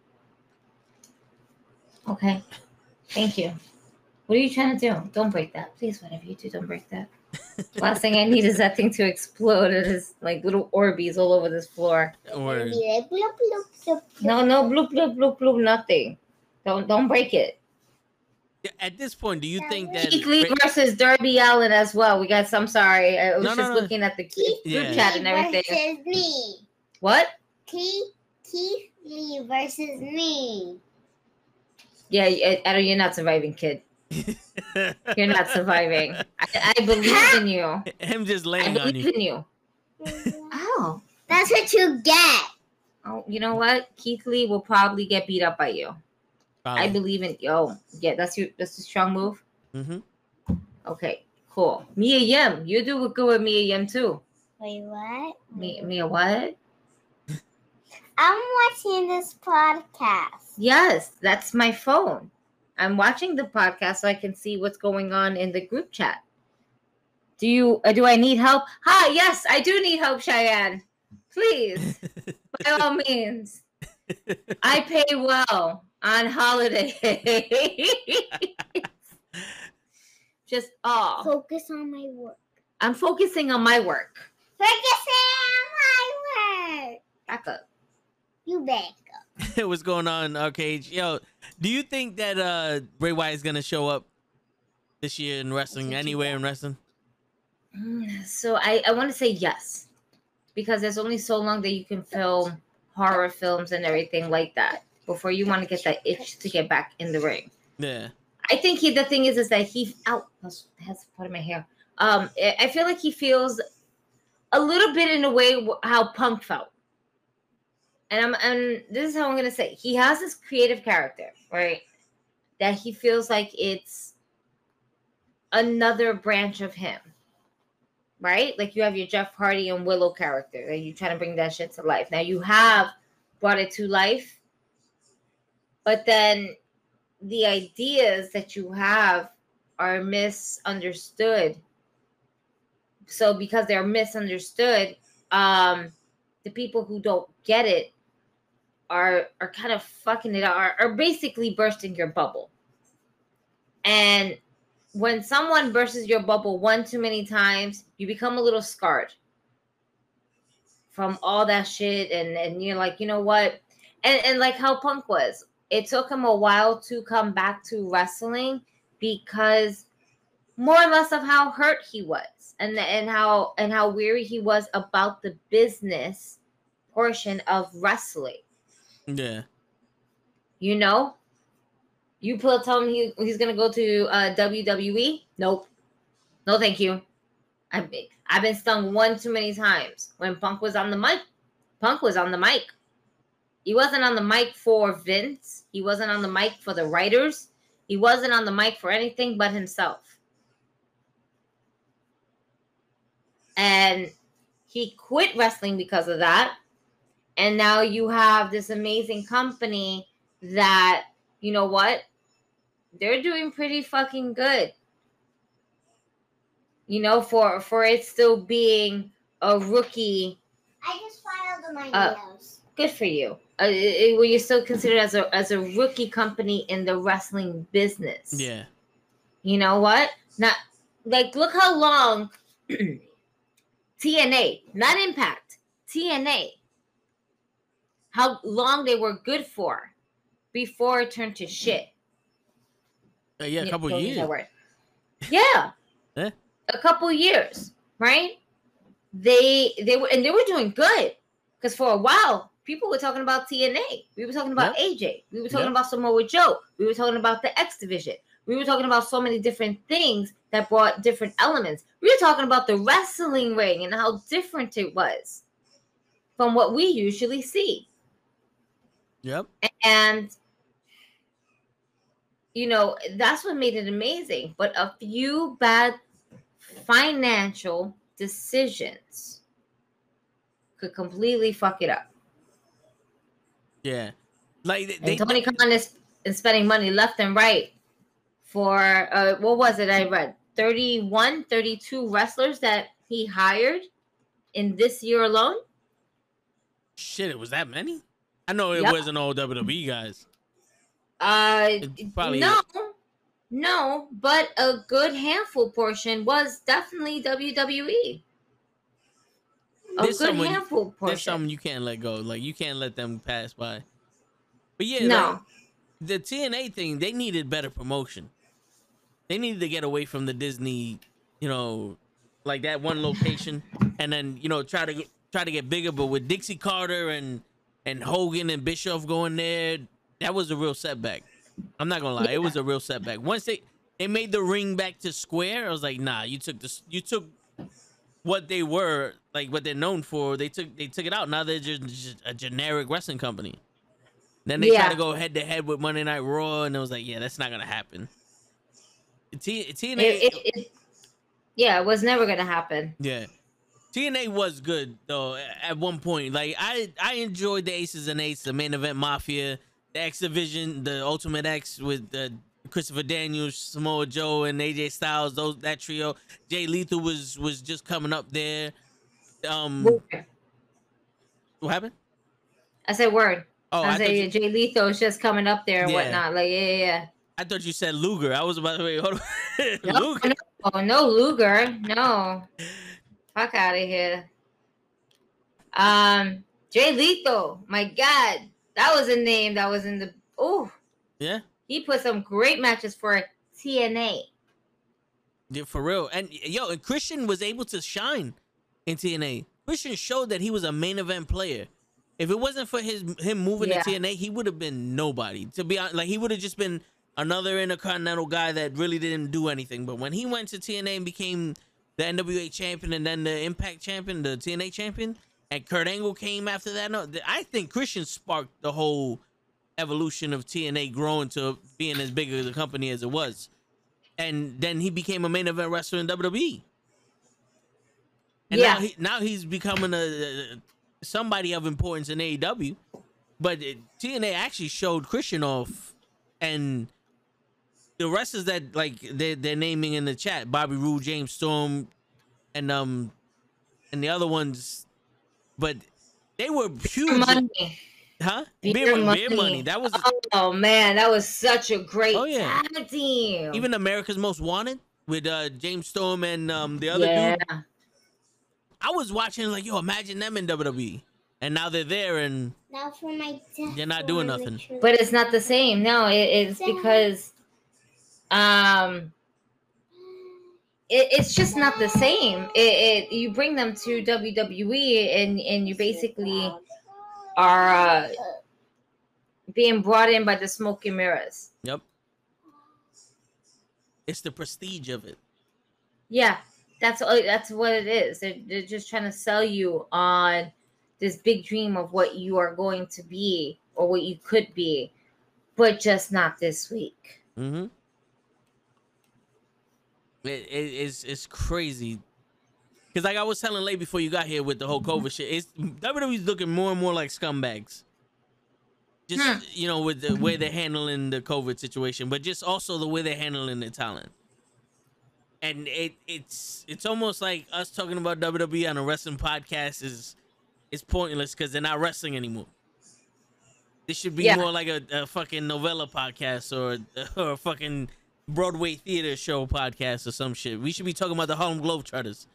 Okay. Thank you. What are you trying to do? Don't break that. Please, whatever you do, don't break that. Last thing I need is that thing to explode. It is like little Orbeez all over this floor. Or No, no, bloop, bloop, bloop, bloop, nothing. Don't don't break it. At this point, do you think that? Keith Lee versus Darby Allin as well. We got some sorry. I was No, no, just no. looking at the Keith group Yeah. chat and everything. Versus me. What? Keith, Keith Lee versus me. Yeah, I, I don't, you're not surviving, kid. You're not surviving. I, I believe in you. Him just I laying on believe you. in you. Oh. That's what you get. Oh, you know what? Keith Lee will probably get beat up by you. I believe in yo. Yeah, that's your that's a strong move. Mm-hmm. Okay, cool. Mia Yim, you do good with Mia Yim too. Wait, what? Mia, Mia what? I'm watching this podcast. Yes, that's my phone. I'm watching the podcast so I can see what's going on in the group chat. Do you uh, do I need help? Hi, yes, I do need help, Cheyenne. Please, by all means. I pay well on holiday. Just oh, Focus on my work. I'm focusing on my work. Focusing on my work. Back up. You back. Up. What's going on, Arcade? Yo, do you think that uh Bray Wyatt is gonna show up this year in wrestling, think anywhere in wrestling? Mm, So I, I want to say yes, because there's only so long that you can film horror films and everything like that before you want to get that itch to get back in the ring. Yeah. I think he. The thing is, is that he out has part of my hair. Um, I feel like he feels a little bit in a way how Punk felt, and I'm and this is how I'm gonna say he has this creative character, right? That he feels like it's another branch of him, right? Like you have your Jeff Hardy and Willow character, and you trying to bring that shit to life. Now you have brought it to life, but then the ideas that you have are misunderstood. So because they're misunderstood, um, the people who don't get it are are kind of fucking it are, are basically bursting your bubble. And when someone bursts your bubble one too many times, you become a little scarred from all that shit, and and you're like, you know what? And and like how Punk was, it took him a while to come back to wrestling because more or less of how hurt he was and and how and how weary he was about the business portion of wrestling. Yeah. you know? You put tell him he, he's gonna go to uh, wwe nope. No thank you. I've been, I've been stung one too many times. When punk was on the mic punk was on the mic he wasn't on the mic for Vince. He wasn't on the mic for the writers. He wasn't on the mic for anything but himself. And he quit wrestling because of that. And now you have this amazing company that, you know what? They're doing pretty fucking good. You know, for for it still being a rookie I just filed my Uh, nails. Good for you. Uh, were you still considered as a as a rookie company in the wrestling business? Yeah. You know what? Not like look how long TNA, not Impact, TNA, how long they were good for before it turned to shit. Uh, yeah, a couple don't years. Yeah. Eh? A couple years, right? They they were and they were doing good because for a while people were talking about TNA. We were talking about AJ. We were talking Yep. about Samoa Joe. We were talking about the X Division. We were talking about so many different things that brought different elements. We were talking about the wrestling ring and how different it was from what we usually see Yep. and you know that's what made it amazing but a few bad financial decisions could completely fuck it up Yeah. Like they, they tony khan is, is spending money left and right for uh what was it i read 31 32 wrestlers that he hired in this year alone shit, it was that many? I know it Yep. wasn't all WWE guys. Uh, It probably no, no, but a good handful portion was definitely WWE. A There's good handful There's something you can't let go. Like you can't let them pass by. But yeah, no, like, the TNA thing, they needed better promotion. They needed to get away from the Disney, you know, like that one location, and then you know try to try to get bigger. But with Dixie Carter and and Hogan and Bischoff going there, that was a real setback. I'm not gonna lie, it was a real setback. Once they they made the ring back to square, I was like, nah, you took this, you took what they were, like what they're known for. They took they took it out. Now they're just, just a generic wrestling company. Then they try to go head to head with Monday Night Raw, and it was like, yeah, that's not gonna happen. T- TNA, it, it, it, yeah, it was never gonna happen. yeah, TNA was good though at one point. Like I I enjoyed the Aces and Eights, the main event Mafia, the X Division, the Ultimate X with the Christopher Daniels, Samoa Joe, and AJ Styles. Those that trio. Jay Lethal was was just coming up there. Um, Word. what happened? I said word. Oh, I, I said you, Jay Lethal was just coming up there and Yeah. whatnot. Like, yeah, yeah, I thought you said Luger. I was about to wait. Hold on. No, Luger. no, oh, no Luger. No. Fuck out of here. Um, Jay Lethal. My God. That was a name that was in the. Oh, Yeah. He put some great matches for TNA. Yeah, for real. And yo, and Christian was able to shine in TNA. Christian showed that he was a main event player. If it wasn't for his him moving Yeah. to TNA, he would have been nobody. To be honest, like he would have just been another intercontinental guy that really didn't do anything. But when he went to TNA and became the NWA champion and then the Impact champion, the TNA champion, and Kurt Angle came after that, no, I think Christian sparked the whole evolution of TNA growing to being as big of a company as it was and then he became a main event wrestler in WWE. And Yeah. now, he, now he's becoming a, somebody of importance in AEW. But it, TNA actually showed Christian off, and the wrestlers that like they're, they're naming in the chat: Bobby Roode, James Storm, and um, and the other ones. But they were huge, Money. Huh? Beer Beer, money. beer money. That was Oh man, that was such a great Oh, yeah. tag team. even America's Most Wanted with uh James Storm and um the other yeah. dude. I was watching like, yo, imagine them in WWE, and now they're there, and Now for my death. They're not doing nothing. literally. but it's not the same. No, it, it's because um it, it's just not the same. It, it you bring them to WWE and and you basically are uh, being brought in by the smoky mirrors. yep, it's the prestige of it. Yeah, that's all- that's what it is. They're, they're just trying to sell you on this big dream of what you are going to be or what you could be, but just not this week. Mm-hmm. It, it, it's it's crazy. Cause like I was telling late before you got here with the whole COVID shit, it's WWE's looking more and more like scumbags. Just Hmm. you know, with the way they're handling the COVID situation, but just also the way they're handling the talent. And it it's it's almost like us talking about WWE on a wrestling podcast is is pointless because they're not wrestling anymore. This should be Yeah. more like a, a fucking novella podcast or or a fucking Broadway theater show podcast or some shit. We should be talking about the Harlem Globetrotters.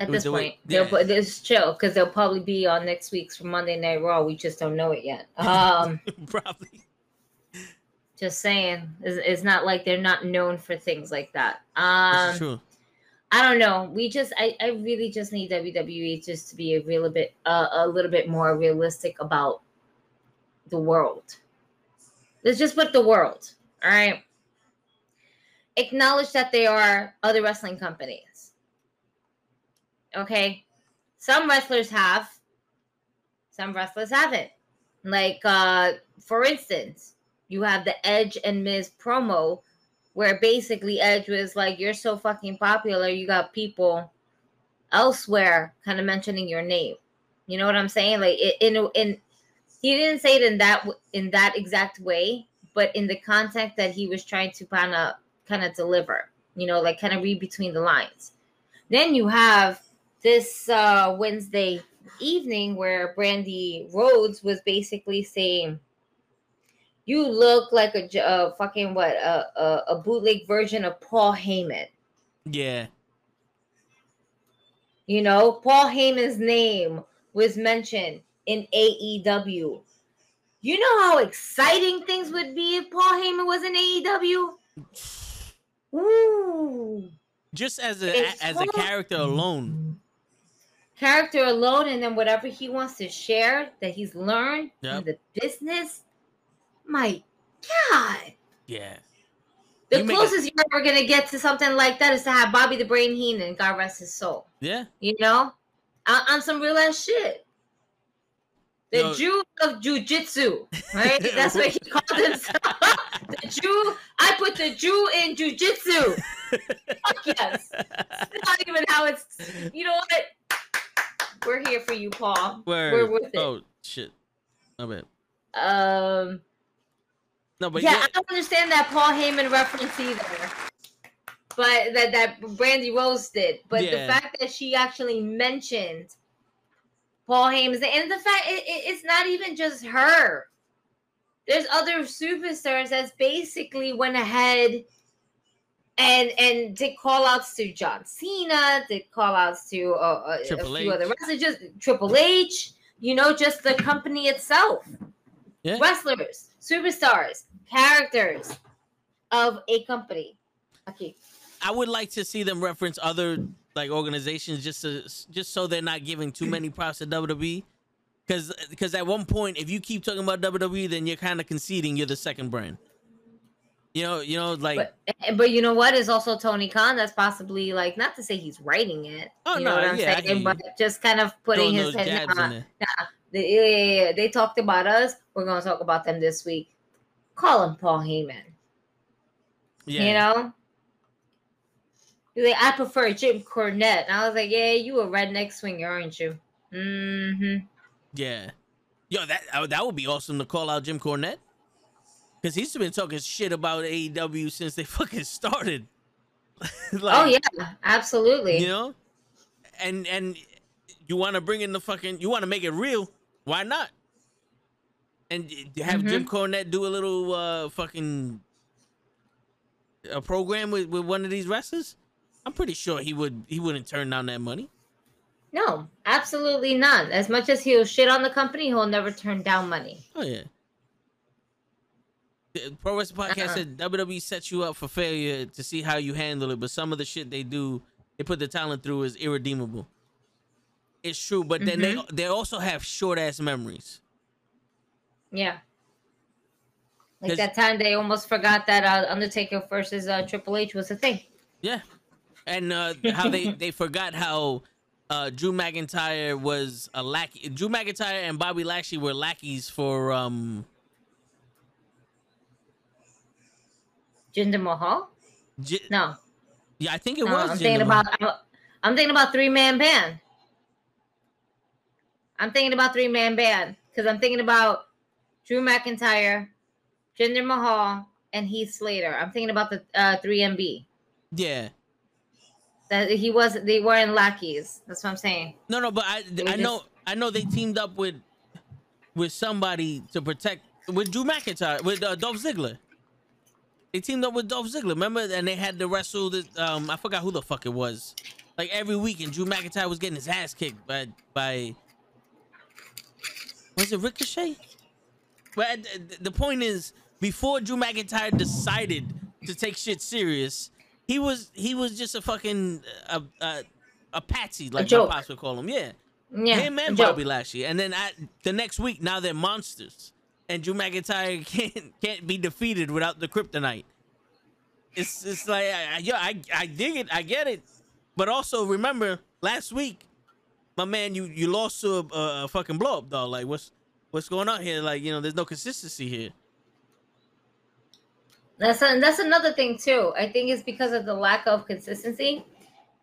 At this way- point, they'll yeah. put this chill because they'll probably be on next week's Monday Night Raw. We just don't know it yet. Um, Probably. just saying, it's, it's not like they're not known for things like that. Um, true. I don't know. We just, I, I really just need WWE just to be a real bit, uh, a little bit more realistic about the world. Let's just put the world. All right. Acknowledge that they are other wrestling companies. Okay. Some wrestlers have, some wrestlers haven't. Like, uh, for instance, you have the Edge and Miz promo where basically Edge was like, "You're so fucking popular, you got people elsewhere kind of mentioning your name." You know what I'm saying? Like it, in in he didn't say it in that in that exact way, but in the context that he was trying to kind of kind of deliver. You know, like kind of read between the lines. Then you have this uh, Wednesday evening where Brandi Rhodes was basically saying you look like a fucking what a, a a bootleg version of Paul Heyman. Yeah. You know, Paul Heyman's name was mentioned in AEW. You know how exciting things would be if Paul Heyman was in AEW? Ooh. Just as a It's as a character alone. Character alone, and then whatever he wants to share that he's learned Yep. in the business. My God. Yeah. The You make a- closest you're ever gonna get to something like that is to have Bobby the Brain Heenan, God rest his soul. Yeah. You know, on, on some real ass shit. The Yo- Jew of jujitsu, right? That's what he called himself. the Jew. I put the Jew in jujitsu. Fuck yes. It's not even how it's. You know what? We're here for you, Paul. Word. We're with it. Oh shit. My bad. Um. No, but yeah, yeah, I don't understand that Paul Heyman reference either. But that that Brandi Rhodes did. But Yeah. the fact that she actually mentioned Paul Heyman and the fact it, it- it's not even just her. There's other superstars that's basically went ahead and and did call outs to John Cena, did call outs to uh, uh, a few other wrestlers, just Triple H, you know, just the company itself Yeah. wrestlers, superstars, characters of a company. Okay. I would like to see them reference other like organizations just to just so they're not giving too many props to WWE. Because because at one point, if you keep talking about WWE, then you're kind of conceding you're the second brand. You know, you know, like But eh, but you know what is also Tony Khan that's possibly like not to say he's writing it. Oh, you know no, what I'm yeah, saying? But just kind of putting his head nah, there. they, yeah, yeah, yeah, they talked about us. We're gonna talk about them this week. Call him Paul Heyman. Yeah, You know? Like, I prefer Jim Cornette. And I was like, Yeah, you a redneck swinger, aren't you? Mm-hmm. yeah. Yo, that uh, that would be awesome to call out Jim Cornette. Because he's been talking shit about AEW since they fucking started. Like, oh yeah, absolutely. you know and and you want to bring in the fucking you want to make it real why not and have jim Mm-hmm. cornette do a little uh fucking a program with, with one of these wrestlers i'm pretty sure he would he wouldn't turn down that money No, absolutely none. As much as he'll shit on the company, he'll never turn down money. oh yeah Pro Wrestling Podcast Uh-uh. said WWE sets you up for failure to see how you handle it, but some of the shit they do, they put the talent through is irredeemable. It's true, but then they they also have short ass memories. Yeah. Like that time they almost forgot that uh, Undertaker versus uh, Triple H was a thing. Yeah, and uh, how they they forgot how uh, Drew McIntyre was a lackey. Drew McIntyre and Bobby Lashley were lackeys for um Jinder Mahal? J- No, yeah, I think it no was. I'm Jinder thinking Mahal. about. I'm, I'm thinking about three man band. I'm thinking about three man band because I'm thinking about Drew McIntyre, Jinder Mahal, and Heath Slater. I'm thinking about the uh, 3MB. yeah. That he was. They weren't lackeys. That's what I'm saying. No, no, but I I know I know they teamed up with with somebody to protect with Drew McIntyre with uh, Dolph Ziggler. They teamed up with Dolph Ziggler, remember? And they had to wrestle the um I forgot who the fuck it was. Like every week, and Drew McIntyre was getting his ass kicked by by was it Ricochet? But uh, the point is, before Drew McIntyre decided to take shit serious, he was he was just a fucking a uh, a patsy, like my joke. pops would call him. Yeah, Yeah, him and. Bobby Lashley. And then I, the next week, now they're monsters, and Drew McIntyre can't can't be defeated without the kryptonite. It's it's like I, yo, I I dig it, I get it, but also remember last week, my man, you you lost to a, a, a fucking blow up dog. Like what's what's going on here? Like you know, there's no consistency here. That's a, that's another thing too. I think it's because of the lack of consistency.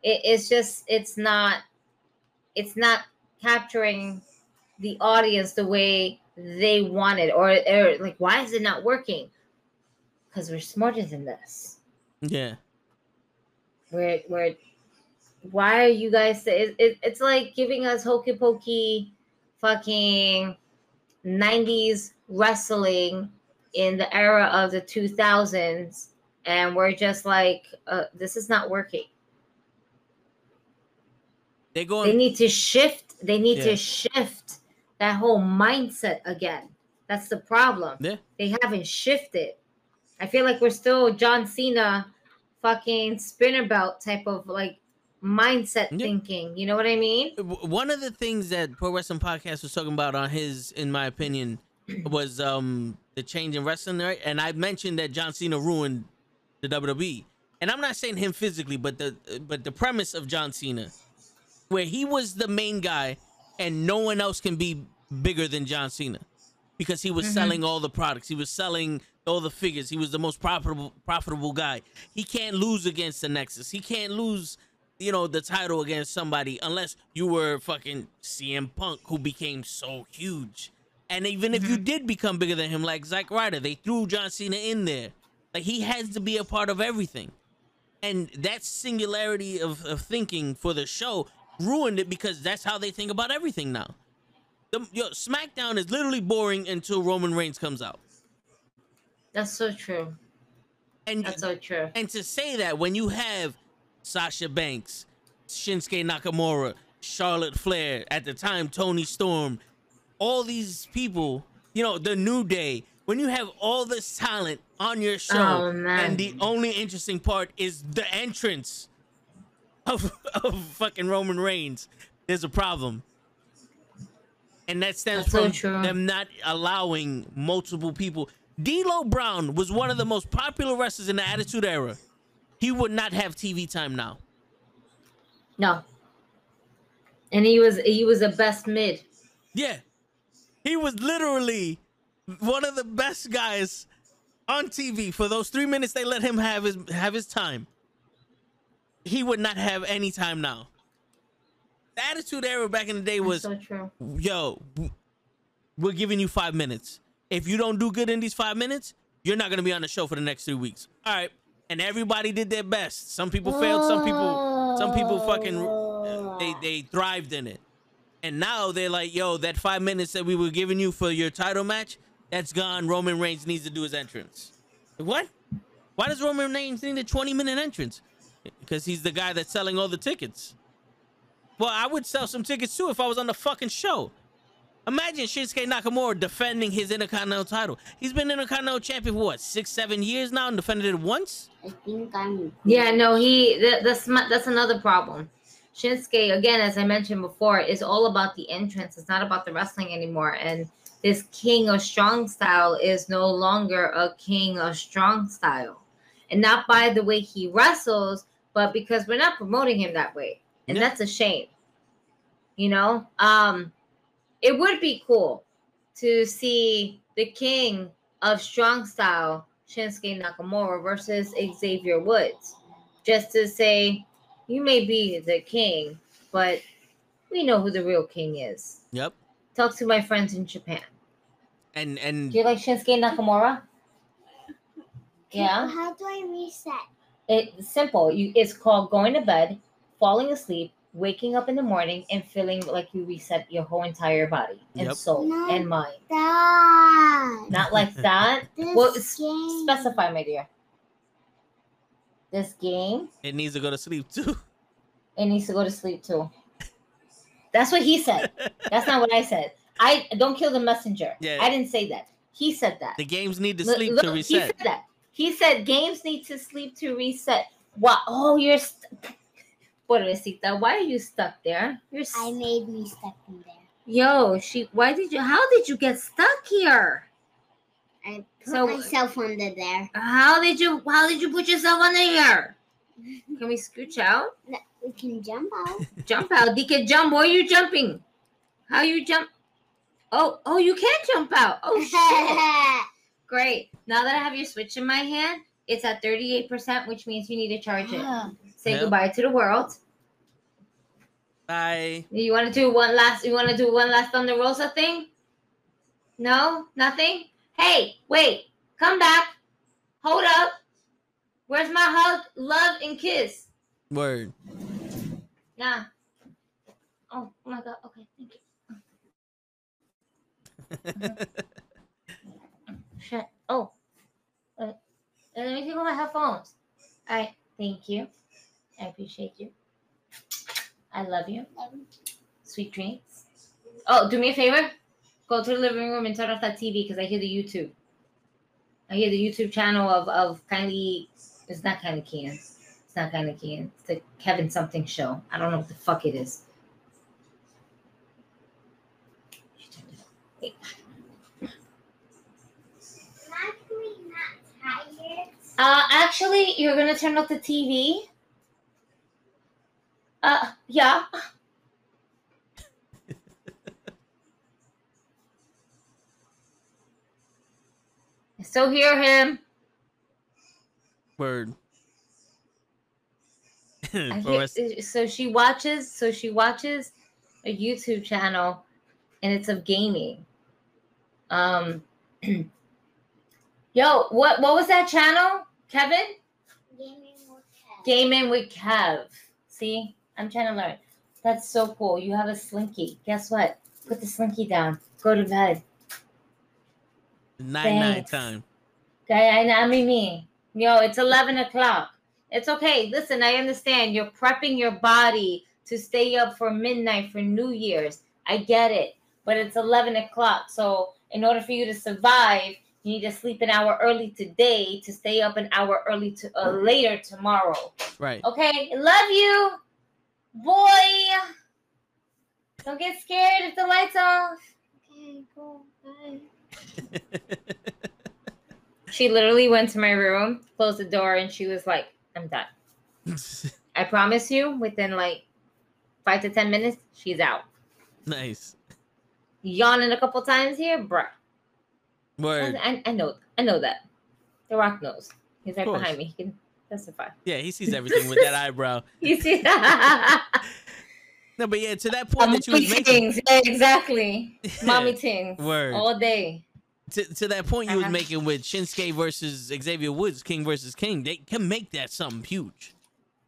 It, it's just it's not it's not capturing the audience the way they want it, or, or like why is it not working? Because we're smarter than this. Yeah, We're we're why are you guys? It, it, it's like giving us hokey pokey, fucking '90s wrestling in the era of the 2000s and we're just like uh, this is not working they're they need to shift they need Yeah. to shift that whole mindset again that's the problem Yeah. they haven't shifted i feel like we're still john cena fucking spinner belt type of like mindset Yeah. thinking you know what i mean one of the things that Pro Wrestling Podcast was talking about on his, in my opinion, was um the change in wrestling, right? And I mentioned that John Cena ruined the WWE, and I'm not saying him physically, but the but the premise of John Cena, where he was the main guy, and no one else can be bigger than John Cena, because he was Mhm. selling all the products, he was selling all the figures, he was the most profitable profitable guy. He can't lose against the Nexus. He can't lose you know, the title against somebody unless you were fucking CM Punk who became so huge. And even if you did become bigger than him, like Zack Ryder, they threw John Cena in there. Like he has to be a part of everything. And that singularity of, of thinking for the show ruined it because that's how they think about everything now. The, yo, SmackDown is literally boring until Roman Reigns comes out. That's so true. And That's so true. and to say that when you have Sasha Banks, Shinsuke Nakamura, Charlotte Flair, at the time Toni Storm, all these people, you know, the New Day, when you have all this talent on your show, Oh, and the only interesting part is the entrance of, of fucking Roman Reigns, there's a problem. And that stems That's from them not allowing multiple people. D'Lo Brown was one of the most popular wrestlers in the Attitude Era. He would not have TV time now. No. And he was he was the best mid. Yeah. He was literally one of the best guys on TV for those 3 minutes they let him have his have his time. He would not have any time now. The Attitude Era back in the day That's was so true. yo, we're giving you 5 minutes. If you don't do good in these 5 minutes, you're not to be on the show for the next 3 weeks. All right. And everybody did their best. Some people failed, some people some people fucking they they thrived in it. And now they're like, yo, that five minutes that we were giving you for your title match, that's gone. Roman Reigns needs to do his entrance. What? Why does Roman Reigns need a 20 minute entrance? Because he's the guy that's selling all the tickets. Well, I would sell some tickets too if I was on the fucking show. Imagine Shinsuke Nakamura defending his Intercontinental title. He's been Intercontinental champion for what, six, seven years now and defended it once? I think I'm. Yeah, no, he that, that's that's another problem. Shinsuke, again, as I mentioned before, is all about the entrance. It's not about the wrestling anymore. And this king of strong style is no longer a king of strong style. And not by the way he wrestles, but because we're not promoting him that way. And Yeah. that's a shame. You know? Um, it would be cool to see the king of strong style, Shinsuke Nakamura, versus Xavier Woods. Just to say, you may be the king, but we know who the real king is. Yep. Talk to my friends in Japan. And and Do you like Shinsuke Nakamura? Yeah. How do I reset? It's simple. You it's called going to bed, falling asleep, waking up in the morning, and feeling like you reset your whole entire body and Yep. soul No. and mind. Dad. Not like that. This Well, s- game. Specify, my dear. This game, it needs to go to sleep too. it needs to go to sleep too. That's what he said. That's not what I said. I don't kill the messenger. Yeah. I didn't say that. He said that. The games need to Look- sleep look, to He said that. He said games need to sleep to reset. What? Oh, you're. St- Pobrecita, why are you stuck there? You're. s- I made me stuck in there. Yo, she. Why did you? How did you get stuck here? I put So- myself under there. How did you? How did you put yourself under here? Can we scooch out? We can jump out. Jump out. You can jump. Where are you jumping? How you jump? Oh, oh, you can't jump out. Oh shit. Great. Now that I have your switch in my hand, it's at 38%, which means you need to charge it. Ah. Say Yeah. goodbye to the world. Bye. You want to do one last? You want to do one last Thunder Rosa thing? No, nothing. Hey, wait, come back. Hold up. Where's my hug, love, and kiss? Word. Nah. Oh, oh my god. Okay, thank you. Oh. Uh, let me take off my headphones. All right. Thank you. I appreciate you. I love you. Sweet dreams. Oh, do me a favor. Go to the living room and turn off that TV because I hear the YouTube. I hear the YouTube channel of of kindly. It's not KindlyKeyin. It's not KindlyKeyin. It's the Kevin something show. I don't know what the fuck it is. She turned it off. Wait. I'm actually not tired. Uh, actually, you're gonna turn off the TV. Uh, yeah. I still hear him. Word. Hear- so she watches. So she watches a YouTube channel, and it's of gaming. Um, yo, what what was that channel, Kevin? Gaming with Kev. Gaming with Kev. See, I'm trying to learn. That's so cool. You have a slinky. Guess what? Put the slinky down. Go to bed. Nine nine Thanks. time. Okay, I, I mean me. Yo, it's eleven o'clock. It's okay. Listen, I understand. You're prepping your body to stay up for midnight for New Year's. I get it, but it's eleven o'clock. So, in order for you to survive, you need to sleep an hour early today to stay up an hour early to uh, later tomorrow. Right. Okay, love you, boy. Don't get scared if the lights off. Okay, go. Bye. She literally went to my room, closed the door, and she was like, "I'm done." I promise you, within like five to ten minutes, she's out. nice. Yawning a couple times here, bruh. Word. I, I know, I know that. The Rock knows. He's right behind me. He can testify. Yeah, he sees everything with that eyebrow. You see, No, but yeah, to that point that you mommy was making. Yeah, exactly. Mommy tings. Word. All day. to, to that point you was Uh-huh. making with Shinsuke versus Xavier Woods, King versus King, they can make that something huge.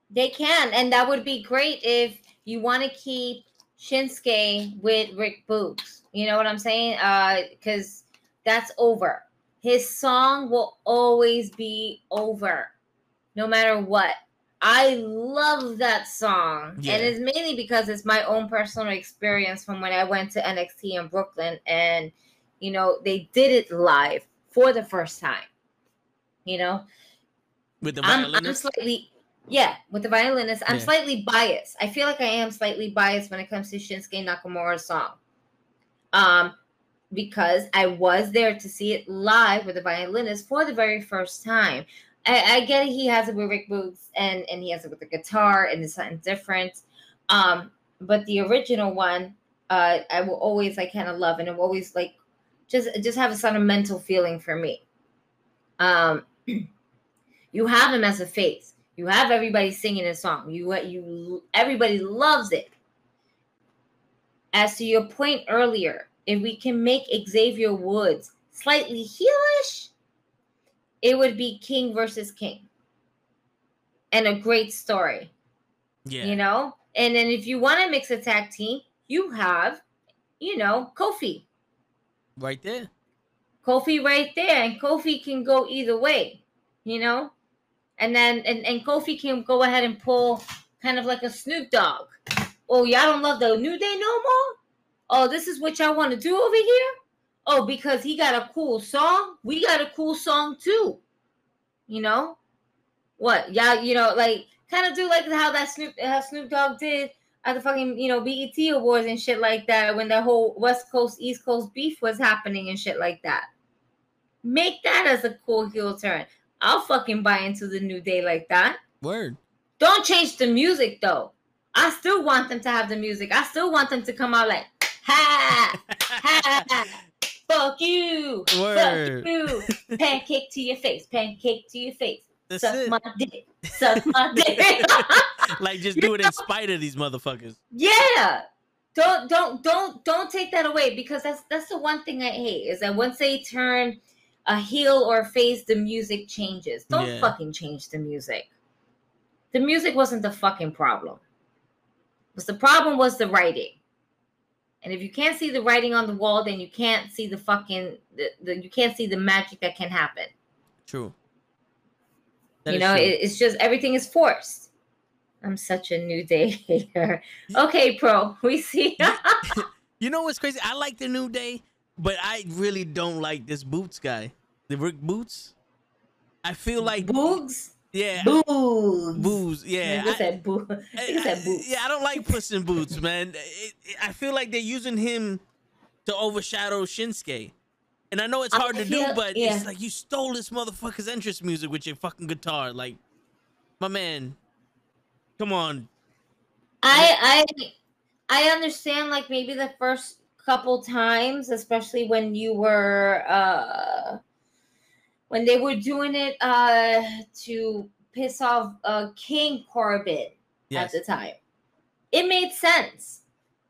They can, and that would be great if you want to keep Shinsuke with Rick Boogs. You know what I'm saying? Uh, because that's over. His song will always be over, no matter what. I love that song, Yeah. and it's mainly because it's my own personal experience from when I went to NXT in Brooklyn, and you know they did it live for the first time. You know, With the I'm, I'm violinist. slightly yeah with the violinist i'm Yeah. slightly biased i feel like i am slightly biased when it comes to shinsuke nakamura's song um because i was there to see it live with the violinist for the very first time i, I get it he has it with rick boots and and he has it with the guitar and it's something different um but the original one uh i will always like kind of love and it will always like just just have a sentimental feeling for me um you have him as a face. You have everybody singing a song. You you everybody loves it. As to your point earlier, if we can make Xavier Woods slightly heelish, it would be King versus King. And a great story, yeah. you know? And then if you want to mix a tag team, you have, you know, Kofi. right there. Kofi right there, and Kofi can go either way, you know. And then and, and Kofi can go ahead and pull kind of like a Snoop Dogg. Oh, y'all don't love the New Day no more. Oh, this is what y'all want to do over here. Oh, because he got a cool song, we got a cool song too. You know what? Y'all, you know, like kind of do like how that Snoop how Snoop Dogg did at the fucking you know BET awards and shit like that when the whole West Coast East Coast beef was happening and shit like that. Make that as a cool heel turn. I'll fucking buy into the new day like that. Word. Don't change the music though. I still want them to have the music. I still want them to come out like ha ha fuck you. Word. Fuck you. Pancake to your face. Pancake to your face. That's Suck it. my dick. Suck my dick. Like just do it in spite of these motherfuckers. Yeah. Don't don't don't don't take that away because that's that's the one thing I hate is that once they turn a heel or a face, the music changes. Don't Yeah. fucking change the music. The music wasn't the fucking problem. Was the problem was the writing. And if you can't see the writing on the wall, then you can't see the fucking the, the you can't see the magic that can happen. True. That you know, true. it, it's just everything is forced. I'm such a new day hater. Okay, pro. We see. You know what's crazy? I like the New Day, but I really don't like this Boots guy. The Rick Boots. I feel like Boogs. Yeah, Boogs. booze. Yeah, I- said boo. I- said I- boots. yeah, I don't like Puss in Boots, man. It, it- I feel like they're using him to overshadow Shinsuke. And I know it's I hard to do, but yeah. it's like you stole this motherfucker's entrance music with your fucking guitar. Like, my man, come on. I I I understand like maybe the first couple times, especially when you were uh when they were doing it uh to piss off uh King Corbin. Yes. at the time. It made sense.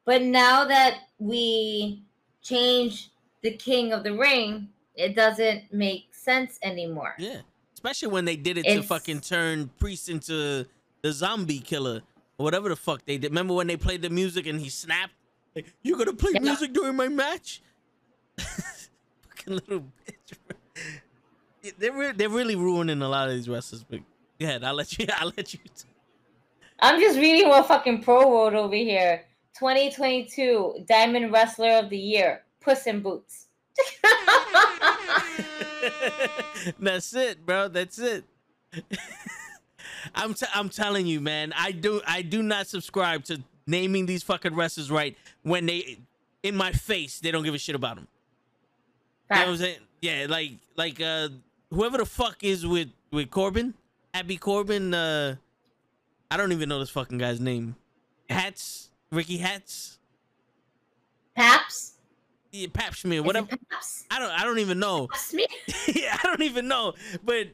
But now that we change the king of the ring, it doesn't make sense anymore. Yeah. Especially when they did it to fucking turn Priest into the zombie killer or whatever the fuck they did. Remember when they played the music and he snapped? Like, you gonna play Yeah. music during my match? fucking little bitch. Yeah, They're re- they're really ruining a lot of these wrestlers. But go ahead, I'll let you. I'll let you. I'm just reading what fucking pro wrote over here. 2022 Diamond Wrestler of the Year, Puss in Boots. That's it, bro. That's it. I'm t- I'm telling you, man. I do I do not subscribe to naming these fucking wrestlers right when they in my face they don't give a shit about them. You know what I'm saying? Yeah, like like uh whoever the fuck is with with Corbin, Happy Corbin. uh I don't even know this fucking guy's name. Hats, Ricky Hats, Paps? yeah, Pap Schmear, whatever. Paps? I don't I don't even know. Yeah, I don't even know. But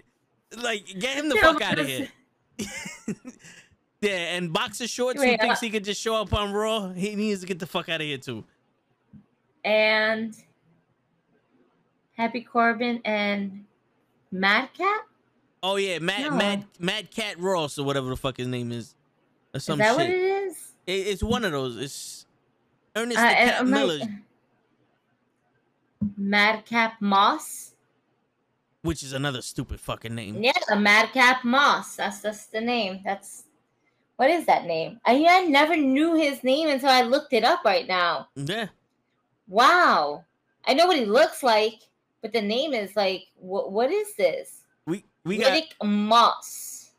like, get him the fuck out of here. yeah, and boxer shorts who Wait, thinks uh, he could just show up on Raw, he needs to get the fuck out of here too. And Happy Corbin and Madcap? Oh yeah, Mad No. Mad Mad Cat Ross or whatever the fuck his name is, or Is some that what shit. it is? It- it's one of those. It's Ernest Uh, the Cat like- Miller, Madcap Moss? which is another stupid fucking name. Yeah, a Madcap Moss. That's that's the name. That's what is that name? I I never knew his name until I looked it up right now. Yeah, Wow. I know what he looks like, but the name is like what what is this? we we got Riddick Moss.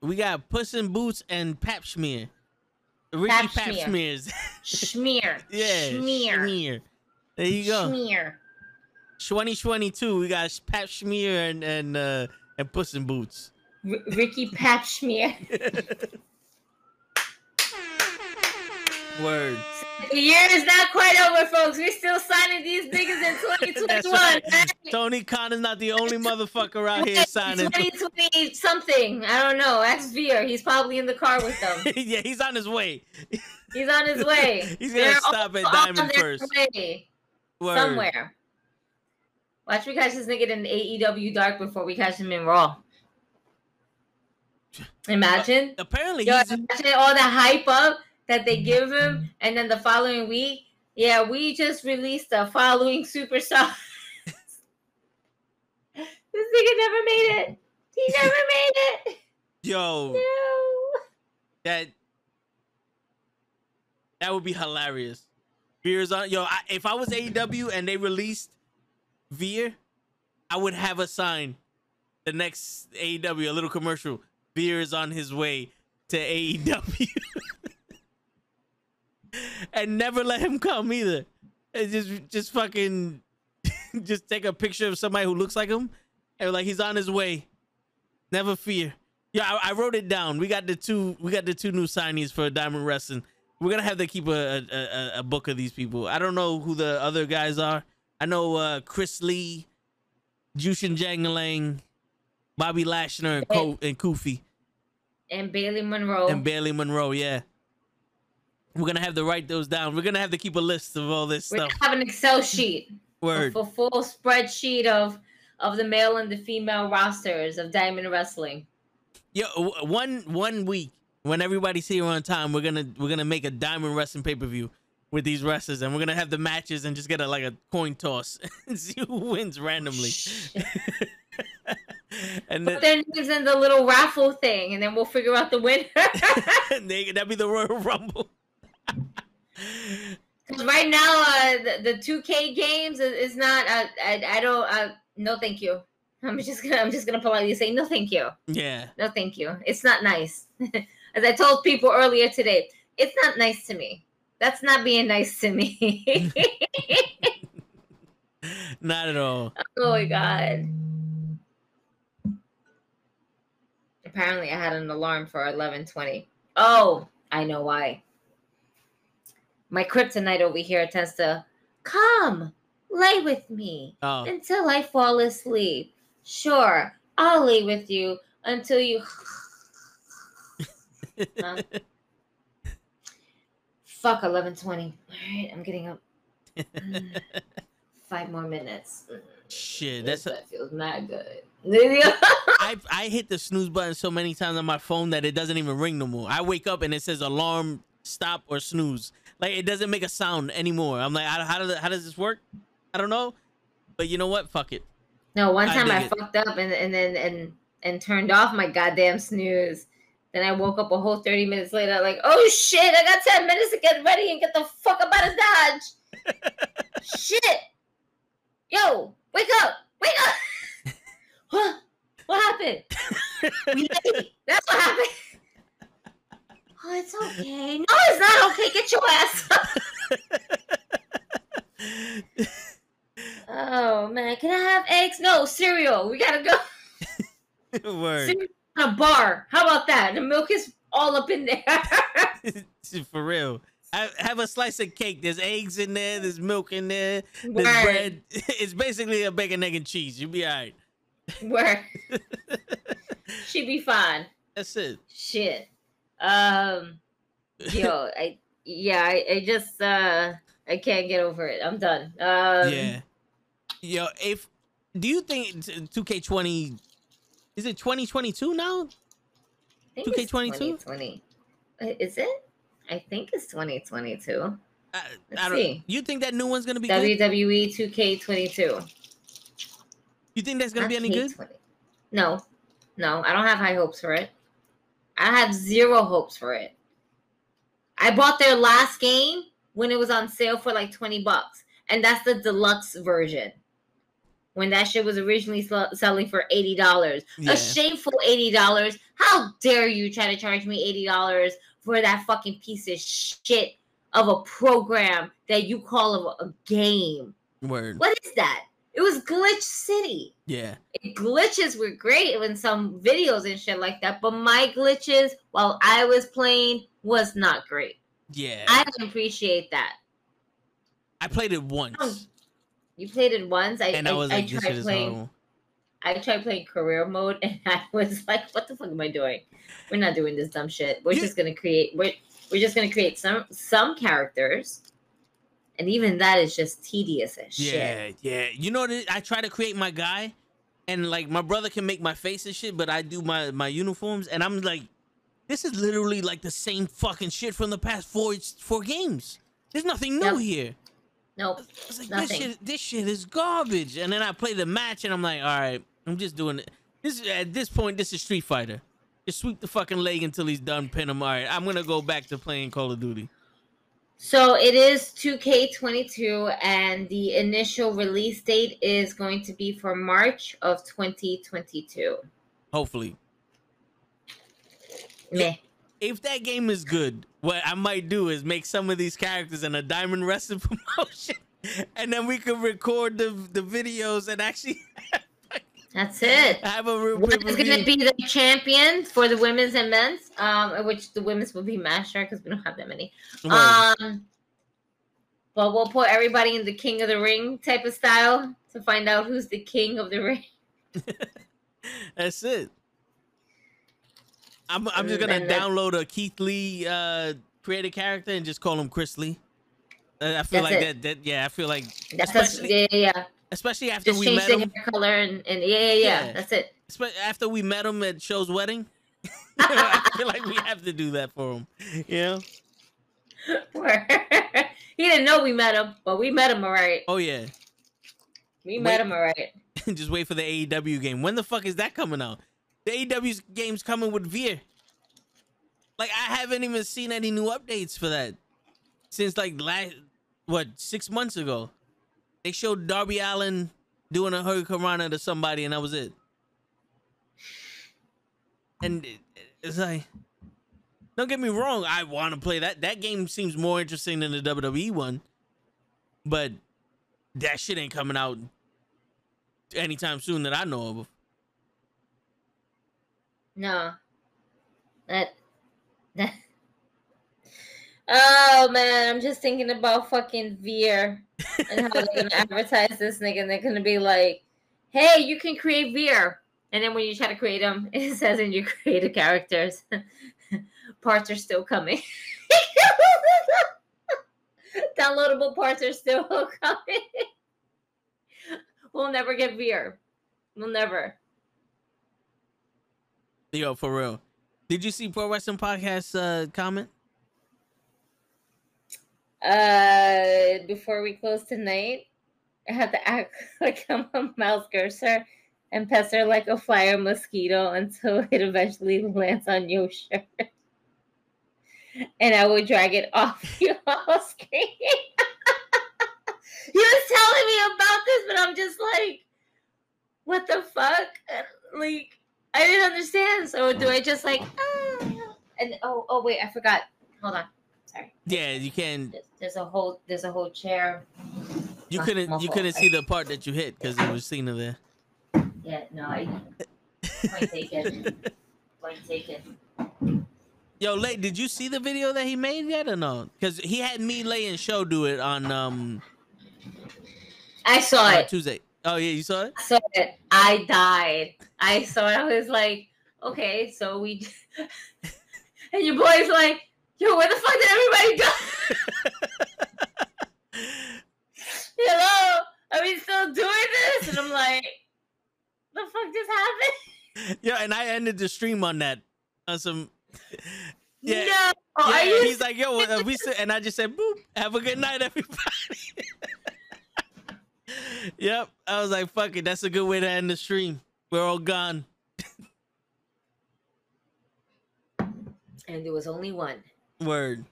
we got Puss in Boots and Pap Schmear. Ricky Pap Pap Schmear. Yeah, Schmear. Schmear. There you go. Schmear. 2022, we got Pap Schmear and and uh and Puss in Boots. R- Ricky Pap Schmear. Word. The year is not quite over, folks. We're still signing these niggas in 2021. Right. right? Tony Khan is not the only motherfucker out here signing. 2020 something. I don't know. Ex Veer. He's probably in the car with them. yeah, he's on his way. He's on his way. He's gonna stop at Diamond first. way somewhere. Watch me catch this nigga in AEW Dark before we catch him in Raw. Imagine. Apparently, Yo, imagine all the hype up that they mm-hmm. give him, mm-hmm. and then the following week, yeah, we just released the following superstar. this nigga never made it. He never made it. yo. No. That that would be hilarious. Veer's on. Yo, I, if I was AEW and they released Veer, I would have a sign. The next AEW, a little commercial. Veer is on his way to AEW. and never let him come either. And just just fucking just take a picture of somebody who looks like him and like he's on his way. Never fear. Yeah, I, I wrote it down. We got the two. We got the two new signees for Diamond Wrestling. We're gonna have to keep a a, a, book of these people. I don't know who the other guys are. I know uh, Chris Lee, Jushin Jangalang, Bobby Lashner, and, Ko- and Kofi, And Bailey Monroe. and Bailey Monroe. Yeah, we're gonna have to write those down. We're gonna have to keep a list of all this We're stuff. have an Excel sheet, a Word. full, full spreadsheet of of the male and the female rosters of Diamond Wrestling. W- one one week when everybody's here on time, we're gonna we're gonna make a Diamond Wrestling pay per view with these wrestlers, and we're gonna have the matches and just get a like a coin toss and see who wins randomly. and then their names in the little raffle thing, and then we'll figure out the winner. that'd be the Royal Rumble. Right now, uh, the, the 2K games is, is not. Uh, I, I don't. Uh, no, thank you. I'm just gonna. I'm just gonna politely say no, thank you. yeah, No, thank you. It's not nice. As I told people earlier today, it's not nice to me. That's not being nice to me. not at all. oh my god. Apparently, I had an alarm for 11:20. Oh, I know why. My kryptonite over here tends to come, lay with me Oh, until I fall asleep. Sure, I'll lay with you until you Huh? Fuck, eleven twenty. All right, I'm getting up. Five more minutes. Shit, that's. A, that feels not good. I I hit the snooze button so many times on my phone that it doesn't even ring no more. I wake up and it says alarm, stop, or snooze. Like it doesn't make a sound anymore. I'm like, how, how does how does this work? I don't know. But you know what? Fuck it. no, one time I, it. fucked up and and then and and turned off my goddamn snooze. Then I woke up a whole 30 minutes later, like, oh shit, I got 10 minutes to get ready and get the fuck up out of Dodge. shit. Yo, wake up. Wake up. huh? What happened? That's what happened. Oh, it's okay. No, it's not okay. Get your ass up. Oh man, can I have eggs? No, cereal. We gotta go. Word. Cereal a bar. How about that? The milk is all up in there. For real. I have a slice of cake. There's eggs in there. There's milk in there. There's bread. It's basically a bacon, egg, and cheese. You'll be all right. Word. She'd be fine. That's it. Shit. Um. Yo, I yeah, I, I just uh I can't get over it. I'm done. Um, yeah. Yo, if do you think two K twenty is it twenty twenty two now? I think 2K22? 2020. Uh, Is it? I think it's 2022. I, Let's I don't. see. You think that new one's gonna be good? WWE 2K22. You think that's gonna be any good? K20. No, no, I don't have high hopes for it. I have zero hopes for it. I bought their last game when it was on sale for like 20 bucks, and that's the deluxe version. When that shit was originally sell- selling for $80. Yeah. A shameful $80. How dare you try to charge me $80 for that fucking piece of shit of a program that you call a, a game? Word. What is that? It was Glitch City. Yeah. Glitches were great when some videos and shit like that, but my glitches while I was playing was not great. Yeah. I didn't appreciate that. I played it once, oh, You played it once. I and I I, was I like, "This shit tried playing. horrible." I tried playing career mode, and I was like, "What the fuck am I doing? We're not doing this dumb shit. We're You- just gonna create. We're we're just gonna create some some characters, and even that is just tedious as shit. Yeah, yeah. You know? I try to create my guy, and like my brother can make my face and shit, but I do my my uniforms, and I'm like, this is literally like the same fucking shit from the past four four games. There's nothing new Yep. here. Nope. Like, Nothing. this shit, this shit is garbage. And then I play the match, and I'm like, all right, I'm just doing it. This at this point, this is Street Fighter. Just sweep the fucking leg until he's done, pin him. All right, I'm gonna go back to playing Call of Duty. So it is 2K22, and the initial release date is going to be for March of 2022. Hopefully, Meh. if that game is good, what I might do is make some of these characters in a diamond wrestling promotion, and then we could record the the videos and actually That's it. have a real What is going to be the champion for the women's and men's? Um, which the women's will be Master because we don't have that many. Word. Um, but we'll put everybody in the King of the Ring type of style to find out who's the King of the Ring. That's it. I'm I'm just gonna download a Keith Lee uh created character and just call him Chris Lee. Uh, I feel That's like it. that, that yeah, I feel like That's, especially, yeah, yeah. Especially after Just we met the him hair color and, and yeah, yeah, yeah, Yeah. That's it. after we met him at Show's wedding. I feel like we have to do that for him. You know? he didn't know we met him, but we met him all right. Oh yeah. We Wait. met him all right. just wait for the AEW game. When the fuck is that coming out? The AEW game's coming with Veer. Like I haven't even seen any new updates for that since like last what six months ago. They showed Darby Allin doing a hurricanrana to somebody, and that was it. And it's like, don't get me wrong, I want to play that. That game seems more interesting than the WWE one, but that shit ain't coming out anytime soon that I know of. No. That that Oh man, I'm just thinking about fucking Veer and how they're gonna advertise this nigga and they're gonna be like, hey, you can create Veer. And then when you try to create him, it says in your creative characters, parts are still coming. Downloadable parts are still coming. we'll never get VR. We'll never. Yo, for real. Did you see Pro Wrestling Podcast uh, comment? Uh, before we close tonight, I have to act like I'm a mouse cursor and pester like a flyer mosquito until it eventually lands on your shirt. and I will drag it off your screen. he was telling me about this, but I'm just like, what the fuck? Like, I didn't understand. So do I just like, ah. and oh, oh wait, I forgot. Hold on. Sorry. Yeah, you can. There's, there's a whole, there's a whole chair. You My- couldn't. my You couldn't see the part that you hit because it was Cena there. Yeah, no, I point taken. Point taken. Yo, Lay, did you see the video that he made yet or no? Because he had me, Lay, and Show do it on um I saw it. Tuesday. Oh yeah, you saw it. I saw it. I died. I saw it. I was like, okay, so we. and your boy's like, yo, where the fuck did everybody go? Hello, are we still doing this? And I'm like, the fuck just happened? Yeah, and I ended the stream on that on some. Yeah. No, are yeah, you? he's like, yo, uh, we and I just said, boop, have a good night, everybody. yep, I was like, fuck it, that's a good way to end the stream. We're all gone. and there was only one. Word.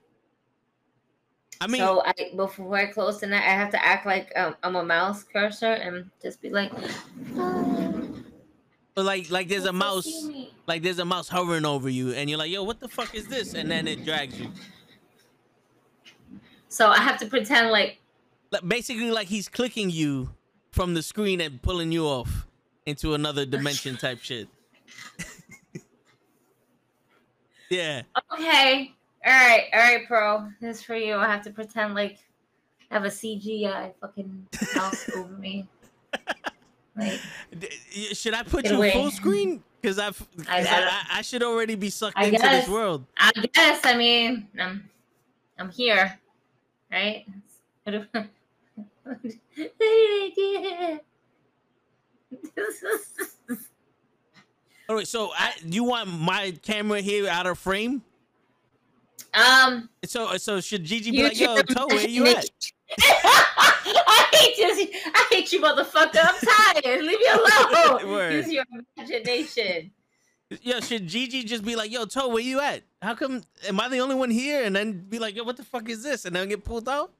I mean, so I before I close tonight, I have to act like um, I'm a mouse cursor and just be like, but like, like there's a mouse, like there's a mouse hovering over you, and you're like, yo, what the fuck is this? And then it drags you. So I have to pretend like Like, basically, like he's clicking you from the screen and pulling you off into another dimension type shit. yeah. Okay. All right. All right, pro. This is for you. I have to pretend like I have a CGI fucking mouse over me. Like, Should I put you away. full screen? Because I I, I, should already be sucked I into guess. this world. I guess. I mean, I'm, I'm here, right? What if- what did I do? All right, so I, you want my camera here out of frame? Um, So, so should Gigi be like, "Yo, Toe, where you at?" I hate you. I hate you, motherfucker. I'm tired. Leave me alone. Word. Use your imagination. Yo, should Gigi just be like, "Yo, Toe, where you at? How come? Am I the only one here?" And then be like, "Yo, what the fuck is this?" And then get pulled out.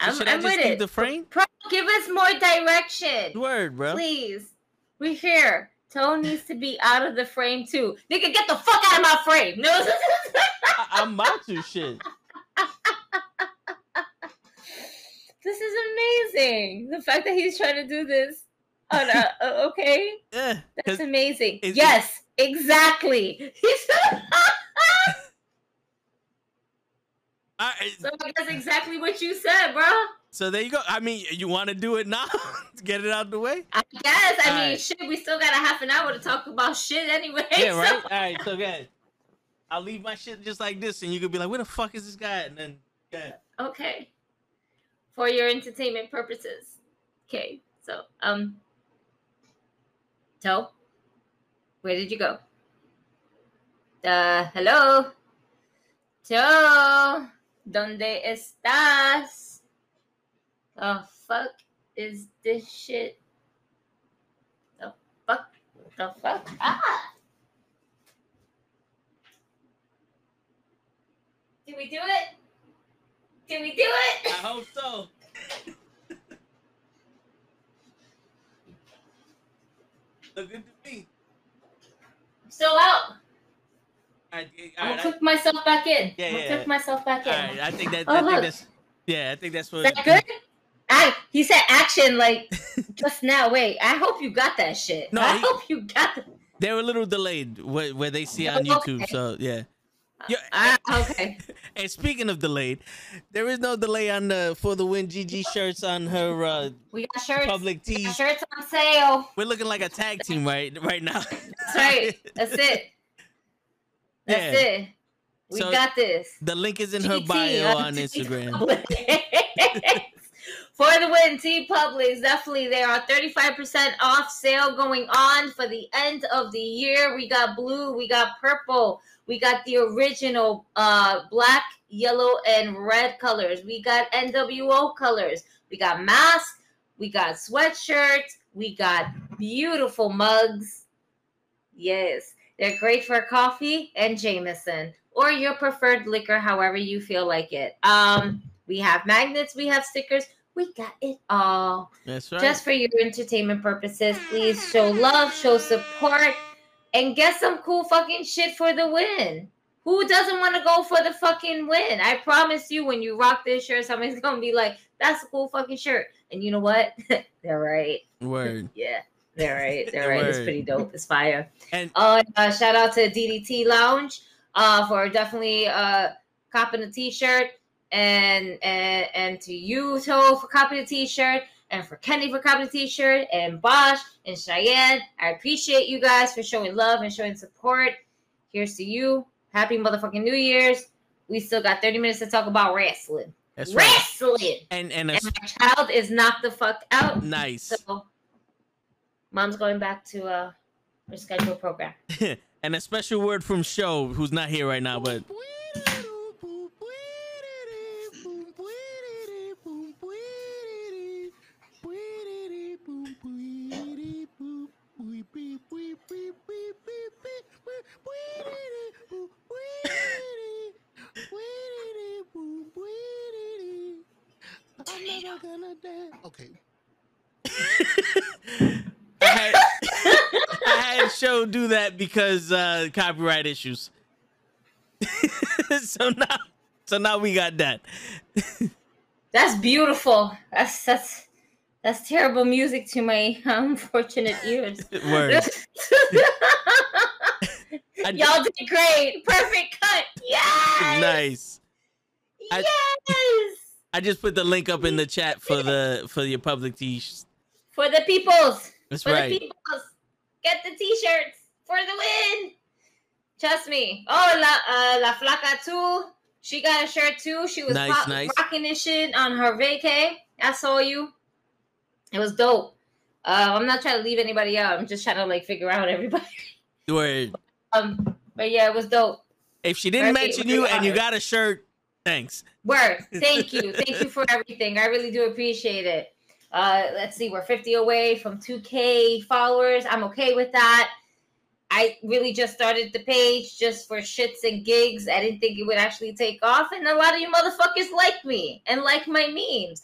I'm, should I'm I just with keep it. the frame? Give us more direction. Word, bro. Please. We're here. Toe needs to be out of the frame too. Nigga, get the fuck out of my frame. No. I, I'm about to shit. this is amazing. The fact that he's trying to do this on a, okay. Yeah, That's amazing. yes, exactly. He's I, so that's exactly what you said, bro. so there you go. I mean, you want to do it now? Get it out of the way. I guess. I mean, Alright. shit, we still got a half an hour to talk about shit anyway. Yeah, so- right. All right, so good. I'll leave my shit just like this, and you could be like, "Where the fuck is this guy?" And then, yeah. Okay. For your entertainment purposes. Okay. So, um Toe, where did you go? Uh hello? Toe, ¿dónde estás? The fuck is this shit? The fuck? The fuck? Ah! Did we do it? Did we do it? I hope so. Look good to me. Still out. All right, I'm all gonna right, click myself back in. Yeah, I'm gonna yeah. myself back in. all right. I think that. Oh, I think look. that's. Yeah, I think that's what. Is that good? I he said action like just now. Wait, I hope you got that shit. No, I he- hope you got the They were a little delayed where, where they see on YouTube. okay. So yeah. Yeah. Ah, okay. And speaking of delayed, there is no delay on the for the win GG shirts on her uh, We got shirts. public We tees. shirts on sale. We're looking like a tag team right right now. That's right. That's it. That's Yeah. it. We So- got this. The link is in her bio on T Instagram. For the win, T Publix. Definitely, there are 35% off sale going on for the end of the year. We got blue, we got purple, we got the original uh black, yellow, and red colors. We got NWO colors. We got masks, we got sweatshirts, we got beautiful mugs. Yes, they're great for coffee and Jameson or your preferred liquor, however you feel like it. Um, we have magnets, we have stickers, we got it all. That's right. Just for your entertainment purposes, please show love, show support, and get some cool fucking shit for the win. Who doesn't want to go for the fucking win? I promise you, when you rock this shirt, somebody's gonna be like, "That's a cool fucking shirt," and you know what? They're right. Word. Yeah, they're right. They're right. It's pretty dope. It's fire. And Uh, uh, shout out to DDT Lounge uh, for definitely uh, copping the T-shirt, and and and to you, Toe, for copping the T-shirt, and for Kenny for copping the T-shirt, and Bosch and Cheyenne. I appreciate you guys for showing love and showing support. Here's to you. Happy motherfucking New Year's. We still got 30 minutes to talk about wrestling. that's right. wrestling. And and a, And my child is knocked the fuck out. nice. So mom's going back to uh her scheduled program. and a special word from Show, who's not here right now, but I'm never gonna dance. Okay. I had, I had Show do that because uh copyright issues. so now so now we got that. That's beautiful. That's that's that's terrible music to my unfortunate ears. Word. I- Y'all did great. Perfect cut. Yes. Nice. I- Yes. I just put the link up in the chat for the for your public tees. For the peoples. That's for right. the peoples. Get the t-shirts for the win. Trust me. Oh, La uh, La Flaca too. She got a shirt too. She was Nice, pop- nice. rocking this shit on her vacay. I saw you. It was dope. Uh, I'm not trying to leave anybody out. I'm just trying to like figure out everybody. Word. Um, but yeah, it was dope. If she didn't mention you and you got a shirt, thanks. Word. Thank you. Thank you for everything. I really do appreciate it. Uh, let's see, we're 50 away from 2K followers. I'm okay with that. I really just started the page just for shits and gigs. I didn't think it would actually take off, and a lot of you motherfuckers like me and like my memes.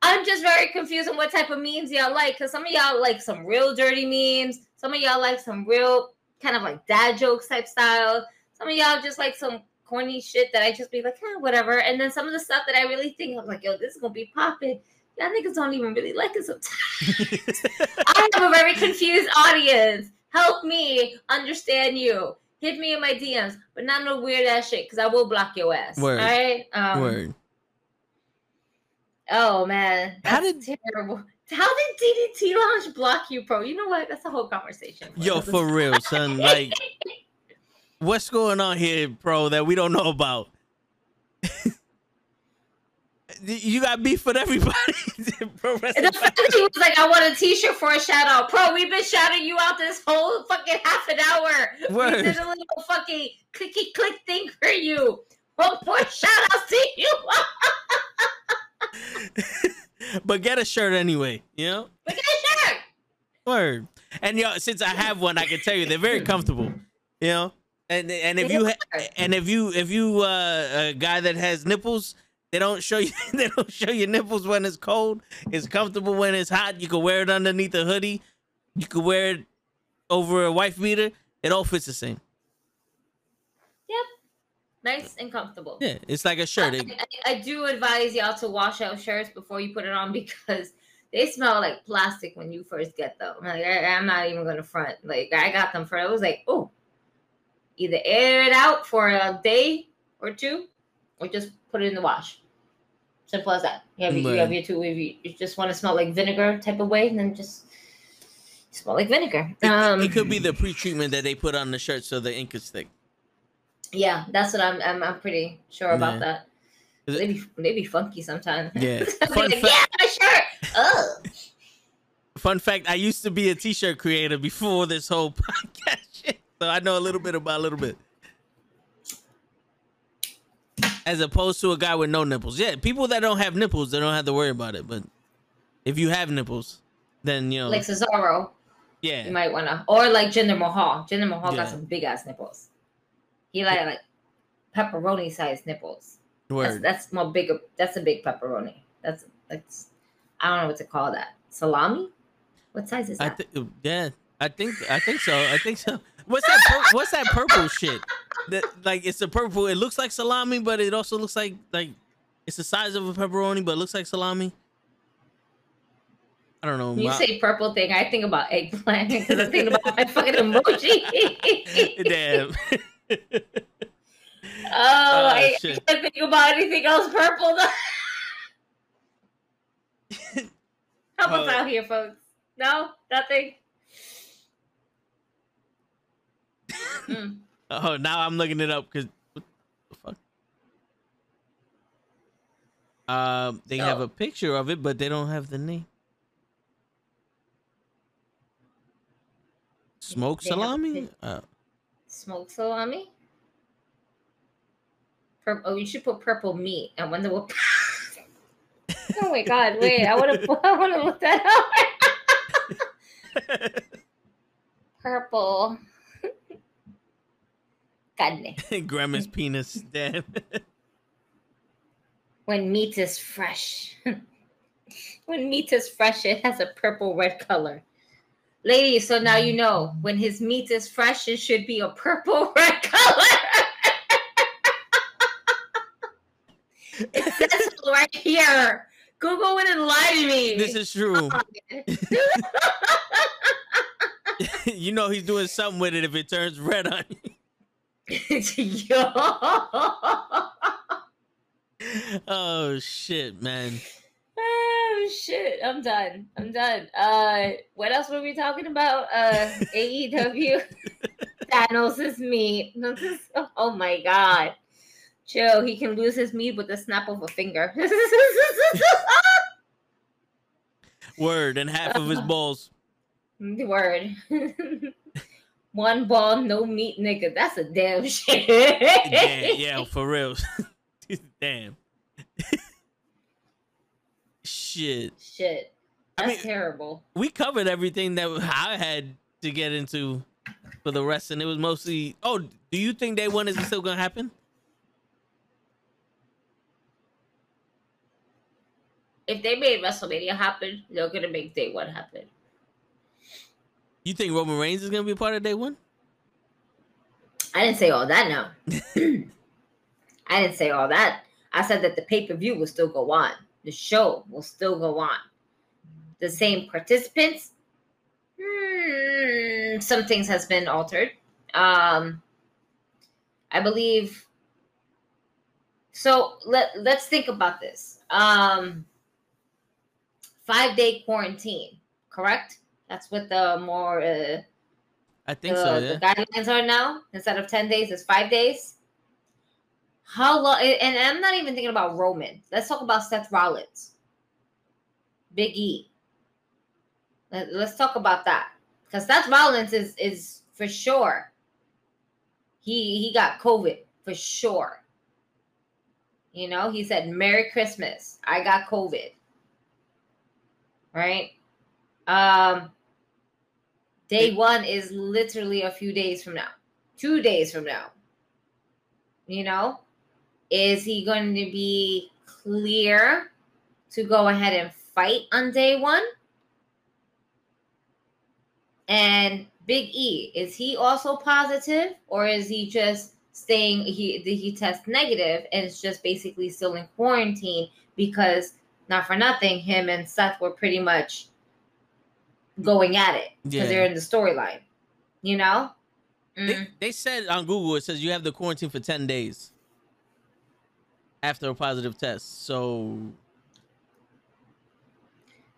I'm just very confused on what type of memes y'all like, because some of y'all like some real dirty memes. Some of y'all like some real kind of like dad jokes type style. Some of y'all just like some corny shit that I just be like, eh, whatever. And then some of the stuff that I really think I'm like, yo, this is gonna be popping. Y'all niggas don't even really like it sometimes. I have a very confused audience. Help me understand you. Hit me in my DMs, but not no weird ass shit, because I will block your ass. Word. All right. Um, Word. Oh man, How did terrible. How did DDT Lounge block you, bro? You know what? That's a whole conversation. Yo, for real, son. Like, what's going on here, bro, that we don't know about? you got beef with everybody. Pro And wrestling the he was like, I want a t-shirt for a shout out. Bro, we've been shouting you out this whole fucking half an hour. Word. We did a little fucking clicky click thing for you. One more shout outs to you. but get a shirt anyway, you know? Look at that shirt. Word. And yo, since I have one, I can tell you they're very comfortable. You know? And and if you and if you if you uh a guy that has nipples, they don't show you they don't show your nipples when it's cold. It's comfortable when it's hot. You can wear it underneath a hoodie. You can wear it over a wife beater. It all fits the same. Yep. Nice and comfortable. Yeah, it's like a shirt. I, I- I do advise y'all to wash out shirts before you put it on because they smell like plastic when you first get them. Like I, am not even gonna front. Like I got them for I was like, oh, either air it out for a day or two, or just put it in the wash. Simple as that. You have, your- you have your two. If you, you just want to smell like vinegar type of way, then just smell like vinegar. it, Um, it could be the pre-treatment that they put on the shirt so the ink is thick. Yeah, that's what I'm. I'm, I'm pretty sure about Yeah. that. Is it- They be they be funky sometimes. Yeah. Fun like, fact- yeah, my shirt. Oh, Fun fact: I used to be a t-shirt creator before this whole podcast shit, so I know a little bit about a little bit. As opposed to a guy with no nipples. Yeah, people that don't have nipples, they don't have to worry about it. But if you have nipples, then you know, like Cesaro, yeah, you might wanna, or like Jinder Mahal. Jinder Mahal Yeah. got some big ass nipples. He like like pepperoni sized nipples. That's word. that's more bigger. That's a big pepperoni. That's that's I don't know what to call that. Salami. What size is I that? yeah, I think, I think so. I think so. What's that? Pur- what's that purple shit? That like it's a purple. It looks like salami, but it also looks like like it's the size of a pepperoni, but it looks like salami. I don't know. You my- say purple thing, I think about eggplant because I think about my fucking emoji. Damn. oh, I shit. can't think about anything else purple. though. Help us Oh. out here, folks. No, nothing. Mm. Oh, now I'm looking it up because what the fuck? Um, they have a picture of it, but they don't have the name. Smoked They salami? Uh, Smoked salami. Pur- oh, you should put purple meat. I wonder what. oh my god! Wait, I want to. I want to look that up. Purple. Carne. Grandma's penis. Damn. When meat is fresh. when meat is fresh, it has a purple red color. Ladies, so now you know when his meat is fresh, it should be a purple red color. it says right here. Google wouldn't lie to me. this is true. you know he's doing something with it if it turns red on you. Yo. Oh shit, man. Oh shit! I'm done. I'm done. Uh, what else were we talking about? Uh, AEW. Thanos' me. Oh my god. Joe, he can lose his meat with the snap of a finger. Word and half of his balls. Word. One ball, no meat, nigga. That's a damn shit. Damn, yeah, for real. Damn. Shit. Shit. I That's mean- terrible. We covered everything that I had to get into for the rest, and it was mostly. Oh, do you think day one is still gonna happen? If they made WrestleMania happen, they're gonna make day one happen. You think Roman Reigns is gonna be a part of day one? I didn't say all that No, I didn't say all that. I said that the pay per view will still go on. The show will still go on. The same participants. Hmm, some things has been altered. Um, I believe. So let let's think about this. Um, five day quarantine, correct? That's what the more. Uh, I think the, so. Yeah. the guidelines are now. Instead of 10 days it's five days. How long and i'm not even thinking about roman. Let's talk about seth rollins. Big e. Let, us talk about that. Because seth rollins is is for sure. He he got covid for sure. You know he said merry christmas. I got covid. Right? Um Day one is literally a few days from now, two days from now. You know, is he going to be clear to go ahead and fight on day one? And Big E, is he also positive or is he just staying? He did he test negative and it's just basically still in quarantine because not for nothing, him and Seth were pretty much going at it because Yeah. they're in the storyline. You know? They, Mm. they said on Google it says you have the quarantine for ten days after a positive test. So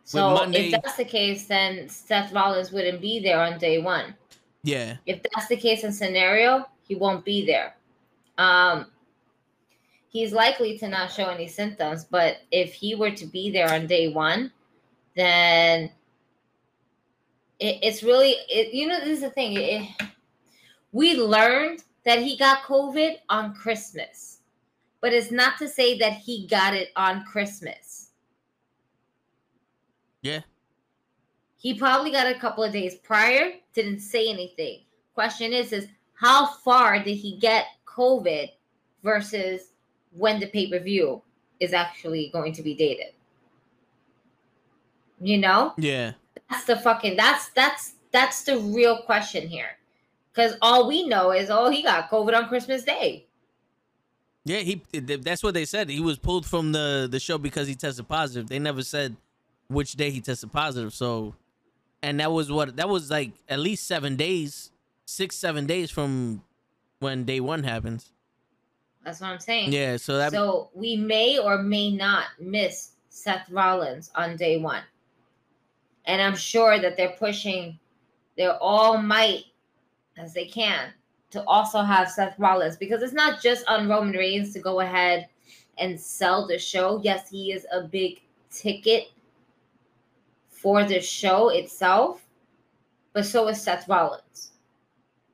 So Monday- if that's the case, then Seth Rollins wouldn't be there on day one. yeah, If that's the case in scenario, he won't be there. Um, he's likely to not show any symptoms, but if he were to be there on day one, then it, it's really it, you know this is the thing. It, we learned that he got COVID on Christmas, but it's not to say that he got it on Christmas. Yeah. He probably got it a couple of days prior, didn't say anything. Question is, is how far did he get COVID versus when the pay per view is actually going to be dated? You know? Yeah. That's the fucking that's that's that's the real question here. Cause all we know is oh he got COVID on Christmas Day. Yeah, he that's what they said. He was pulled from the the show because he tested positive. They never said which day he tested positive. So and that was what that was like at least seven days, six, seven days from when day one happens. That's what I'm saying. Yeah, so that So we may or may not miss Seth Rollins on day one. And I'm sure that they're pushing their all might as they can to also have Seth Rollins because it's not just on Roman Reigns to go ahead and sell the show. Yes, he is a big ticket for the show itself, but so is Seth Rollins.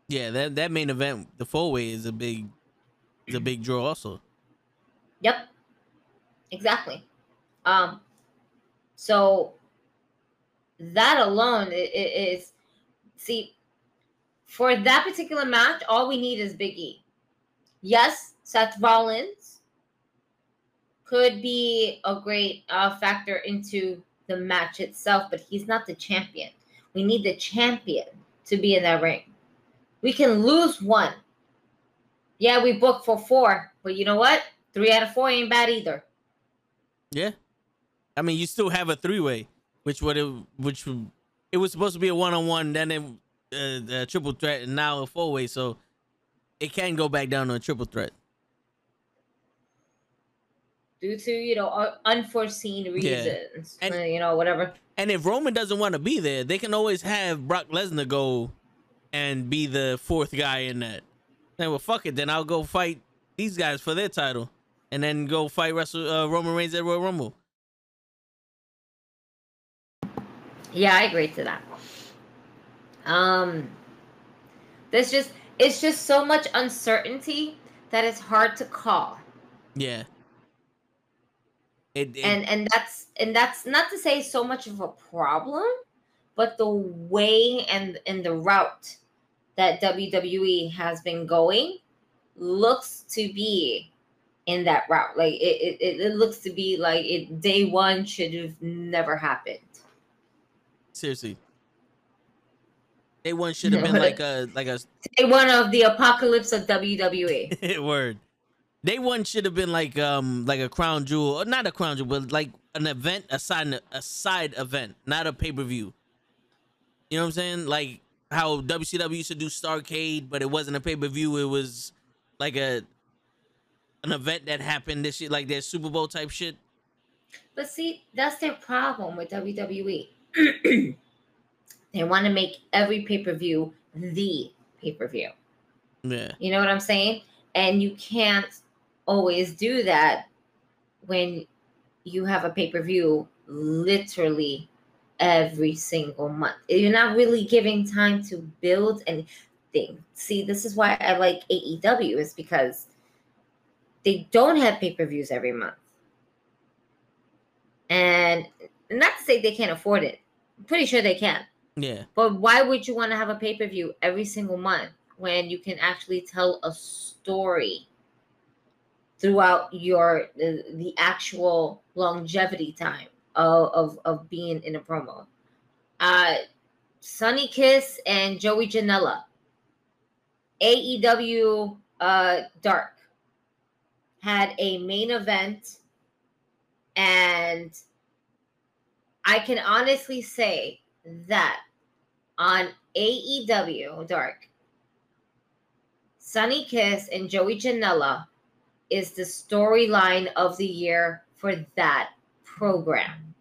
yeah, that that main event, the four way is a big is a big draw also. Yep. Exactly. Um so that alone is see for that particular match all we need is Big E. Yes, Seth Rollins could be a great uh, factor into the match itself, but he's not the champion. We need the champion to be in that ring. We can lose one. Yeah, we booked for four, but you know what? Three out of four ain't bad either. Yeah, I mean you still have a three way, which would it which it was supposed to be a one on one, then it uh, a triple threat, and now a four way. So it can go back down to a triple threat. due to you know un- unforeseen Yeah. reasons, And- uh, you know whatever. And if Roman doesn't want to be there, they can always have Brock Lesnar go and be the fourth guy in that. Then well, fuck it. Then I'll go fight these guys for their title, and then go fight Wrestle uh, Roman Reigns at Royal Rumble. Yeah, I agree to that. Um, there's just it's just so much uncertainty that it's hard to call, Yeah. It, it- and and that's and that's not to say so much of a problem, but the way and and the route that WWE has been going looks to be in that route. Like it, it, it looks to be like it day one should have never happened. Seriously. Day one should have been like a like a Day one of the apocalypse of. WWE. word. Day one should have been like um like a crown jewel, or not a crown jewel, but like an event, a side a side event, not a pay per view. You know what I'm saying? Like how WCW used to do Starcade, but it wasn't a pay per view. It was like a an event that happened. This shit, like their Super Bowl type shit. But see, that's their problem with WWE. they want to make every pay per view the pay per view. Yeah, You know what I'm saying? And you can't always do that when you have a pay per view literally every single month. You're not really giving time to build anything. See, this is why I like AEW, is because they don't have pay per views every month. And not to say they can't afford it, I'm pretty sure they can. yeah, But why would you want to have a pay per view every single month when you can actually tell a story throughout your the, the actual longevity time of, of of being in a promo? Uh, Sonny Kiss and Joey Janela, AEW uh, Dark had a main event, and I can honestly say that on AEW Dark, Sonny Kiss and Joey Janela is the storyline of the year for that program.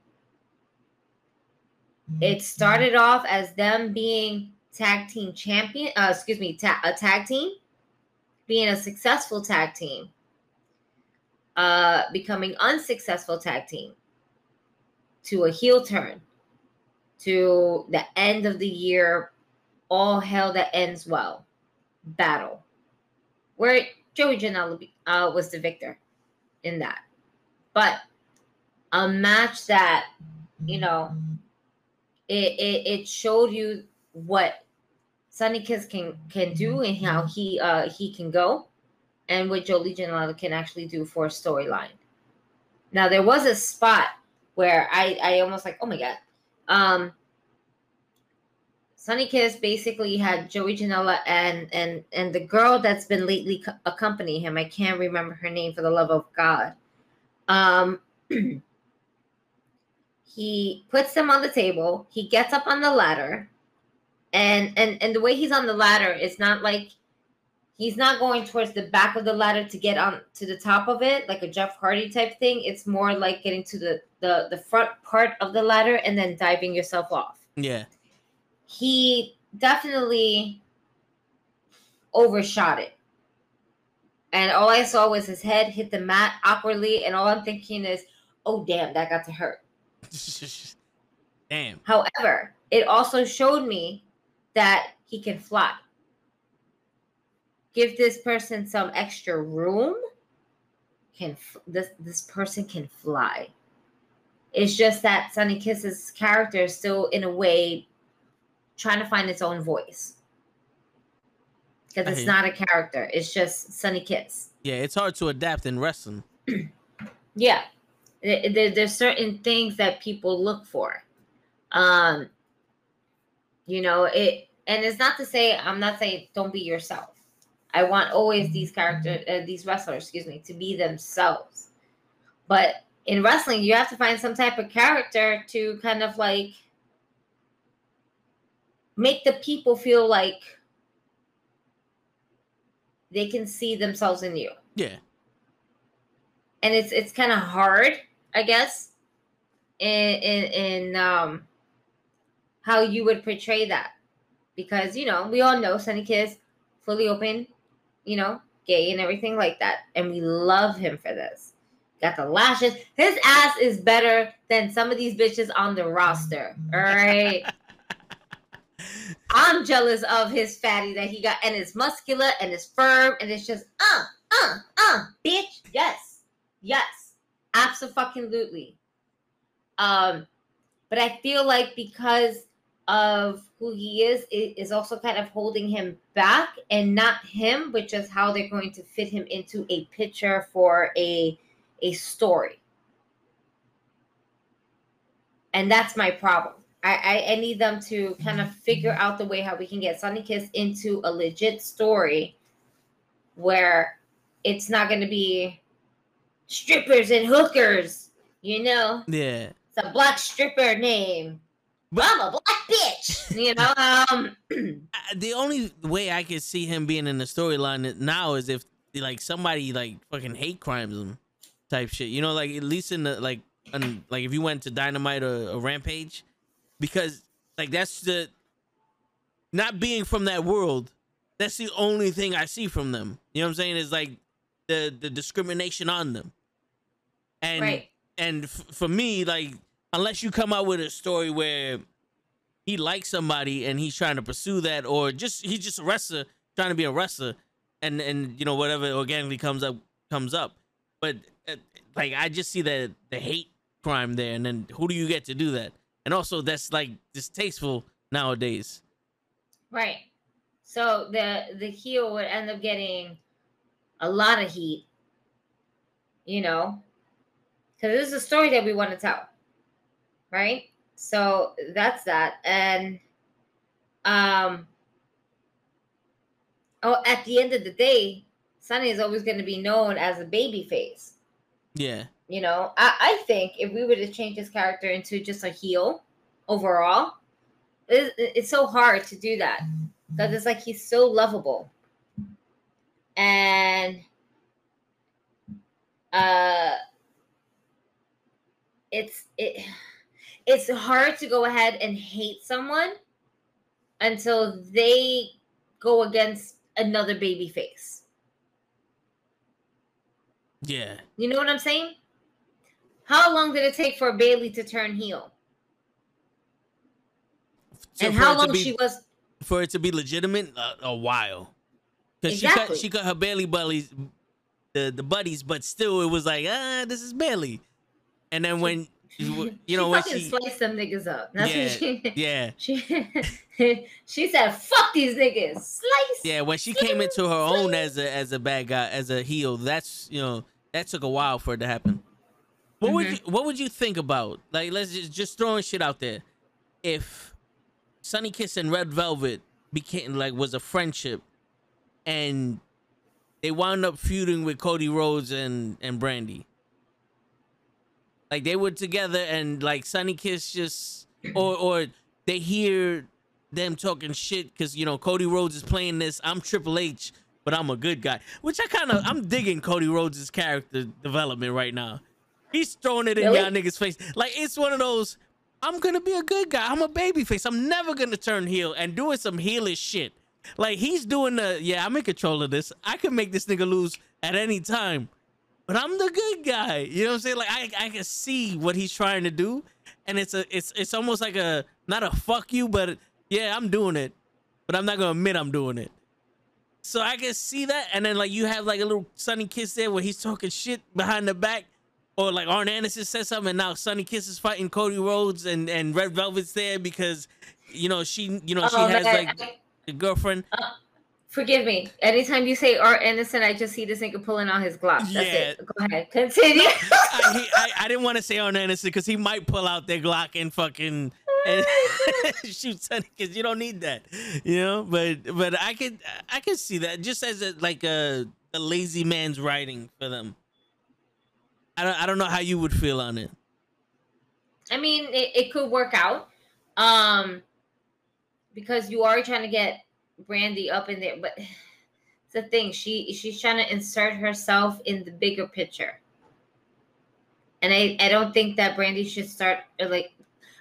It started off as them being tag team champion, uh, excuse me, ta- a tag team, being a successful tag team, uh, becoming unsuccessful tag team, to a heel turn, to the end of the year, all hell that ends well battle, where Joey Janela uh, was the victor in that. But a match that, you know, it, it, it showed you what Sonny Kiss can can do and how he uh he can go and what Joey Janela can actually do for a storyline. Now there was a spot where I I almost like, oh my god. Um Sonny Kiss basically had Joey Janela and and and the girl that's been lately co- accompanying him. I can't remember her name for the love of God. Um, he puts them on the table. He gets up on the ladder, and and and the way he's on the ladder is not like he's not going towards the back of the ladder to get on to the top of it like a Jeff Hardy type thing. It's more like getting to the the the front part of the ladder and then diving yourself off Yeah. he definitely overshot it. And all I saw was his head hit the mat awkwardly, and all I'm thinking is, oh, damn, that got to hurt. Damn. However, it also showed me that he can fly. Give this person some extra room. Can f- this this person can fly? It's just that Sonny Kiss's character is still in a way trying to find its own voice because it's not a character. It's just Sonny Kiss. Yeah, it's hard to adapt in wrestling. Yeah, There- there- there's certain things that people look for. Um, you know it, and it's not to say I'm not saying don't be yourself. I want always these characters, uh, these wrestlers, excuse me, to be themselves. But in wrestling, you have to find some type of character to kind of like make the people feel like they can see themselves in you Yeah. and it's it's kind of hard, I guess, in in in um how you would portray that, because you know we all know Sonny Kiss, fully open, you know, gay and everything like that, and we love him for this. Got the lashes. His ass is better than some of these bitches on the roster. All right. I'm jealous of his fatty that he got, and it's muscular and it's firm, and it's just uh uh uh bitch. Yes, yes, absolutely. Um, but I feel like because of who he is, is also kind of holding him back, and not him, but just how they're going to fit him into a picture for a a story. And that's my problem. I, I, I need them to kind of figure out the way how we can get Sonny Kiss into a legit story where it's not going to be strippers and hookers, you know? Yeah. It's a black stripper name. But- I'm a black bitch, you know? Um, the only way I could see him being in the storyline now is if like somebody like fucking hate crimes him type shit. You know, like at least in the like on, like if you went to Dynamite or, or Rampage, because like that's the not being from that world. That's the only thing I see from them. You know what I'm saying? Is like the the discrimination on them, and right. and f- for me, like unless you come out with a story where he likes somebody and he's trying to pursue that, or just he's just a wrestler trying to be a wrestler, and and you know whatever organically comes up comes up. But uh, like I just see the the hate crime there, and then who do you get to do that? And also that's like distasteful nowadays. Right. So the the heel would end up getting a lot of heat, you know, because this is a story that we want to tell, right? So that's that, and um, oh, at the end of the day, Sonny is always going to be known as a baby face. Yeah, You know, I, I think if we were to change his character into just a heel overall, it, it's so hard to do that because it's like he's so lovable. And uh it's it it's hard to go ahead and hate someone until they go against another baby face. Yeah. You know what I'm saying? How long did it take for Bayley to turn heel? So and how long be- she was for it to be legitimate a, a while because Exactly. she cut she cut her Bayley buddies the the buddies but still it was like ah this is Bayley and then when you know she when fucking she sliced them niggas up. That's yeah what she yeah she she said, "Fuck these niggas." Slice. yeah when she came into her own as a as a bad guy as a heel that's you know that took a while for it to happen what would you Mm-hmm. what would you think about like let's just just throwing shit out there if Sonny Kiss and Red Velvet became like was a friendship and they wound up feuding with Cody Rhodes and and Brandi. Like they were together and like Sonny Kiss just or or they hear them talking shit because you know Cody Rhodes is playing this. I'm Triple H, but I'm a good guy. Which I kind of I'm digging Cody Rhodes' character development right now. He's throwing it in Really? y'all niggas' face. Like it's one of those. I'm gonna be a good guy. I'm a baby face. I'm never gonna turn heel and doing some heelish shit. Like he's doing the yeah, I'm in control of this. I can make this nigga lose at any time. But I'm the good guy. You know what I'm saying? Like I, I can see what he's trying to do. And it's a it's it's almost like a not a fuck you, but yeah, I'm doing it. But I'm not gonna admit I'm doing it. So I can see that. And then like you have like a little Sonny Kiss there where he's talking shit behind the back. Or like Arn Anderson said something, and now Sonny Kiss is fighting Cody Rhodes, and and Red Velvet's there because, you know, she you know she Oh, has man, like a girlfriend. Uh, Forgive me. Anytime you say Arn Anderson, I just see this nigga pulling out his Glock. That's Yeah. it. Go ahead. Continue. I, he, I, I didn't want to say Arn Anderson because he might pull out their Glock and fucking and shoot Sonny because you don't need that, you know. But but I could I could see that just as a like a, a lazy man's writing for them. I don't I don't know how you would feel on it. I mean, it, it could work out. Um, because you are trying to get Brandi up in there, but it's the thing. She she's trying to insert herself in the bigger picture, and I I don't think that Brandi should start like.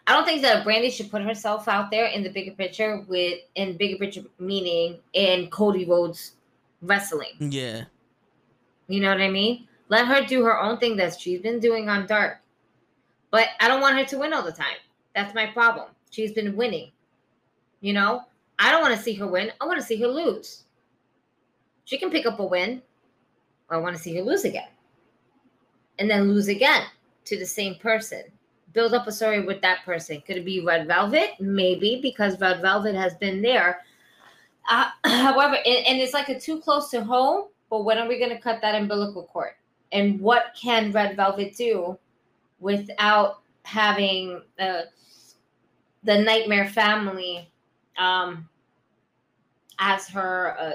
I don't think that Brandi should put herself out there in the bigger picture with in bigger picture meaning in Cody Rhodes wrestling. Yeah, You know what I mean? Let her do her own thing that she's been doing on Dark. But I don't want her to win all the time. That's my problem. She's been winning. You know? I don't want to see her win. I want to see her lose. She can pick up a win. I want to see her lose again. And then lose again to the same person. Build up a story with that person. Could it be Red Velvet? Maybe, because Red Velvet has been there. Uh, however, and, and it's like a too close to home. But when are we going to cut that umbilical cord? And what can Red Velvet do without having the the Nightmare Family um, as her uh,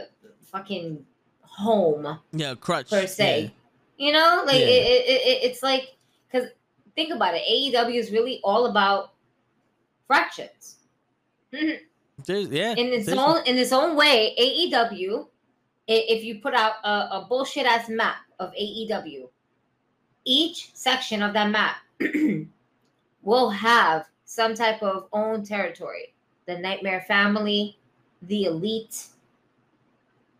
fucking home yeah, crutch per se? You know, like Yeah. it, it, it, it's like because think about it, AEW is really all about fractions. Yeah, There's- yeah. in its own in its own way, AEW, if you put out a, a bullshit ass map of AEW, each section of that map will have some type of own territory. The Nightmare Family, the Elite,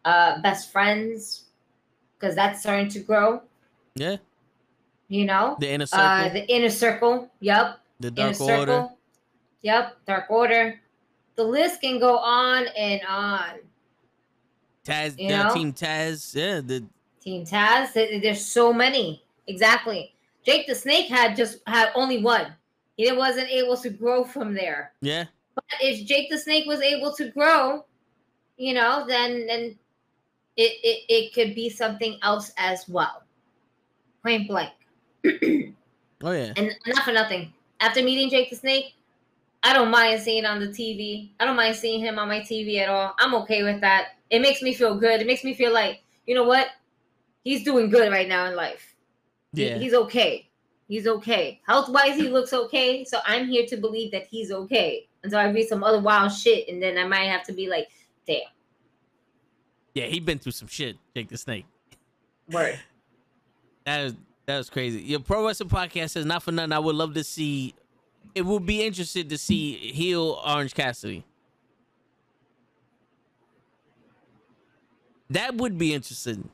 uh, best friends, because that's starting to grow. yeah, You know, the inner circle, uh, the inner circle. Yep, the inner dark order. circle. Yep, dark order. The list can go on and on. Taz, You know? team Taz, yeah, the Team Taz. There's so many. Exactly. Jake the Snake had just had only one. He wasn't able to grow from there. yeah, But if Jake the Snake was able to grow, you know, then then it it, it could be something else as well. Point blank. oh yeah, And not for nothing. After meeting Jake the Snake, I don't mind seeing it on the TV. I don't mind seeing him on my TV at all. I'm okay with that. It makes me feel good. It makes me feel like, you know what? He's doing good right now in life. He- yeah. he's okay. He's okay. Health wise, he looks okay. So I'm here to believe that he's okay until I read some other wild shit. And then I might have to be like, damn, Yeah, he been through some shit, Jake the Snake. word. That was that was crazy. Your pro wrestling podcast says not for nothing. I would love to see. It would be interested to see heel Orange Cassidy. That would be interesting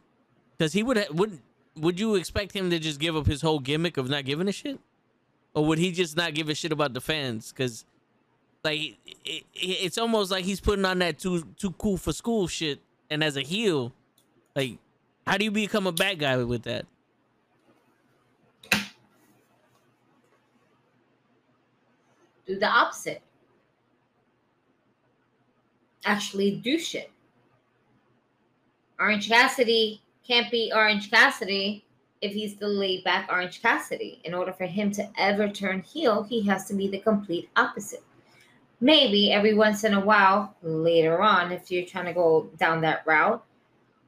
because he would ha- would would you expect him to just give up his whole gimmick of not giving a shit, or would he just not give a shit about the fans? Because like it, it, it's almost like he's putting on that too too cool for school shit, and as a heel, like how do you become a bad guy with that? Do the opposite. Actually, do shit. Orange Cassidy can't be Orange Cassidy if he's the laid back Orange Cassidy. In order for him to ever turn heel, he has to be the complete opposite. Maybe every once in a while, later on, if you're trying to go down that route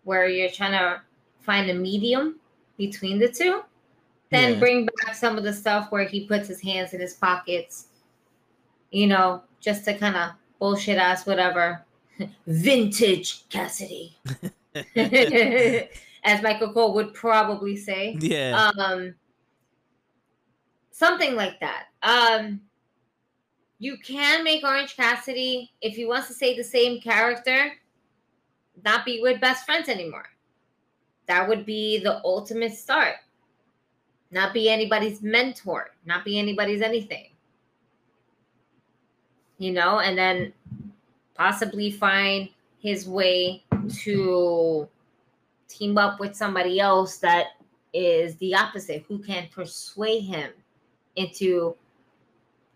where you're trying to find a medium between the two, then Yeah. bring back some of the stuff where he puts his hands in his pockets, you know, just to kind of bullshit ass whatever. Vintage Cassidy. as Michael Cole would probably say. Yeah, Um, something like that. Um, you can make Orange Cassidy if he wants to say the same character, not be with best friends anymore. That would be the ultimate start. Not be anybody's mentor, not be anybody's anything. You know, and then possibly find his way to team up with somebody else that is the opposite, who can persuade him into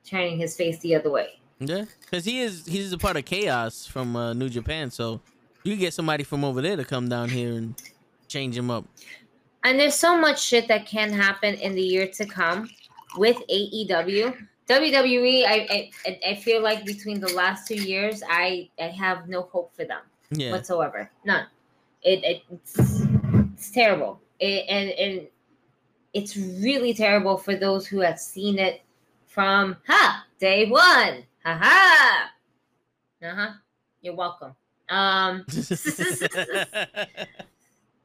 turning his face the other way. yeah, because he is he's a part of chaos from uh, New Japan, so you get somebody from over there to come down here and change him up. And there's so much shit that can happen in the year to come with AEW. WWE, I, I I feel like between the last two years, I I have no hope for them Yeah, whatsoever. None. It, it it's, it's terrible. It, and and it's really terrible for those who have seen it from ha day one. Ha ha. Uh huh. You're welcome. Um.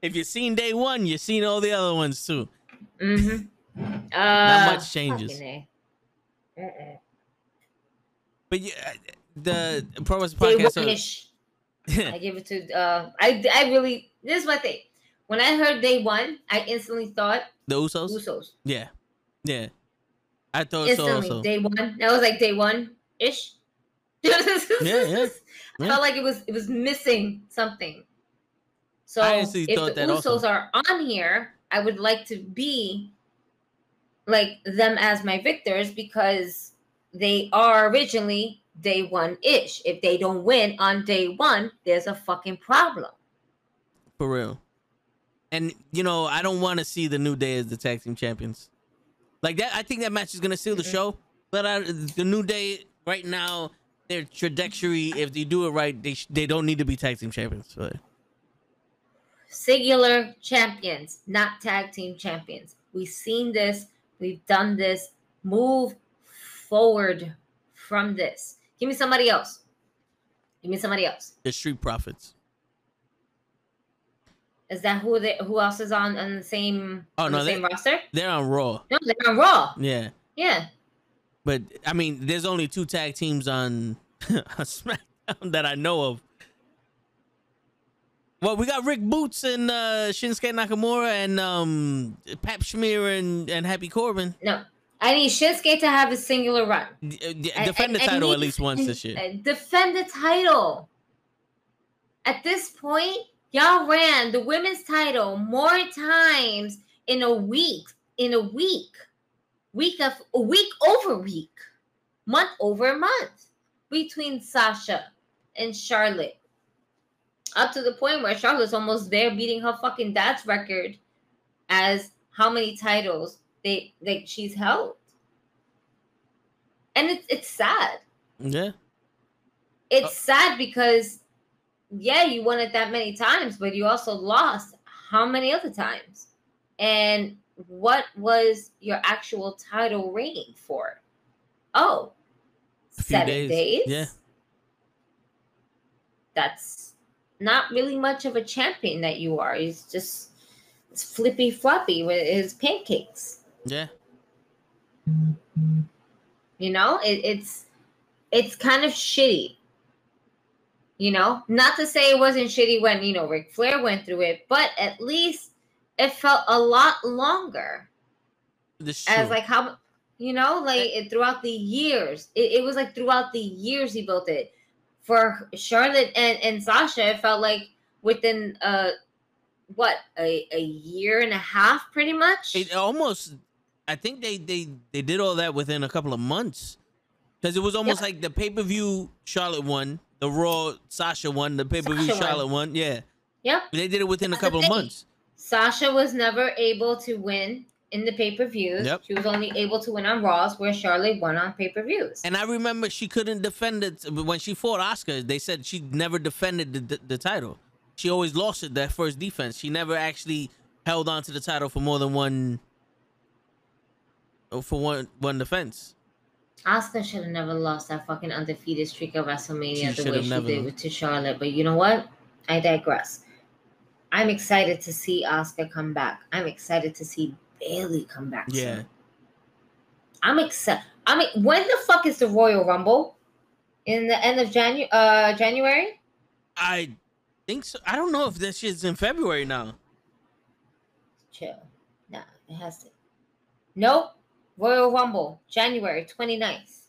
if you've seen day one, you've seen all the other ones too. Mm-hmm. Uh, Not much changes. Uh-uh. But yeah, the Pro Wrestling Day Podcast. one-ish. I give it to. Uh, I I really. This is my thing. When I heard day one, I instantly thought the Usos. Usos. Yeah, yeah. I thought so Instantly, also. day one. That was like day one ish. yeah. Yeah. I felt like it was it was missing something. So if thought the that Usos also. are on here, I would like to be like them as my victors because they are originally day one ish. If they don't win on day one, there's a fucking problem. For real. And you know, I don't want to see the New Day as the tag team champions. Like that, I think that match is gonna seal the Mhm. show. But I, the New Day right now, their trajectory, if they do it right, they sh- they don't need to be tag team champions. But Singular champions, not tag team champions. We've seen this. We've done this. Move forward from this. Give me somebody else. Give me somebody else. the Street Profits. Is that who they, who else is on on the same Oh, no, the they- same roster? They're on Raw. No, they're on Raw. Yeah, Yeah. but I mean, there's only two tag teams on, on SmackDown that I know of. Well, we got Rick Boogs and uh, Shinsuke Nakamura and um, Pap Schmear and, and Happy Corbin. No. I need Shinsuke to have a singular run. D- d- I- defend the I- I title need- at least once this year. Defend the title. At this point, y'all ran the women's title more times in a week. In a week. Week of week over week. Month over month. Between Sasha and Charlotte. Up to the point where Charlotte's almost there beating her fucking dad's record as how many titles they like she's held. And it's it's sad Yeah, it's Uh, sad because yeah you won it that many times but you also lost how many other times and what was your actual title reign for oh seven days. days. Yeah. that's not really much of a champion that you are he's just it's flippy floppy with his pancakes yeah. you know it, it's it's kind of shitty you know? Not to say it wasn't shitty when you know Ric Flair went through it but at least it felt a lot longer. This as like how you know like it, throughout the years. It, it was like throughout the years he built it. For charlotte and and sasha it felt like within uh what a, a year and a half pretty much? It almost I think they they they did all that within a couple of months. Because it was almost like the pay per view Charlotte won, the Raw Sasha won, the pay per view won. Charlotte won. Yeah, yep they did it within a That's couple of months. sasha was never able to win in the pay-per-views Yep. she was only able to win on raws where charlotte won on pay-per-views And I remember she couldn't defend it when she fought Oscar. They said she never defended the, the, the title. She always lost it that first defense. She never actually held on to the title for more than one for one one defense. Asuka should have never lost that fucking undefeated streak of WrestleMania She the way she never did with to Charlotte. But you know what? I digress. I'm excited to see Asuka come back. I'm excited to see Bayley come back. soon. Yeah. I'm excited. I mean, when the fuck is the Royal Rumble? In the end of Janu- uh, January? I think so. I don't know if this shit's in February now. Chill. Nah, it has to. Nope. Royal Rumble, January 29th.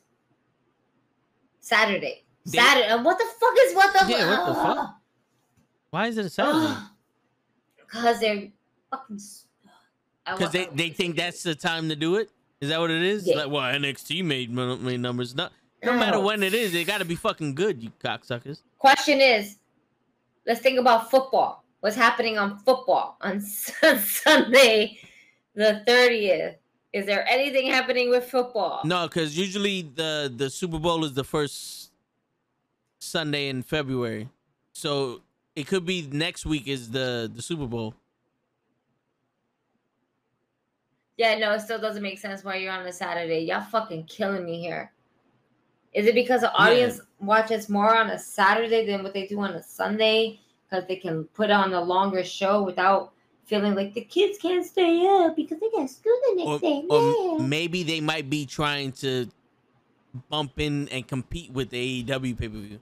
Saturday. They- Saturday. And what the fuck is what the Yeah, what the fuck? Why is it a Saturday? Because they're fucking. Because they, they think that's the time to do it. Is that what it is? Yeah. Like, well, NXT made made numbers. No, no matter when it is, it got to be fucking good. You cocksuckers. Question is, let's think about football. What's happening on football on Sunday, the thirtieth? Is there anything happening with football? No, because usually the the Super Bowl is the first Sunday in February, so it could be next week is the the Super Bowl. Yeah, no, it still doesn't make sense why you're on a Saturday. Y'all fucking killing me here. Is it because the audience watches more on a Saturday than what they do on a Sunday? Because they can put on a longer show without feeling like the kids can't stay up because they got school the next Or, day. or Yeah. maybe they might be trying to bump in and compete with the AEW pay per view.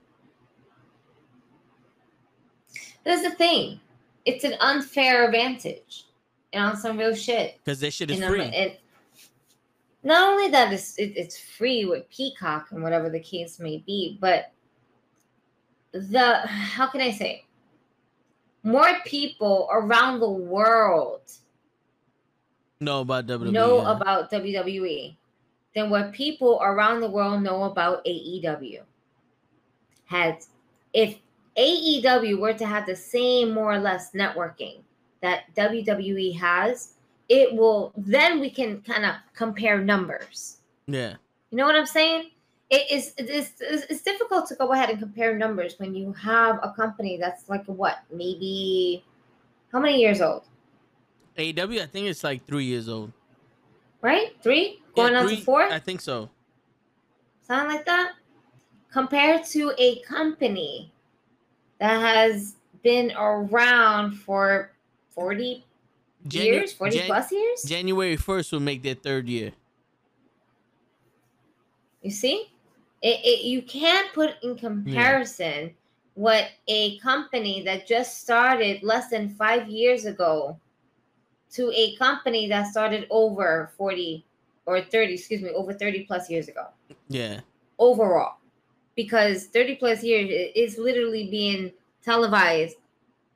That's the thing. It's an unfair advantage. And on some real shit. Because that shit is And free. it- not only that it's it, it's free with Peacock and whatever the case may be, but the how can I say more people around the world know about WWE. know yeah. about WWE than what people around the world know about AEW. Has if AEW were to have the same more or less networking that WWE has, it will then we can kind of compare numbers. Yeah. You know what I'm saying? It is it's, it's, it's difficult to go ahead and compare numbers when you have a company that's like what maybe how many years old, AEW, I think it's like three years old. right? Three Yeah, going on three- to four. I think so. Sound like that? Compared to a company that has been around for 40 Janu- years, 40 Jan- plus years? January 1st will make their third year. You see? It, it, you can't put in comparison what a company that just started less than five years ago to a company that started over 40 or 30, excuse me, over 30 plus years ago. Yeah. overall because 30 plus years is literally being televised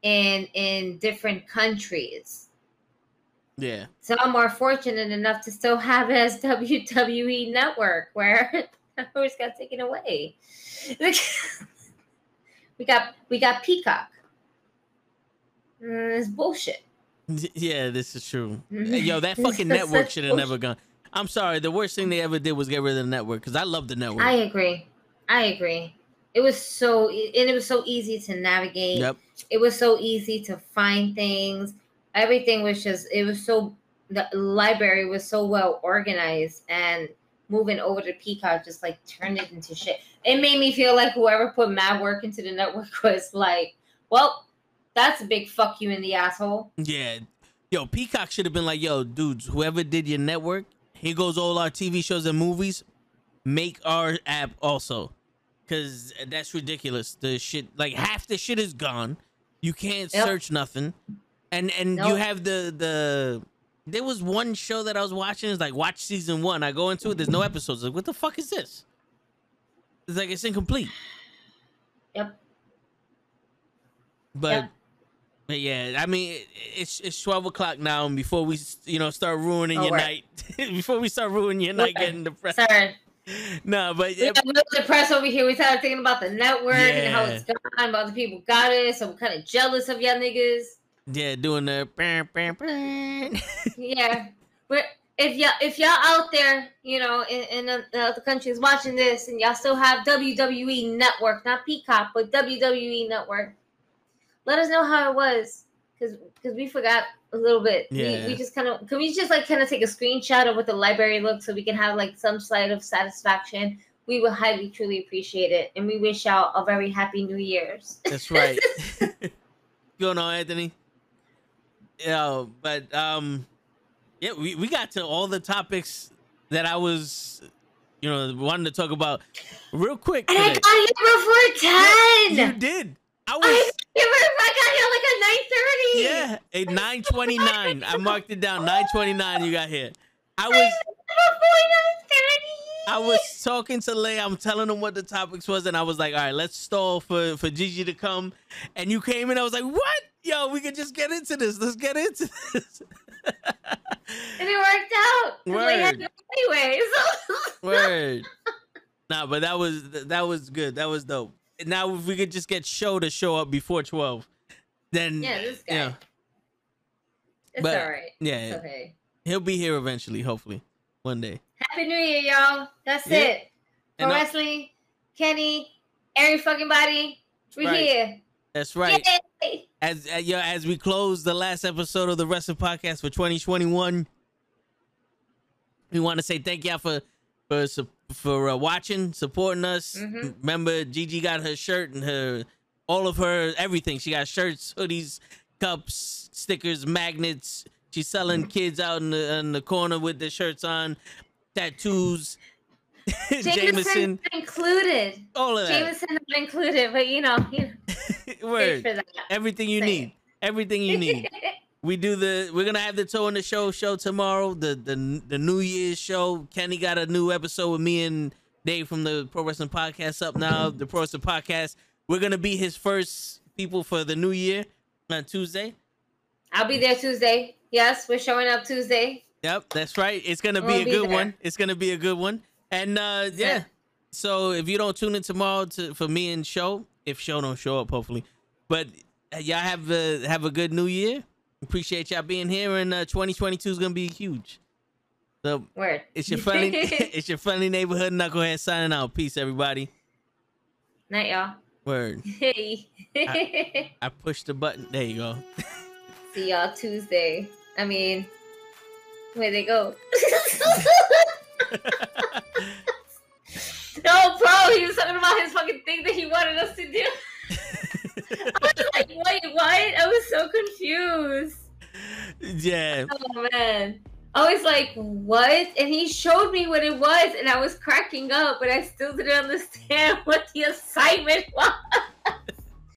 in in different countries Yeah. some are fortunate enough to still have it as wwe network where ours got taken away we got we got peacock Mm, it's bullshit Yeah, this is true. Mhm. Yo, that fucking network should have never gone. I'm sorry. The worst thing they ever did was get rid of the network because I love the network. i agree i agree it was so and it was so easy to navigate yep. it was so easy to find things everything was just it was so the library was so well organized and moving over to peacock just like turned it into shit it made me feel like whoever put mad work into the network was like well that's a big fuck you in the asshole Yeah. Yo, Peacock should have been like, yo, dudes, whoever did your network, here goes all our TV shows and movies. Make our app also. Cause that's ridiculous. The shit like half the shit is gone. You can't Yep. search nothing. And and you have the the there was one show that I was watching. It's like watch season one. I go into it. There's no episodes. Like what the fuck is this? It's like it's incomplete. Yep. But Yep. but yeah, I mean it's it's twelve o'clock now, and before we you know start ruining Oh, your night, before we start ruining your night, getting depressed. Sorry. No, but We yeah, got a little depressed over here. We started thinking about the network and how Yeah. it's gone, about the people got it. So I'm kind of jealous of y'all niggas. Yeah, doing the. bam, bam, bam. Yeah. But if y'all if y'all out there, you know, in, in the, the other countries watching this and y'all still have WWE Network, not Peacock, but WWE Network, let us know how it was. Cause, Cause we forgot a little bit. Yeah. We, we just kind of can we just like kind of take a screenshot of what the library looks so we can have like some slight of satisfaction. We would highly truly appreciate it. And we wish y'all a very happy New Year's. That's right. going on, Anthony? Yeah, but um, yeah, we, we got to all the topics that I was, you know, wanting to talk about real quick. And I got here before 10. You did. I I, was I got here like at 9.30. yeah, a nine twenty nine. I marked it down. Nine twenty nine. You got here. I was Before 9.30. I was talking to Lay. I'm telling him what the topics was, and I was like, all right, let's stall for for Gigi to come. And you came in. I was like, what? Yo, we could just get into this. Let's get into this. And it worked out. we Word. to Anyway. Word. nah, but that was that was good. That was dope. Now if we could just get show to show up before twelve, then Yeah, this guy. yeah, It's but- all right. yeah, It's okay. he'll be here eventually, hopefully, one day. Happy New Year, y'all. That's Yeah. it. I- wrestling, Kenny, every fucking body. We Right. here. That's right. Yay. as uh, yo, as we close the last episode of the Wrestling Podcast for 2021, we want to say thank y'all for for for uh, watching, supporting us. Mhm. Remember, Gigi got her shirt and her all of her everything. She got shirts, hoodies, cups, stickers, magnets. She's selling kids out in the in the corner with the shirts on, tattoos. Jameson included. all of that. Jameson not included, but you know, you know Word. Everything you need. Everything you need. we do the we're gonna have the toe in the show show tomorrow the the the new year's show kenny got a new episode with me and dave from the pro wrestling podcast up now the pro wrestling podcast we're gonna be his first people for the new year on tuesday I'll be there Tuesday. Yes, we're showing up Tuesday. yep that's right it's gonna be We'll a be good there. one it's gonna be a good one and uh yeah Yeah. so if you don't tune in tomorrow to for me and show if show don't show up hopefully but uh, y'all have a have a good new year appreciate y'all being here and uh 2022 is gonna be huge so Word. It's your friendly, it's your friendly neighborhood knucklehead signing out. Peace, everybody. Night, y'all. Word. Hey. I pushed the button. There you go. See y'all Tuesday. I mean, where they go? No, bro, he was talking about his fucking thing that he wanted us to do. I was like, wait, what? I was so confused. yeah. Oh man. I was like, what? And he showed me what it was, and I was cracking up, but I still didn't understand what the assignment was.